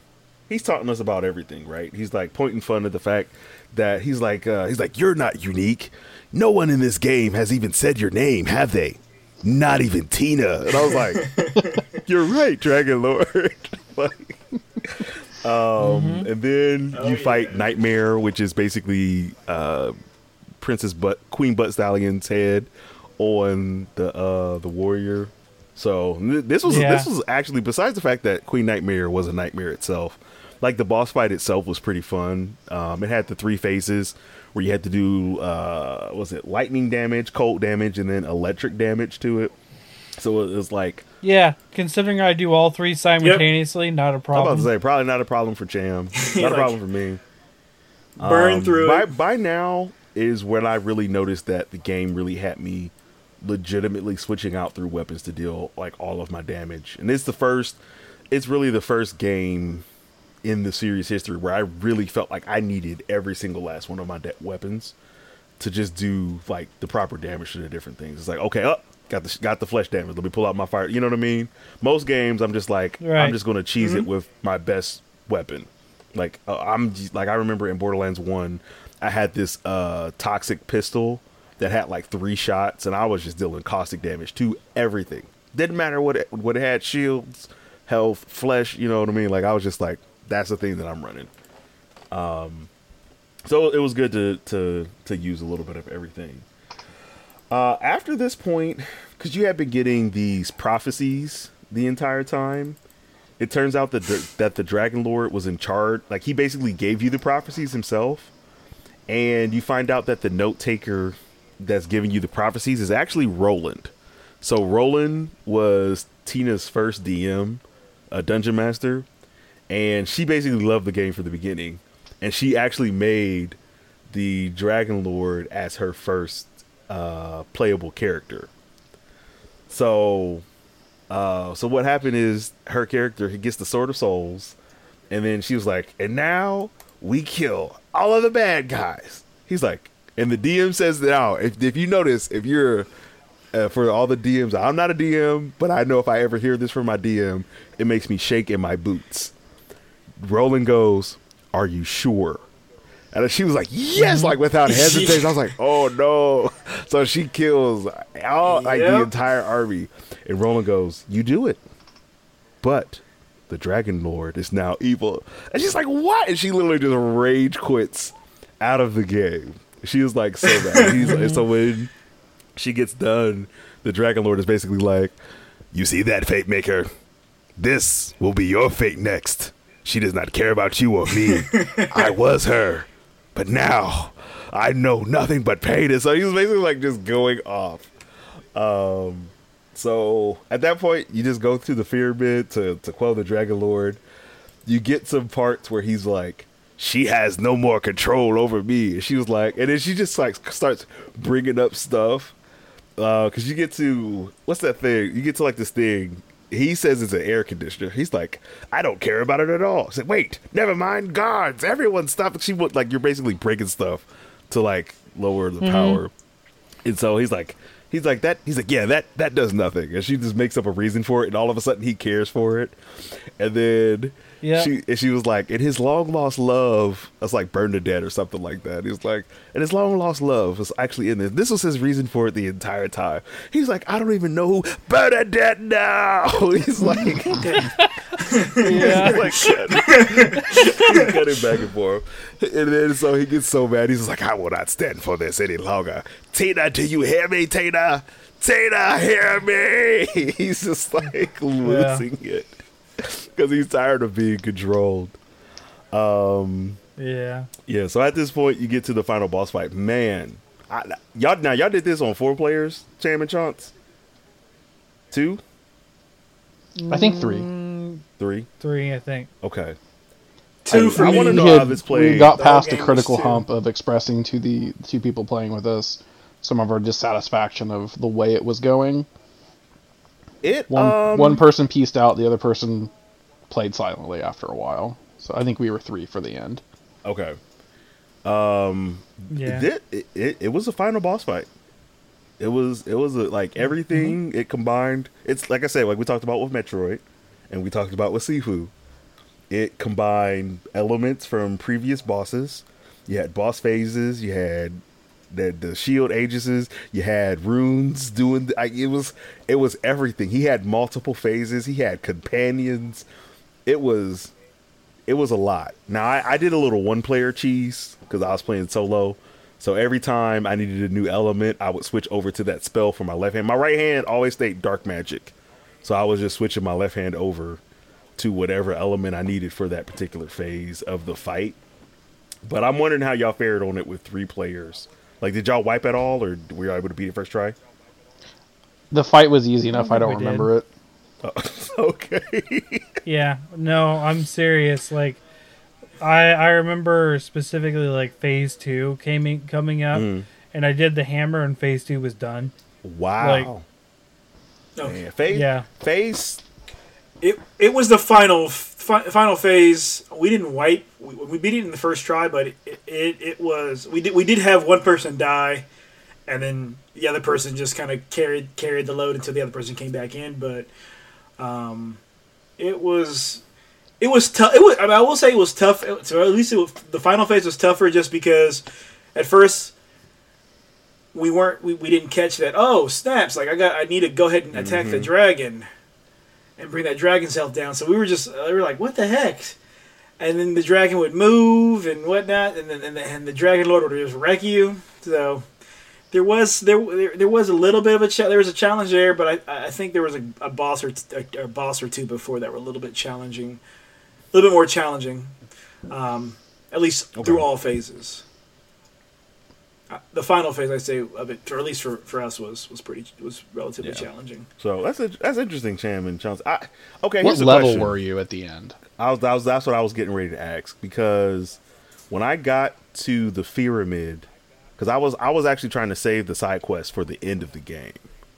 he's talking to us about everything, right? He's like pointing fun at the fact that he's like, uh, he's like, you're not unique. No one in this game has even said your name, have they? Not even Tina. And I was like, <laughs> you're right, Dragon Lord. <laughs> like, um, and then Oh, you yeah. fight Nightmare, which is basically uh, Princess but Queen Butt Stallion's head on the uh the warrior. So this was Yeah. this was actually besides the fact that Queen Nightmare was a nightmare itself. Like the boss fight itself was pretty fun. Um, it had the three phases where you had to do uh was it lightning damage, cold damage, and then electric damage to it. So it was like Yeah, considering I do all three simultaneously, not a I'm about to say probably not a problem for Cham, <laughs> not Yeah, a problem for me. Burn Um, through by, it. By now is when I really noticed that the game really had me legitimately switching out through weapons to deal like all of my damage. And it's the first it's really the first game in the series history where I really felt like I needed every single last one of my de- weapons to just do like the proper damage to the different things. It's like okay, up. got the got the flesh damage. Let me pull out my fire. You know what I mean? Most games, I'm just like Right. I'm just gonna cheese it with my best weapon. Like uh, I'm like I remember in Borderlands One, I had this uh toxic pistol that had like three shots, and I was just dealing caustic damage to everything. Didn't matter what it, what it had shields, health, flesh. You know what I mean? Like I was just like that's the thing that I'm running. Um, so it was good to to to use a little bit of everything. Uh, after this point, because you had been getting these prophecies the entire time, it turns out that the, that the Dragon Lord was in charge. Like he basically gave you the prophecies himself, and you find out that the note taker that's giving you the prophecies is actually Roland. So Roland was Tina's first DM, a dungeon master, and she basically loved the game from the beginning, and she actually made the Dragon Lord as her first uh, playable character. So, uh, so what happened is her character gets the Sword of Souls, and then she was like, "And now we kill all of the bad guys." He's like, and the DM says now, if if you notice, if you're uh, for all the DMs, I'm not a DM, but I know if I ever hear this from my DM, it makes me shake in my boots. Roland goes, "Are you sure?" And she was like, "Yes!" Like without <laughs> hesitation. I was like, "Oh no!" So she kills all like the entire army, and Roland goes, "You do it, but the Dragon Lord is now evil." And she's like, "What?" And she literally just rage quits out of the game. She was like so bad. <laughs> He's like, so when she gets done, the Dragon Lord is basically like, "You see that, Fate Maker? This will be your fate next. She does not care about you or me. <laughs> I was her, but now I know nothing but pain." And so he was basically like just going off. Um, so at that point, you just go through the fear bit to to quell the Dragon Lord. You get some parts where he's like, "She has no more control over me," and she was like, and then she just like starts bringing up stuff uh, because you get to what's that thing? You get to like this thing. He says it's an air conditioner. He's like, I don't care about it at all. I said, wait, never mind. Guards, everyone stop. She would like you're basically breaking stuff to like lower the mm-hmm. power. And so he's like, he's like that. He's like, yeah, that that does nothing. And she just makes up a reason for it, and all of a sudden he cares for it. And then Yeah. she and she was like, and his long lost love, that's like Bernadette or something like that. He was like, and his long lost love was actually in this. This was his reason for it the entire time. He's like, I don't even know who Bernadette now. <laughs> He's like, <laughs> yeah. like <laughs> cutting, cutting back and forth. And then so he gets so mad, he's like, I will not stand for this any longer. Tina, do you hear me, Tina? Tina, hear me. He's just like losing it <laughs> because he's tired of being controlled. Um, Yeah. yeah. So at this point, you get to the final boss fight. Man, I, y'all now y'all did this on four players, Cham and Chance. Two, I think three. Mm, three. three, I think. Okay. Two for I me. wanna know We how this played. We got The past the critical hump of expressing to the two people playing with us some of our dissatisfaction of the way it was going. It One um, one person pieced out, the other person played silently after a while. So I think we were three for the end. Okay. Um. Yeah. It, it, it it was a final boss fight. It was it was a, like everything it combined. It's like I said, like we talked about with Metroid, and we talked about with Sifu. It combined elements from previous bosses. You had boss phases. You had the the shield aegis. You had runes doing. The, it was it was everything. He had multiple phases. He had companions. It was it was a lot. Now I, I did a little one player cheese because I was playing solo. So every time I needed a new element, I would switch over to that spell for my left hand. My right hand always stayed dark magic. So I was just switching my left hand over to whatever element I needed for that particular phase of the fight. But I'm wondering how y'all fared on it with three players. Like, did y'all wipe at all, or were you able to beat it first try? The fight was easy enough. I think don't we did. remember it. <laughs> okay. Yeah. No, I'm serious. Like, I I remember specifically like phase two came in, coming up, Mm. and I did the hammer, and phase two was done. Wow. Like- Okay. Man, phase, Yeah. phase it it was the final fi- final phase. We didn't wipe. We, we beat it in the first try, but it, it it was we did we did have one person die, and then the other person just kind of carried carried the load until the other person came back in. But um, it was it was tough. It was. I, mean, I will say it was tough. So at least was, the final phase was tougher, just because at first we weren't we, we didn't catch that. Oh snaps! Like I got I need to go ahead and attack the dragon and bring that dragon's health down. So we were just we were like, what the heck? And then the dragon would move and whatnot, and then and the, and the dragon lord would just wreck you. So there was there there, there was a little bit of a cha- there was a challenge there, but I I think there was a, a boss or t- a, a boss or two before that were a little bit challenging, a little bit more challenging, um, at least Okay. through all phases. Uh, the final phase, I say, of it, or at least for, for us, was was pretty was relatively Yeah. challenging. So that's a, that's interesting, Cham and Chance. I okay. What here's a level question. were you at the end? I was, that was that's what I was getting ready to ask because when I got to the pyramid, because I was I was actually trying to save the side quests for the end of the game,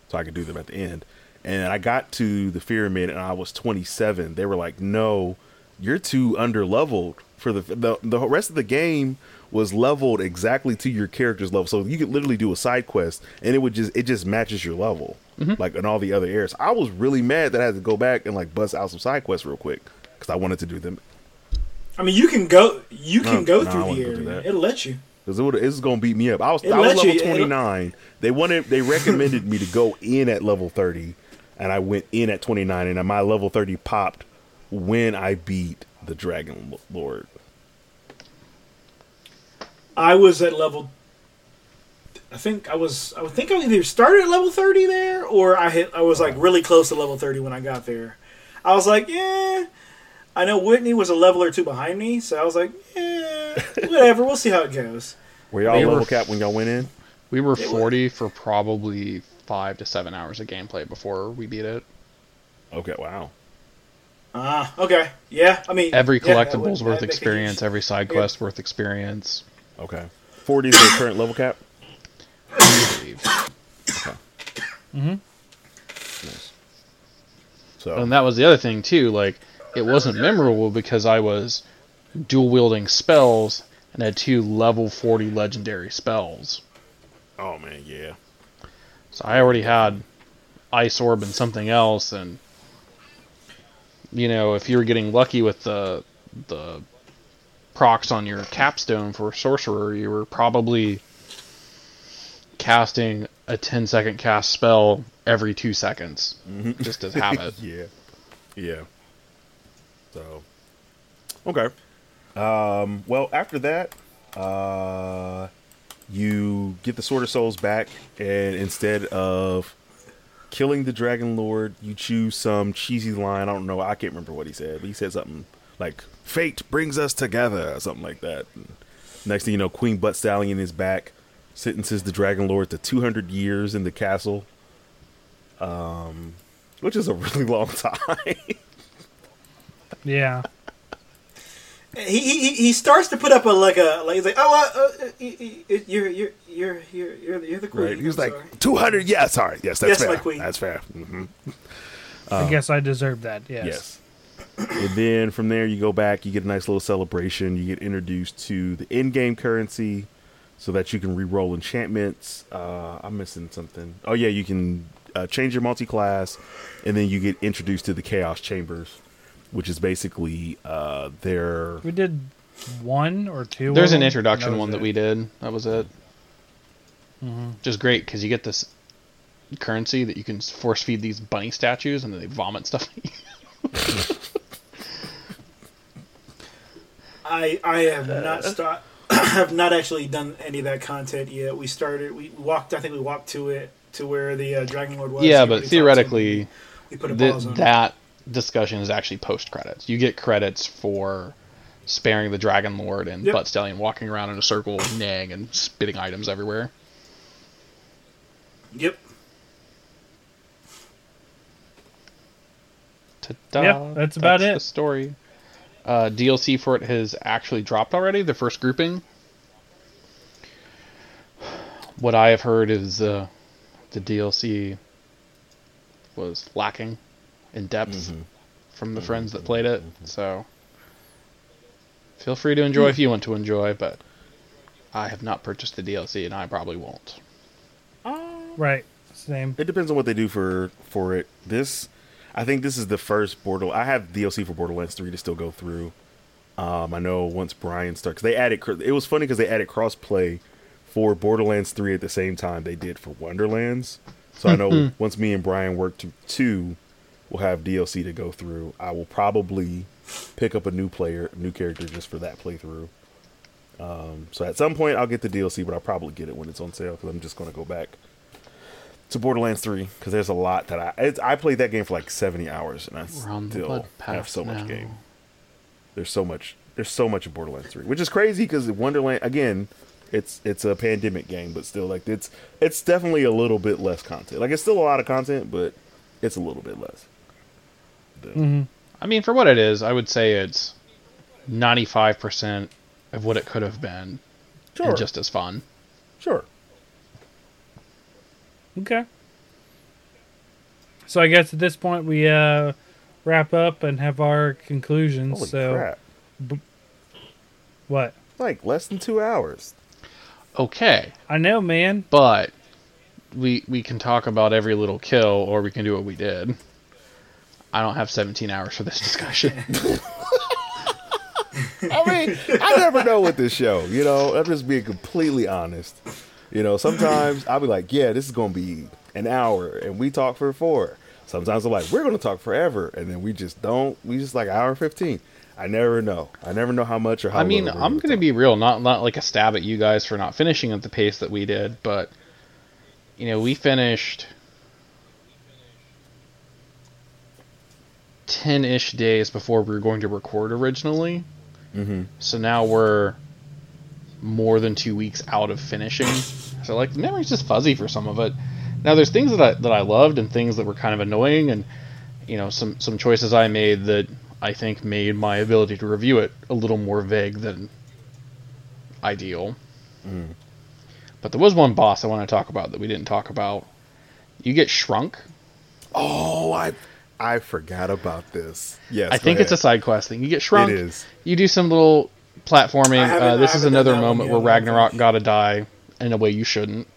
so I could do them at the end. And I got to the pyramid and I was 27. They were like, "No, you're too under leveled for the the the rest of the game." Was leveled exactly to your character's level so you could literally do a side quest and it would just it just matches your level mm-hmm. like in all the other areas i was really mad that i had to go back and like bust out some side quests real quick because I wanted to do them I mean, you can go you can No, go no, through wouldn't the do area. It'll let you. because it, would- it was gonna beat me up. I was It I was level you- it- twenty nine. They wanted they recommended me to go in at level thirty, and I went in at twenty nine, and my level thirty popped when I beat the Dragon Lord. I was at level. I think I was. I would think I either started at level thirty there, or I hit. I was like really close to level thirty when I got there. I was like, yeah. I know Whitney was a level or two behind me, so I was like, yeah, <laughs> whatever. we'll see how it goes. Were y'all They were level f- cap when y'all went in? We were It was- 40 for probably five to seven hours of gameplay before we beat it. Okay, wow. Ah, okay, yeah. I mean, Every yeah, that collectible's would- worth that'd make a huge- experience, every side Yeah. quest worth experience. Okay, forty is the current level cap. I believe. Mm-hmm. Nice. So And that was the other thing too. Like, it wasn't memorable because I was dual wielding spells and had two level 40 legendary spells. oh man, yeah. So I already had Ice Orb and something else, and you know, if you were getting lucky with the the procs on your capstone for sorcerer, you were probably casting a 10 second cast spell every two seconds, just as habit. <laughs> yeah, yeah. So, okay. Um, well, after that, uh, you get the Sword of Souls back, and instead of killing the Dragon Lord, you choose some cheesy line. I don't know. I can't remember what he said, but he said something like "Fate brings us together" or something like that. And next thing you know, Queen Butt Stallion is back, sentences the Dragon Lord to 200 years in the castle. Um, which is a really <laughs> long time. Yeah. He, he he starts to put up a like a like he's like oh uh, uh, you're you're you're you're you're you're the queen. Right. He was I'm like 200. Yeah, sorry. Yes, that's Yes, fair. my queen. That's fair. hmm I guess I deserve that. Yes. Yes. And then from there, you go back. You get a nice little celebration. You get introduced to the in-game currency, so that you can re-roll enchantments. Uh, I'm missing something. Oh yeah, you can uh, change your multi-class, and then you get introduced to the Chaos Chambers, which is basically uh, their We did one or two. There's an introduction and one was that we did. That was it. Just great because you get this currency that you can force feed these bunny statues and then they vomit stuff. <laughs> <laughs> at you. I I have not start <clears throat> have not actually done any of that content yet. We started we walked I think we walked to it to where the uh, Dragon Lord was. yeah, but theoretically, talked to him. we put a th- pause on that discussion is actually post credits. You get credits for sparing the Dragon Lord and Yep. Butt Stallion walking around in a circle, neighing and spitting items everywhere. Yep. Ta-da, Yep, that's about The it. story. Uh, DLC for it has actually dropped already. The first grouping. What I have heard is uh, the DLC was lacking in depth from the friends that played it. So feel free to enjoy if you want to enjoy, but I have not purchased the DLC and I probably won't. Right. Same. It depends on what they do for for it. This, I think this is the first Border. I have DLC for Borderlands Three to still go through. Um, I know once Brian starts, they added. It was funny because they added crossplay for Borderlands Three at the same time they did for Wonderlands. So I know once me and Brian work to two, we'll have DLC to go through. I will probably pick up a new player, new character just for that playthrough. Um, so at some point I'll get the DLC, but I'll probably get it when it's on sale because I'm just going to go back to Borderlands 3 because there's a lot that I it's, I played that game for like 70 hours and I We're on the still blood have path so much game. There's so much there's so much of Borderlands 3, which is crazy because Wonderland again, it's it's a pandemic game, but still like it's it's definitely a little bit less content. Like it's still a lot of content, but it's a little bit less. The- hmm I mean, for what it is, I would say it's 95% of what it could have been Sure, and just as fun. sure. Okay. So I guess at this point we uh, wrap up and have our conclusions. Holy so crap! what? Like less than two hours. Okay, I know, man. but we we can talk about every little kill or we can do what we did. I don't have 17 hours for this discussion. <laughs> <laughs> I mean, I never know with this show. You know, I'm just being completely honest. You know, sometimes I'll be like, yeah, this is going to be an hour, and we talk for four. Sometimes I'm like, we're going to talk forever, and then we just don't. We just like hour fifteen. I never know. I never know how much or how. I mean, I'm gonna gonna be real, not not like a stab at you guys for not finishing at the pace that we did, but you know, we finished ten ish days before we were going to record originally. Mhm. So now we're more than two weeks out of finishing. So like the memory's just fuzzy for some of it. Now there's things that I that I loved and things that were kind of annoying and you know some some choices I made that I think made my ability to review it a little more vague than ideal. But there was one boss I want to talk about that we didn't talk about. You get shrunk. Oh, I I forgot about this. Yes, I think it's a side quest thing. You get shrunk. It is. You do some little platforming. Uh, this is another moment where Ragnarok gotta die in a way you shouldn't.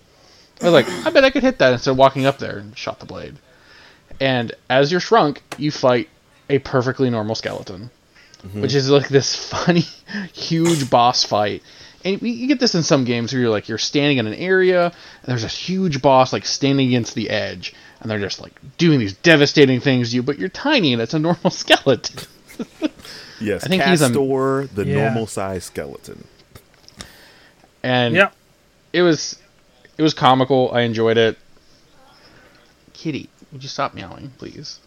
I was like, I bet I could hit that instead of walking up there and shot the blade. And as you're shrunk, you fight a perfectly normal skeleton, mm-hmm. which is like this <laughs> funny, huge boss fight. And you- you get this in some games where you're like you're standing in an area and there's a huge boss like standing against the edge, and they're just like doing these devastating things to you, but you're tiny and it's a normal <laughs> skeleton. Yes, I think he's a- Castor, the Yeah. normal size skeleton. And Yep. It was it was comical. I enjoyed it. Kitty, would you stop meowing, please?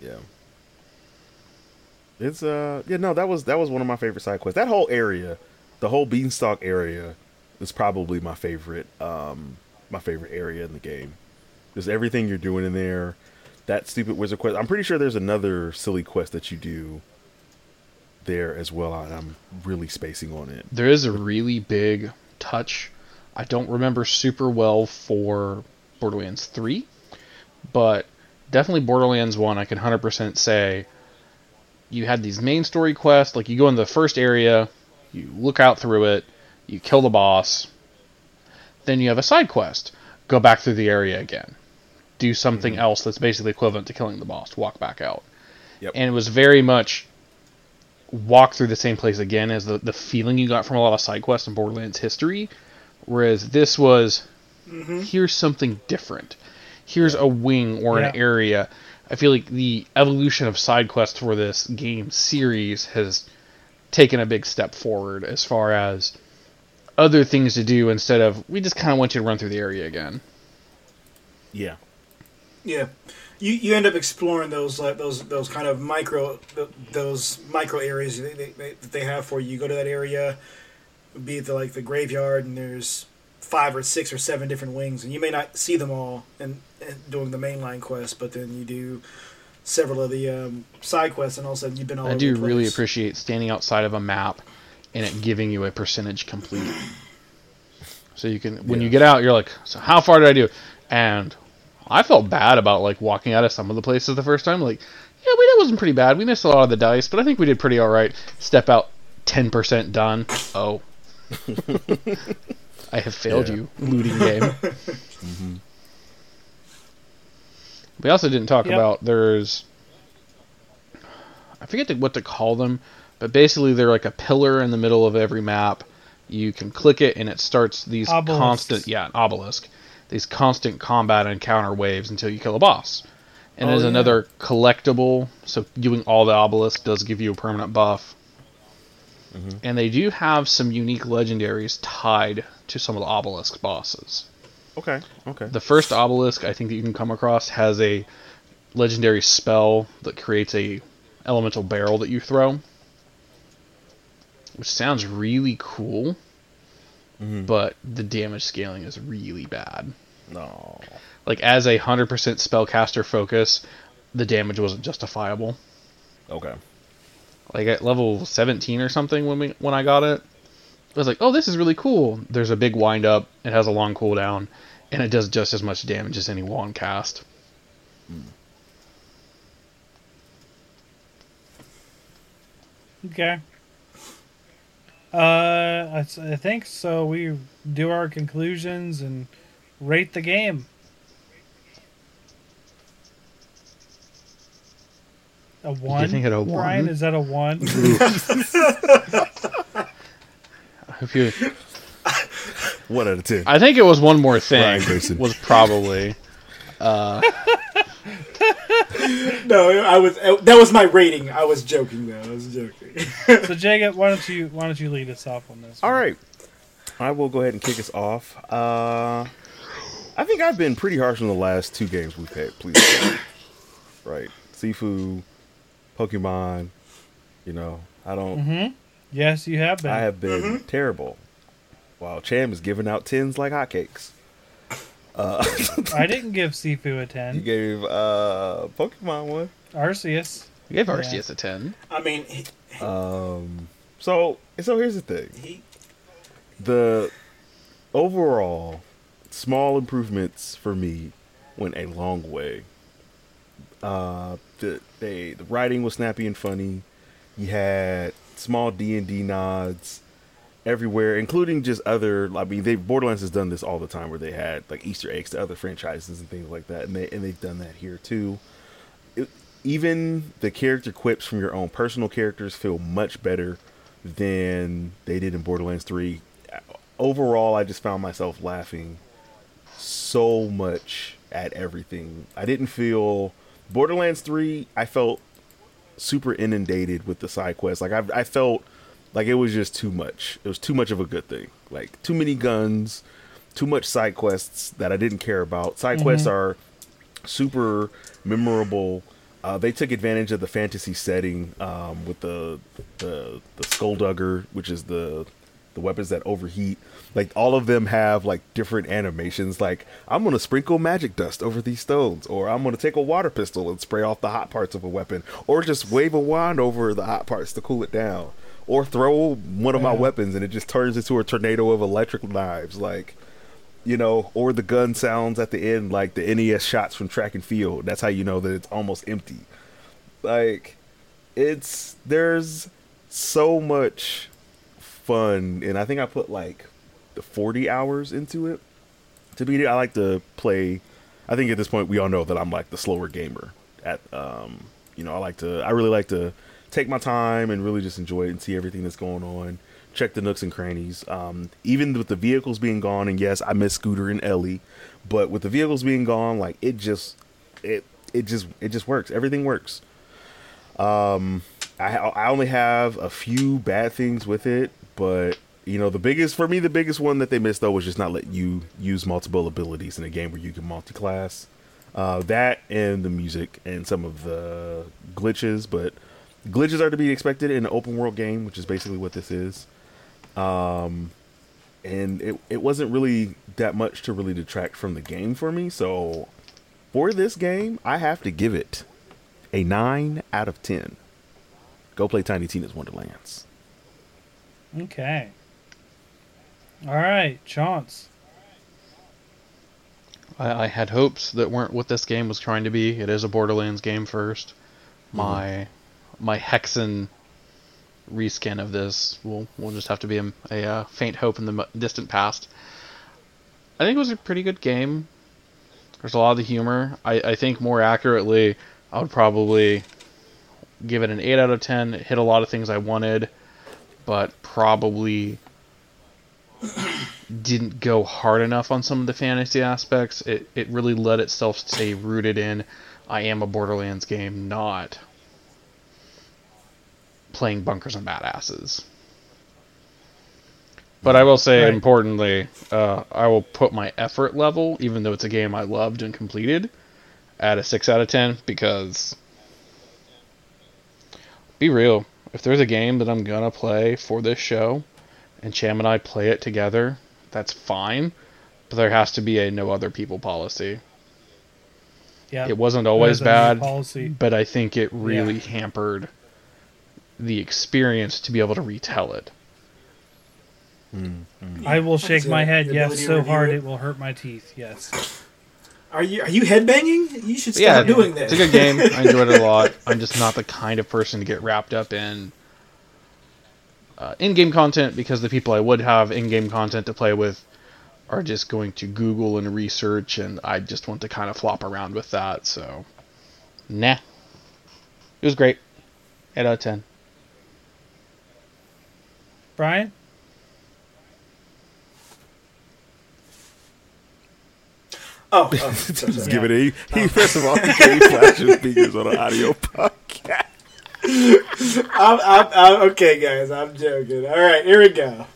Yeah. It's uh yeah no that was that was one of my favorite side quests. That whole area, the whole beanstalk area, is probably my favorite um my favorite area in the game. Just everything you're doing in there. That stupid wizard quest. I'm pretty sure there's another silly quest that you do there as well. I- I'm really spacing on it. There is a really big touch. I don't remember super well for Borderlands 3, but definitely Borderlands 1, I can 100% say you had these main story quests. Like, you go in the first area, you look out through it, you kill the boss, then you have a side quest. Go back through the area again. Do something mm-hmm. else that's basically equivalent to killing the boss. Walk back out. Yep. And it was very much walk through the same place again as the, the feeling you got from a lot of side quests in Borderlands history. Whereas this was mm-hmm. here's something different. Here's a wing or an area. I feel like the evolution of side quests for this game series has taken a big step forward as far as other things to do instead of we just kind of want you to run through the area again. Yeah. Yeah, you you end up exploring those like those those kind of micro those micro areas they, they, they, that they have for you. You go to that area, be it the, like the graveyard, and there's five or six or seven different wings, and you may not see them all and, and doing the mainline quest, but then you do several of the um, side quests, and all of a sudden you've been all I do really appreciate standing outside of a map and it giving you a percentage complete. <clears throat> So you can, when you get out, you're like, so how far did I do? And I felt bad about like walking out of some of the places the first time. Like, yeah, we that wasn't pretty bad. We missed a lot of the dice, but I think we did pretty all right. Step out, ten percent done. Oh, <laughs> I have failed Yeah. you, looting game. <laughs> Mm-hmm. We also didn't talk Yep. about there's I forget what to call them, but basically they're like a pillar in the middle of every map. You can click it and it starts these Obelisks. constant yeah, an obelisk. These constant combat and counter waves until you kill a boss. And Oh, there's yeah. another collectible, so doing all the obelisk does give you a permanent buff. Mm-hmm. And they do have some unique legendaries tied to some of the obelisk bosses. Okay. Okay. The first obelisk I think that you can come across has a legendary spell that creates a elemental barrel that you throw, which sounds really cool. Mm-hmm. But the damage scaling is really bad. No. Like as a hundred percent spellcaster focus, the damage wasn't justifiable. Okay. Like at level seventeen or something when we when I got it, I was like, "Oh, this is really cool." There's a big wind up. It has a long cooldown, and it does just as much damage as any wand cast. Okay. Uh, I think so. We do our conclusions and rate the game. A one. giving it a Brian, one? is that a one? <laughs> If you, One out of ten. I think it was one more thing. Ryan Was probably <laughs> No, I was that was my rating. I was joking though. I was joking. so Jacob, why don't you why don't you lead us off on this? All right. I will go ahead and kick us off. Uh, I think I've been pretty harsh on the last two games we've had. Please, <coughs> right? Sifu, Pokemon. You know, I don't. Mm-hmm. Yes, you have been. I have been terrible. While Cham is giving out tens like hotcakes. <laughs> I didn't give Sifu a ten. You gave uh Pokemon one. Arceus. you gave Yeah. Arceus a ten. I mean, he, Um. So so here's the thing. he the overall small improvements for me went a long way. Uh, the they the writing was snappy and funny. You had small D and D nods everywhere, including just other. I mean, they Borderlands has done this all the time, where they had like Easter eggs to other franchises and things like that, and they and they've done that here too. It, even the character quips from your own personal characters feel much better than they did in Borderlands 3. Overall, I just found myself laughing so much at everything. I didn't feel Borderlands 3, I felt super inundated with the side quests. Like I I felt like it was just too much. It was too much of a good thing. Like too many guns, too much side quests that I didn't care about. Side quests are super memorable. Uh, they took advantage of the fantasy setting um, with the the the Skuldugger, which is the the weapons that overheat. Like all of them have like different animations. Like I'm gonna sprinkle magic dust over these stones, or I'm gonna take a water pistol and spray off the hot parts of a weapon, or just wave a wand over the hot parts to cool it down, or throw one of my Yeah. weapons and it just turns into a tornado of electric knives. Like you know, or the gun sounds at the end like the NES shots from track and field. That's how you know that it's almost empty. Like, it's there's so much fun, and I think I put like 40 hours into it to beat it. I like to play. I think at this point we all know that I'm like the slower gamer. At um, you know, I like to. I really like to take my time and really just enjoy it and see everything that's going on. Check the nooks and crannies. Um, even with the vehicles being gone, and yes, I miss Scooter and Ellie, but with the vehicles being gone, like it just, it it just it just works. Everything works. Um, I I only have a few bad things with it, but you know the biggest for me the biggest one that they missed though was just not let you use multiple abilities in a game where you can multi-class. Uh, that and the music and some of the glitches, but glitches are to be expected in an open world game, which is basically what this is. Um, and it it wasn't really that much to really detract from the game for me. So for this game, I have to give it a nine out of ten. Go play Tiny Tina's Wonderlands. Okay. All right, Chance. I, I had hopes that weren't what this game was trying to be. It is a Borderlands game 1st My my Hexen reskin of this will will just have to be a, a uh, faint hope in the distant past. I think it was a pretty good game. There's a lot of the humor. I, I think more accurately, I would probably give it an 8 out of 10. It hit a lot of things I wanted, but probably didn't go hard enough on some of the fantasy aspects. It, it really let itself stay rooted in I am a Borderlands game, not playing bunkers and badasses. But I will say, Right. importantly, uh, I will put my effort level, even though it's a game I loved and completed, at a 6 out of 10 because, be real, if there's a game that I'm going to play for this show, and Cham and I play it together, that's fine, but there has to be a no other people policy. Yeah, It wasn't always That is a new bad, Policy. but I think it really hampered the experience to be able to retell it. Hmm, hmm. I will shake my head yes so hard it. it will hurt my teeth. Yes. Are you are you headbanging? You should yeah, doing that. it's a good game. I enjoyed it a lot. <laughs> I'm just not the kind of person to get wrapped up in uh, in-game content because the people I would have in-game content to play with are just going to Google and research, and I just want to kind of flop around with that. So, nah, it was great. Eight out of ten. Brian? Oh, oh <laughs> so Just sorry. give it a. He first of all, <laughs> he gave flashing fingers on an audio podcast. I'm, I'm, I'm, okay, guys, I'm joking. All right, here we go.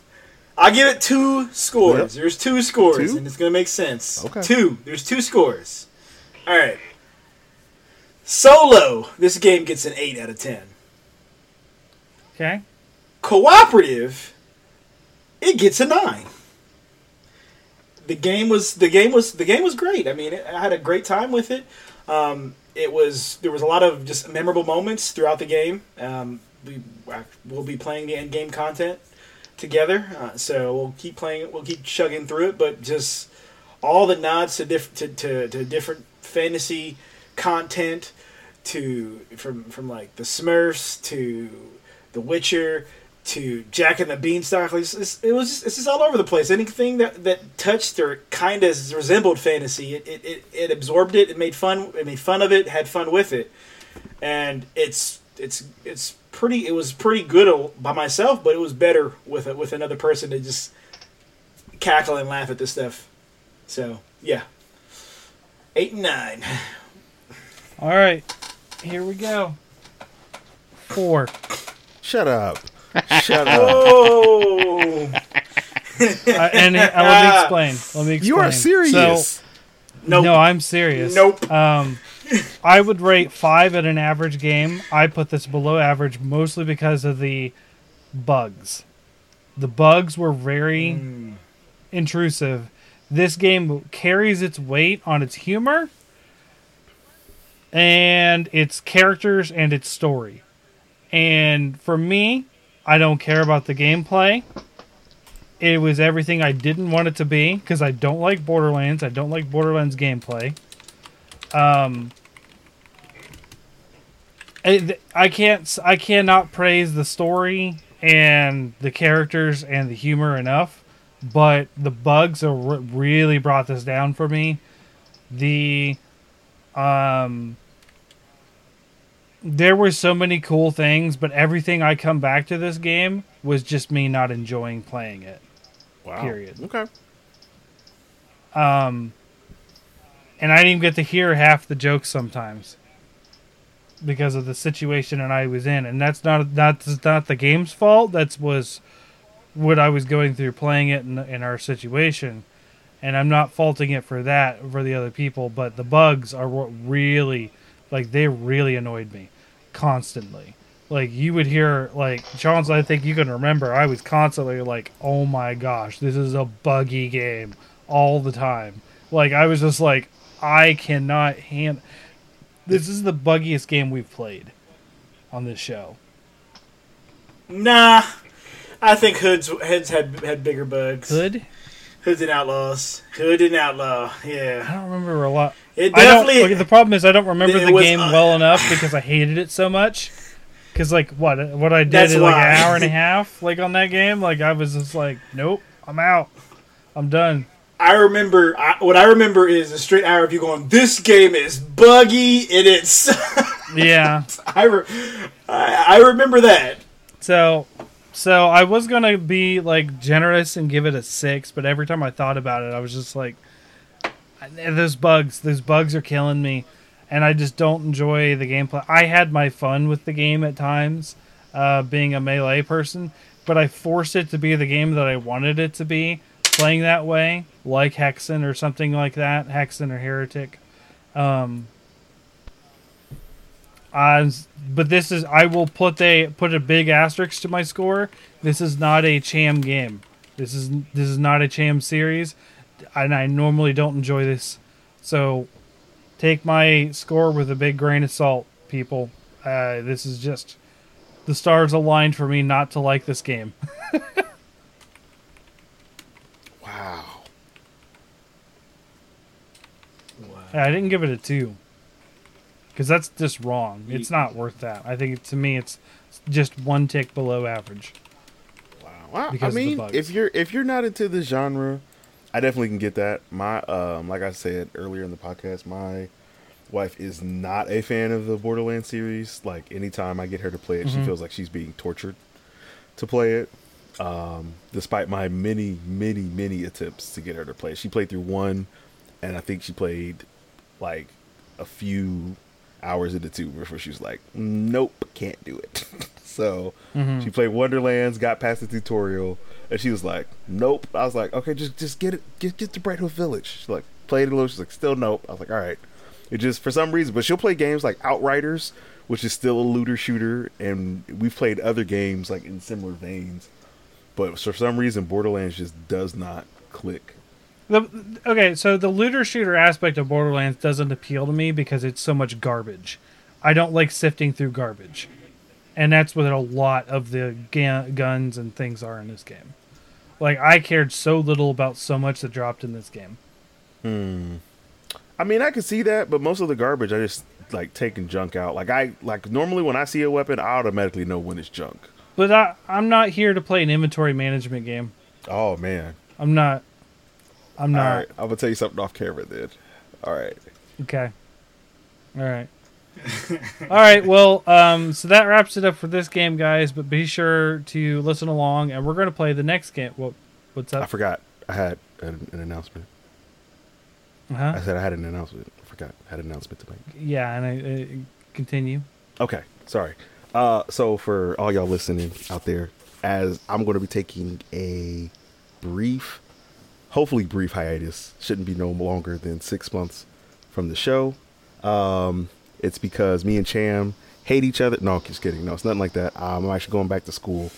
I'll give it two scores. Yep. There's two scores, Two? and it's gonna make sense. Okay. Two. There's two scores. All right. Solo. This game gets an eight out of ten. Okay. Cooperative. It gets a nine. The game was the game was the game was great. I mean, I had a great time with it. Um, it was there was a lot of just memorable moments throughout the game. Um, we we'll be playing the end game content together, uh, so we'll keep playing it. We'll keep chugging through it, but just all the nods to diff- to, to, to different fantasy content to from from like the Smurfs to The Witcher to Jack and the Beanstalk. Like, it's, it's- it was just, it's just all over the place. Anything that, that touched or kind of resembled fantasy, it, it, it, it absorbed it. It made fun. It made fun of it. Had fun with it, and it's it's it's pretty. It was pretty good by myself, but it was better with a, with another person to just cackle and laugh at this stuff. So yeah, eight and nine. All right. Here we go. Four. Shut up. Shut up. Oh Uh, and uh, let me explain. Let me explain. You are serious. So, nope. No, I'm serious. Nope. Um, I would rate five at an average game. I put this below average mostly because of the bugs. The bugs were very Mm. intrusive. This game carries its weight on its humor and its characters and its story. And for me, I don't care about the gameplay. It was everything I didn't want it to be because I don't like Borderlands. I don't like Borderlands gameplay. Um, I, I can't. I cannot praise the story and the characters and the humor enough, but the bugs are really brought this down for me. The um, there were so many cool things, but everything I come back to this game was just me not enjoying playing it. Wow. Period. Okay. Um, and I didn't even get to hear half the jokes sometimes because of the situation that I was in, and that's not that's not the game's fault. That was what I was going through playing it in, in our situation, and I'm not faulting it for that for the other people. But the bugs are what really, like, they really annoyed me constantly. Like you would hear, like John's. I think you can remember. I was constantly like, "Oh my gosh, this is a buggy game." all the time. Like I was just like, I cannot hand. This is the buggiest game we've played on this show. Nah, I think Hood's Hood's had had bigger bugs. Good. Hood and Outlaws. Hood and Outlaw. Yeah. I don't remember a lot. It definitely. like, the problem is I don't remember the was, game uh, well enough because I hated it so much. Because like what what I did in like why. an hour and a <laughs> half like on that game like I was just like nope I'm out I'm done. I remember. I, what I remember is a straight hour of you going. This game is buggy and it's. <laughs> Yeah. I, re- I I remember that. So, so I was gonna be like generous and give it a six, but every time I thought about it, I was just like, "Those bugs, those bugs are killing me," and I just don't enjoy the gameplay. I had my fun with the game at times, uh, being a melee person, but I forced it to be the game that I wanted it to be, playing that way, like Hexen or something like that, Hexen or Heretic. Um, uh, but this is I will put a put a big asterisk to my score. This is not a Cham game. This is this is not a Cham series, and I normally don't enjoy this. So take my score with a big grain of salt, people. Uh, this is just the stars aligned for me not to like this game. <laughs> Wow. I didn't give it a two because that's just wrong. It's not worth that. I think to me it's just one tick below average. Wow. Well, I mean, if you're if you're not into the genre, I definitely can get that. My um, like I said earlier in the podcast, my wife is not a fan of the Borderlands series. Like anytime I get her to play it, she Mhm. feels like she's being tortured to play it. Um, despite my many, many, many attempts to get her to play, she played through one, and I think she played like a few hours into two before she was like, "Nope, can't do it." <laughs> so Mhm. she played Wonderlands, got past the tutorial, and she was like, "Nope." I was like, "Okay, just just get it, get get to Bright Hill Village." She like played it a little. She's like, "Still nope." I was like, "All right." It just for some reason, but she'll play games like Outriders, which is still a looter shooter, and we've played other games like in similar veins. But for some reason, Borderlands just does not click. The, okay, so the looter shooter aspect of Borderlands doesn't appeal to me because it's so much garbage. I don't like sifting through garbage, and that's what a lot of the ga- guns and things are in this game. Like I cared so little about so much that dropped in this game. Hmm. I mean, I can see that, but most of the garbage, I just like taking junk out. Like I like normally when I see a weapon, I automatically know when it's junk. But I, I'm not here to play an inventory management game. Oh man! I'm not. I'm not. right, I'm gonna tell you something off camera then. All right. Okay. All right. <laughs> All right. Well, um, so that wraps it up for this game, guys. But be sure to listen along, and we're going to play the next game. What? What's up? I forgot. I had an, an announcement. I huh? said I had an announcement. I forgot. I had an announcement to make. Yeah, and I, uh, continue. Okay, sorry. Uh, so for all y'all listening out there, as I'm going to be taking a brief, hopefully brief hiatus, shouldn't be no longer than six months from the show. Um, it's because me and Cham hate each other. No, just kidding. No, it's nothing like that. I'm actually going back to school.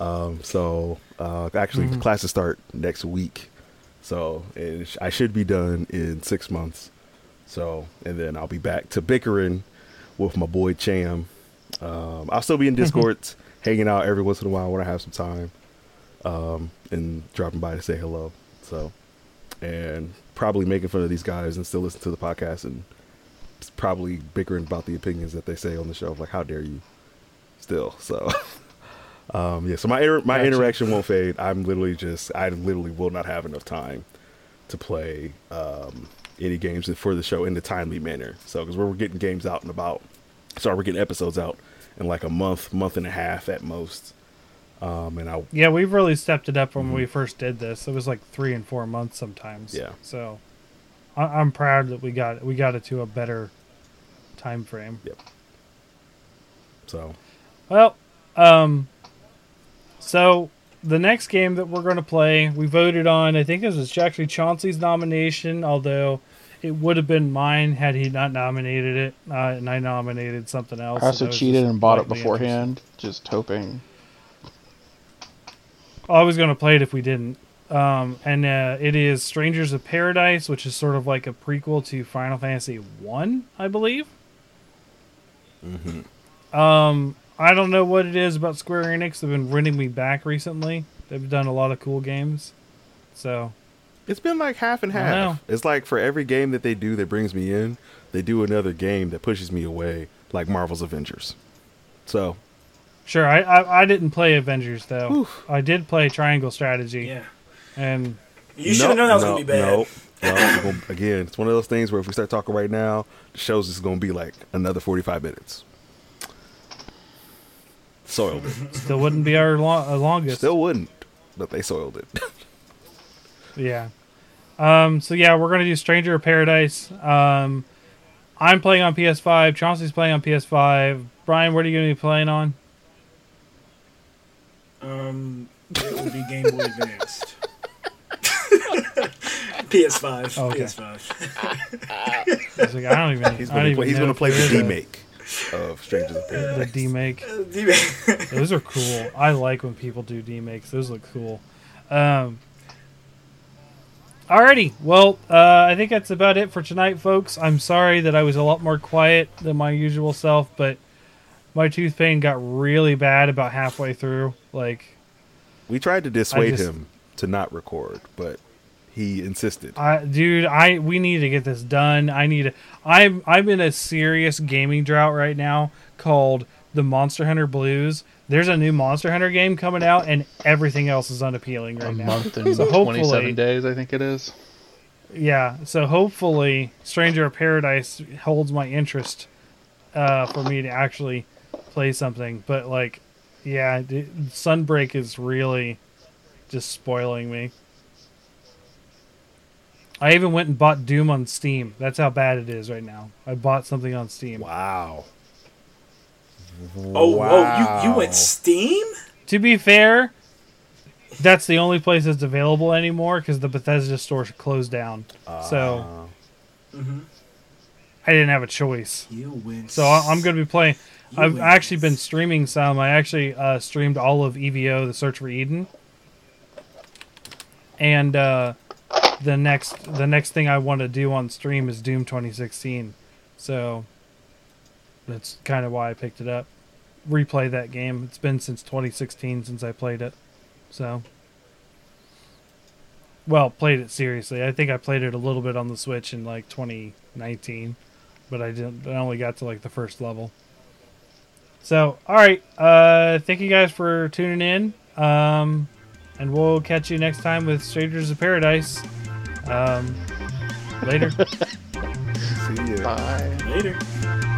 Um, so uh, actually, Mhm. classes start next week. So sh- I should be done in six months. So and then I'll be back to bickering with my boy Cham. Um, I'll still be in <laughs> Discords, hanging out every once in a while when I have some time, um, and dropping by to say hello. So, and probably making fun of these guys and still listen to the podcast and probably bickering about the opinions that they say on the show. Like, how dare you? Still, so. <laughs> Um, yeah, so my inter- my Gotcha. interaction won't fade. I'm literally just I literally will not have enough time to play um, any games for the show in the timely manner. So because we're getting games out in about, sorry, we're getting episodes out in like a month, month and a half at most. Um, and I Yeah, we've really stepped it up when we first did this. It was like three and four months sometimes. Yeah. So I, I'm proud that we got we got it to a better time frame. Yep. So Well, um, so the next game that we're going to play, we voted on. I think this was actually Chauncey's nomination, although it would have been mine had he not nominated it, uh, and I nominated something else. I also cheated and bought it beforehand, just hoping. I was going to play it if we didn't. Um, and uh, it is Strangers of Paradise, which is sort of like a prequel to Final Fantasy One, I, believe. Um, I don't know what it is about Square Enix. They've been renting me back recently. They've done a lot of cool games, so It's been like half and half. It's like for every game that they do that brings me in, they do another game that pushes me away, like Marvel's Avengers. So Sure, I I, I didn't play Avengers though. I did play Triangle Strategy, Yeah. and You should have known that was gonna be bad. No, no, gonna- again, it's one of those things where if we start talking right now, the show's just going to be like another forty-five minutes. Soiled it. still wouldn't be our lo- uh, longest. Still wouldn't, but they soiled it. <laughs> Yeah. Um, so yeah, we're gonna do Stranger of Paradise. Um, I'm playing on PS5. Chauncey's playing on PS5. Brian, what are you gonna be playing on? Um, it would be Game Boy Advanced. <laughs> PS5. Oh, okay. PS5. I was like, I don't even. He's going to play, he's know gonna if play the is a- remake of Strangers of The Paradise. demake. <laughs> Those are cool. I like when people do demakes. Those look cool. Um, alrighty. Well, uh, I think that's about it for tonight, folks. I'm sorry that I was a lot more quiet than my usual self, but my tooth pain got really bad about halfway through. Like, We tried to dissuade just- him to not record, but he insisted. I, dude, I we need to get this done. I need to. I'm I'm in a serious gaming drought right now called the Monster Hunter Blues. There's a new Monster Hunter game coming out, and everything else is unappealing right a now. month and <laughs> So hopefully- 27 days, I think it is. Yeah, so hopefully, Stranger of Paradise holds my interest uh, for me to actually play something. But like, yeah, Sunbreak is really just spoiling me. I even went and bought Doom on Steam. That's how bad it is right now. I bought something on Steam. Wow. Oh, whoa, you, you went Steam? To be fair, that's the only place that's available anymore because the Bethesda store closed down. so Mm-hmm. I didn't have a choice. You went. So I'm going to be playing. I've went- actually been streaming some. I actually uh, streamed all of EVO: The Search for Eden, and uh, the next the next thing I want to do on stream is Doom 2016. So that's kind of why I picked it up. Replay that game. It's been since 2016 since I played it. So well, played it seriously. I think I played it a little bit on the Switch in like 2019, but I didn't. I only got to like the first level. So, all right. Uh, thank you guys for tuning in. Um, and we'll catch you next time with Strangers of Paradise. Um, later. <laughs> See ya. Bye. Later.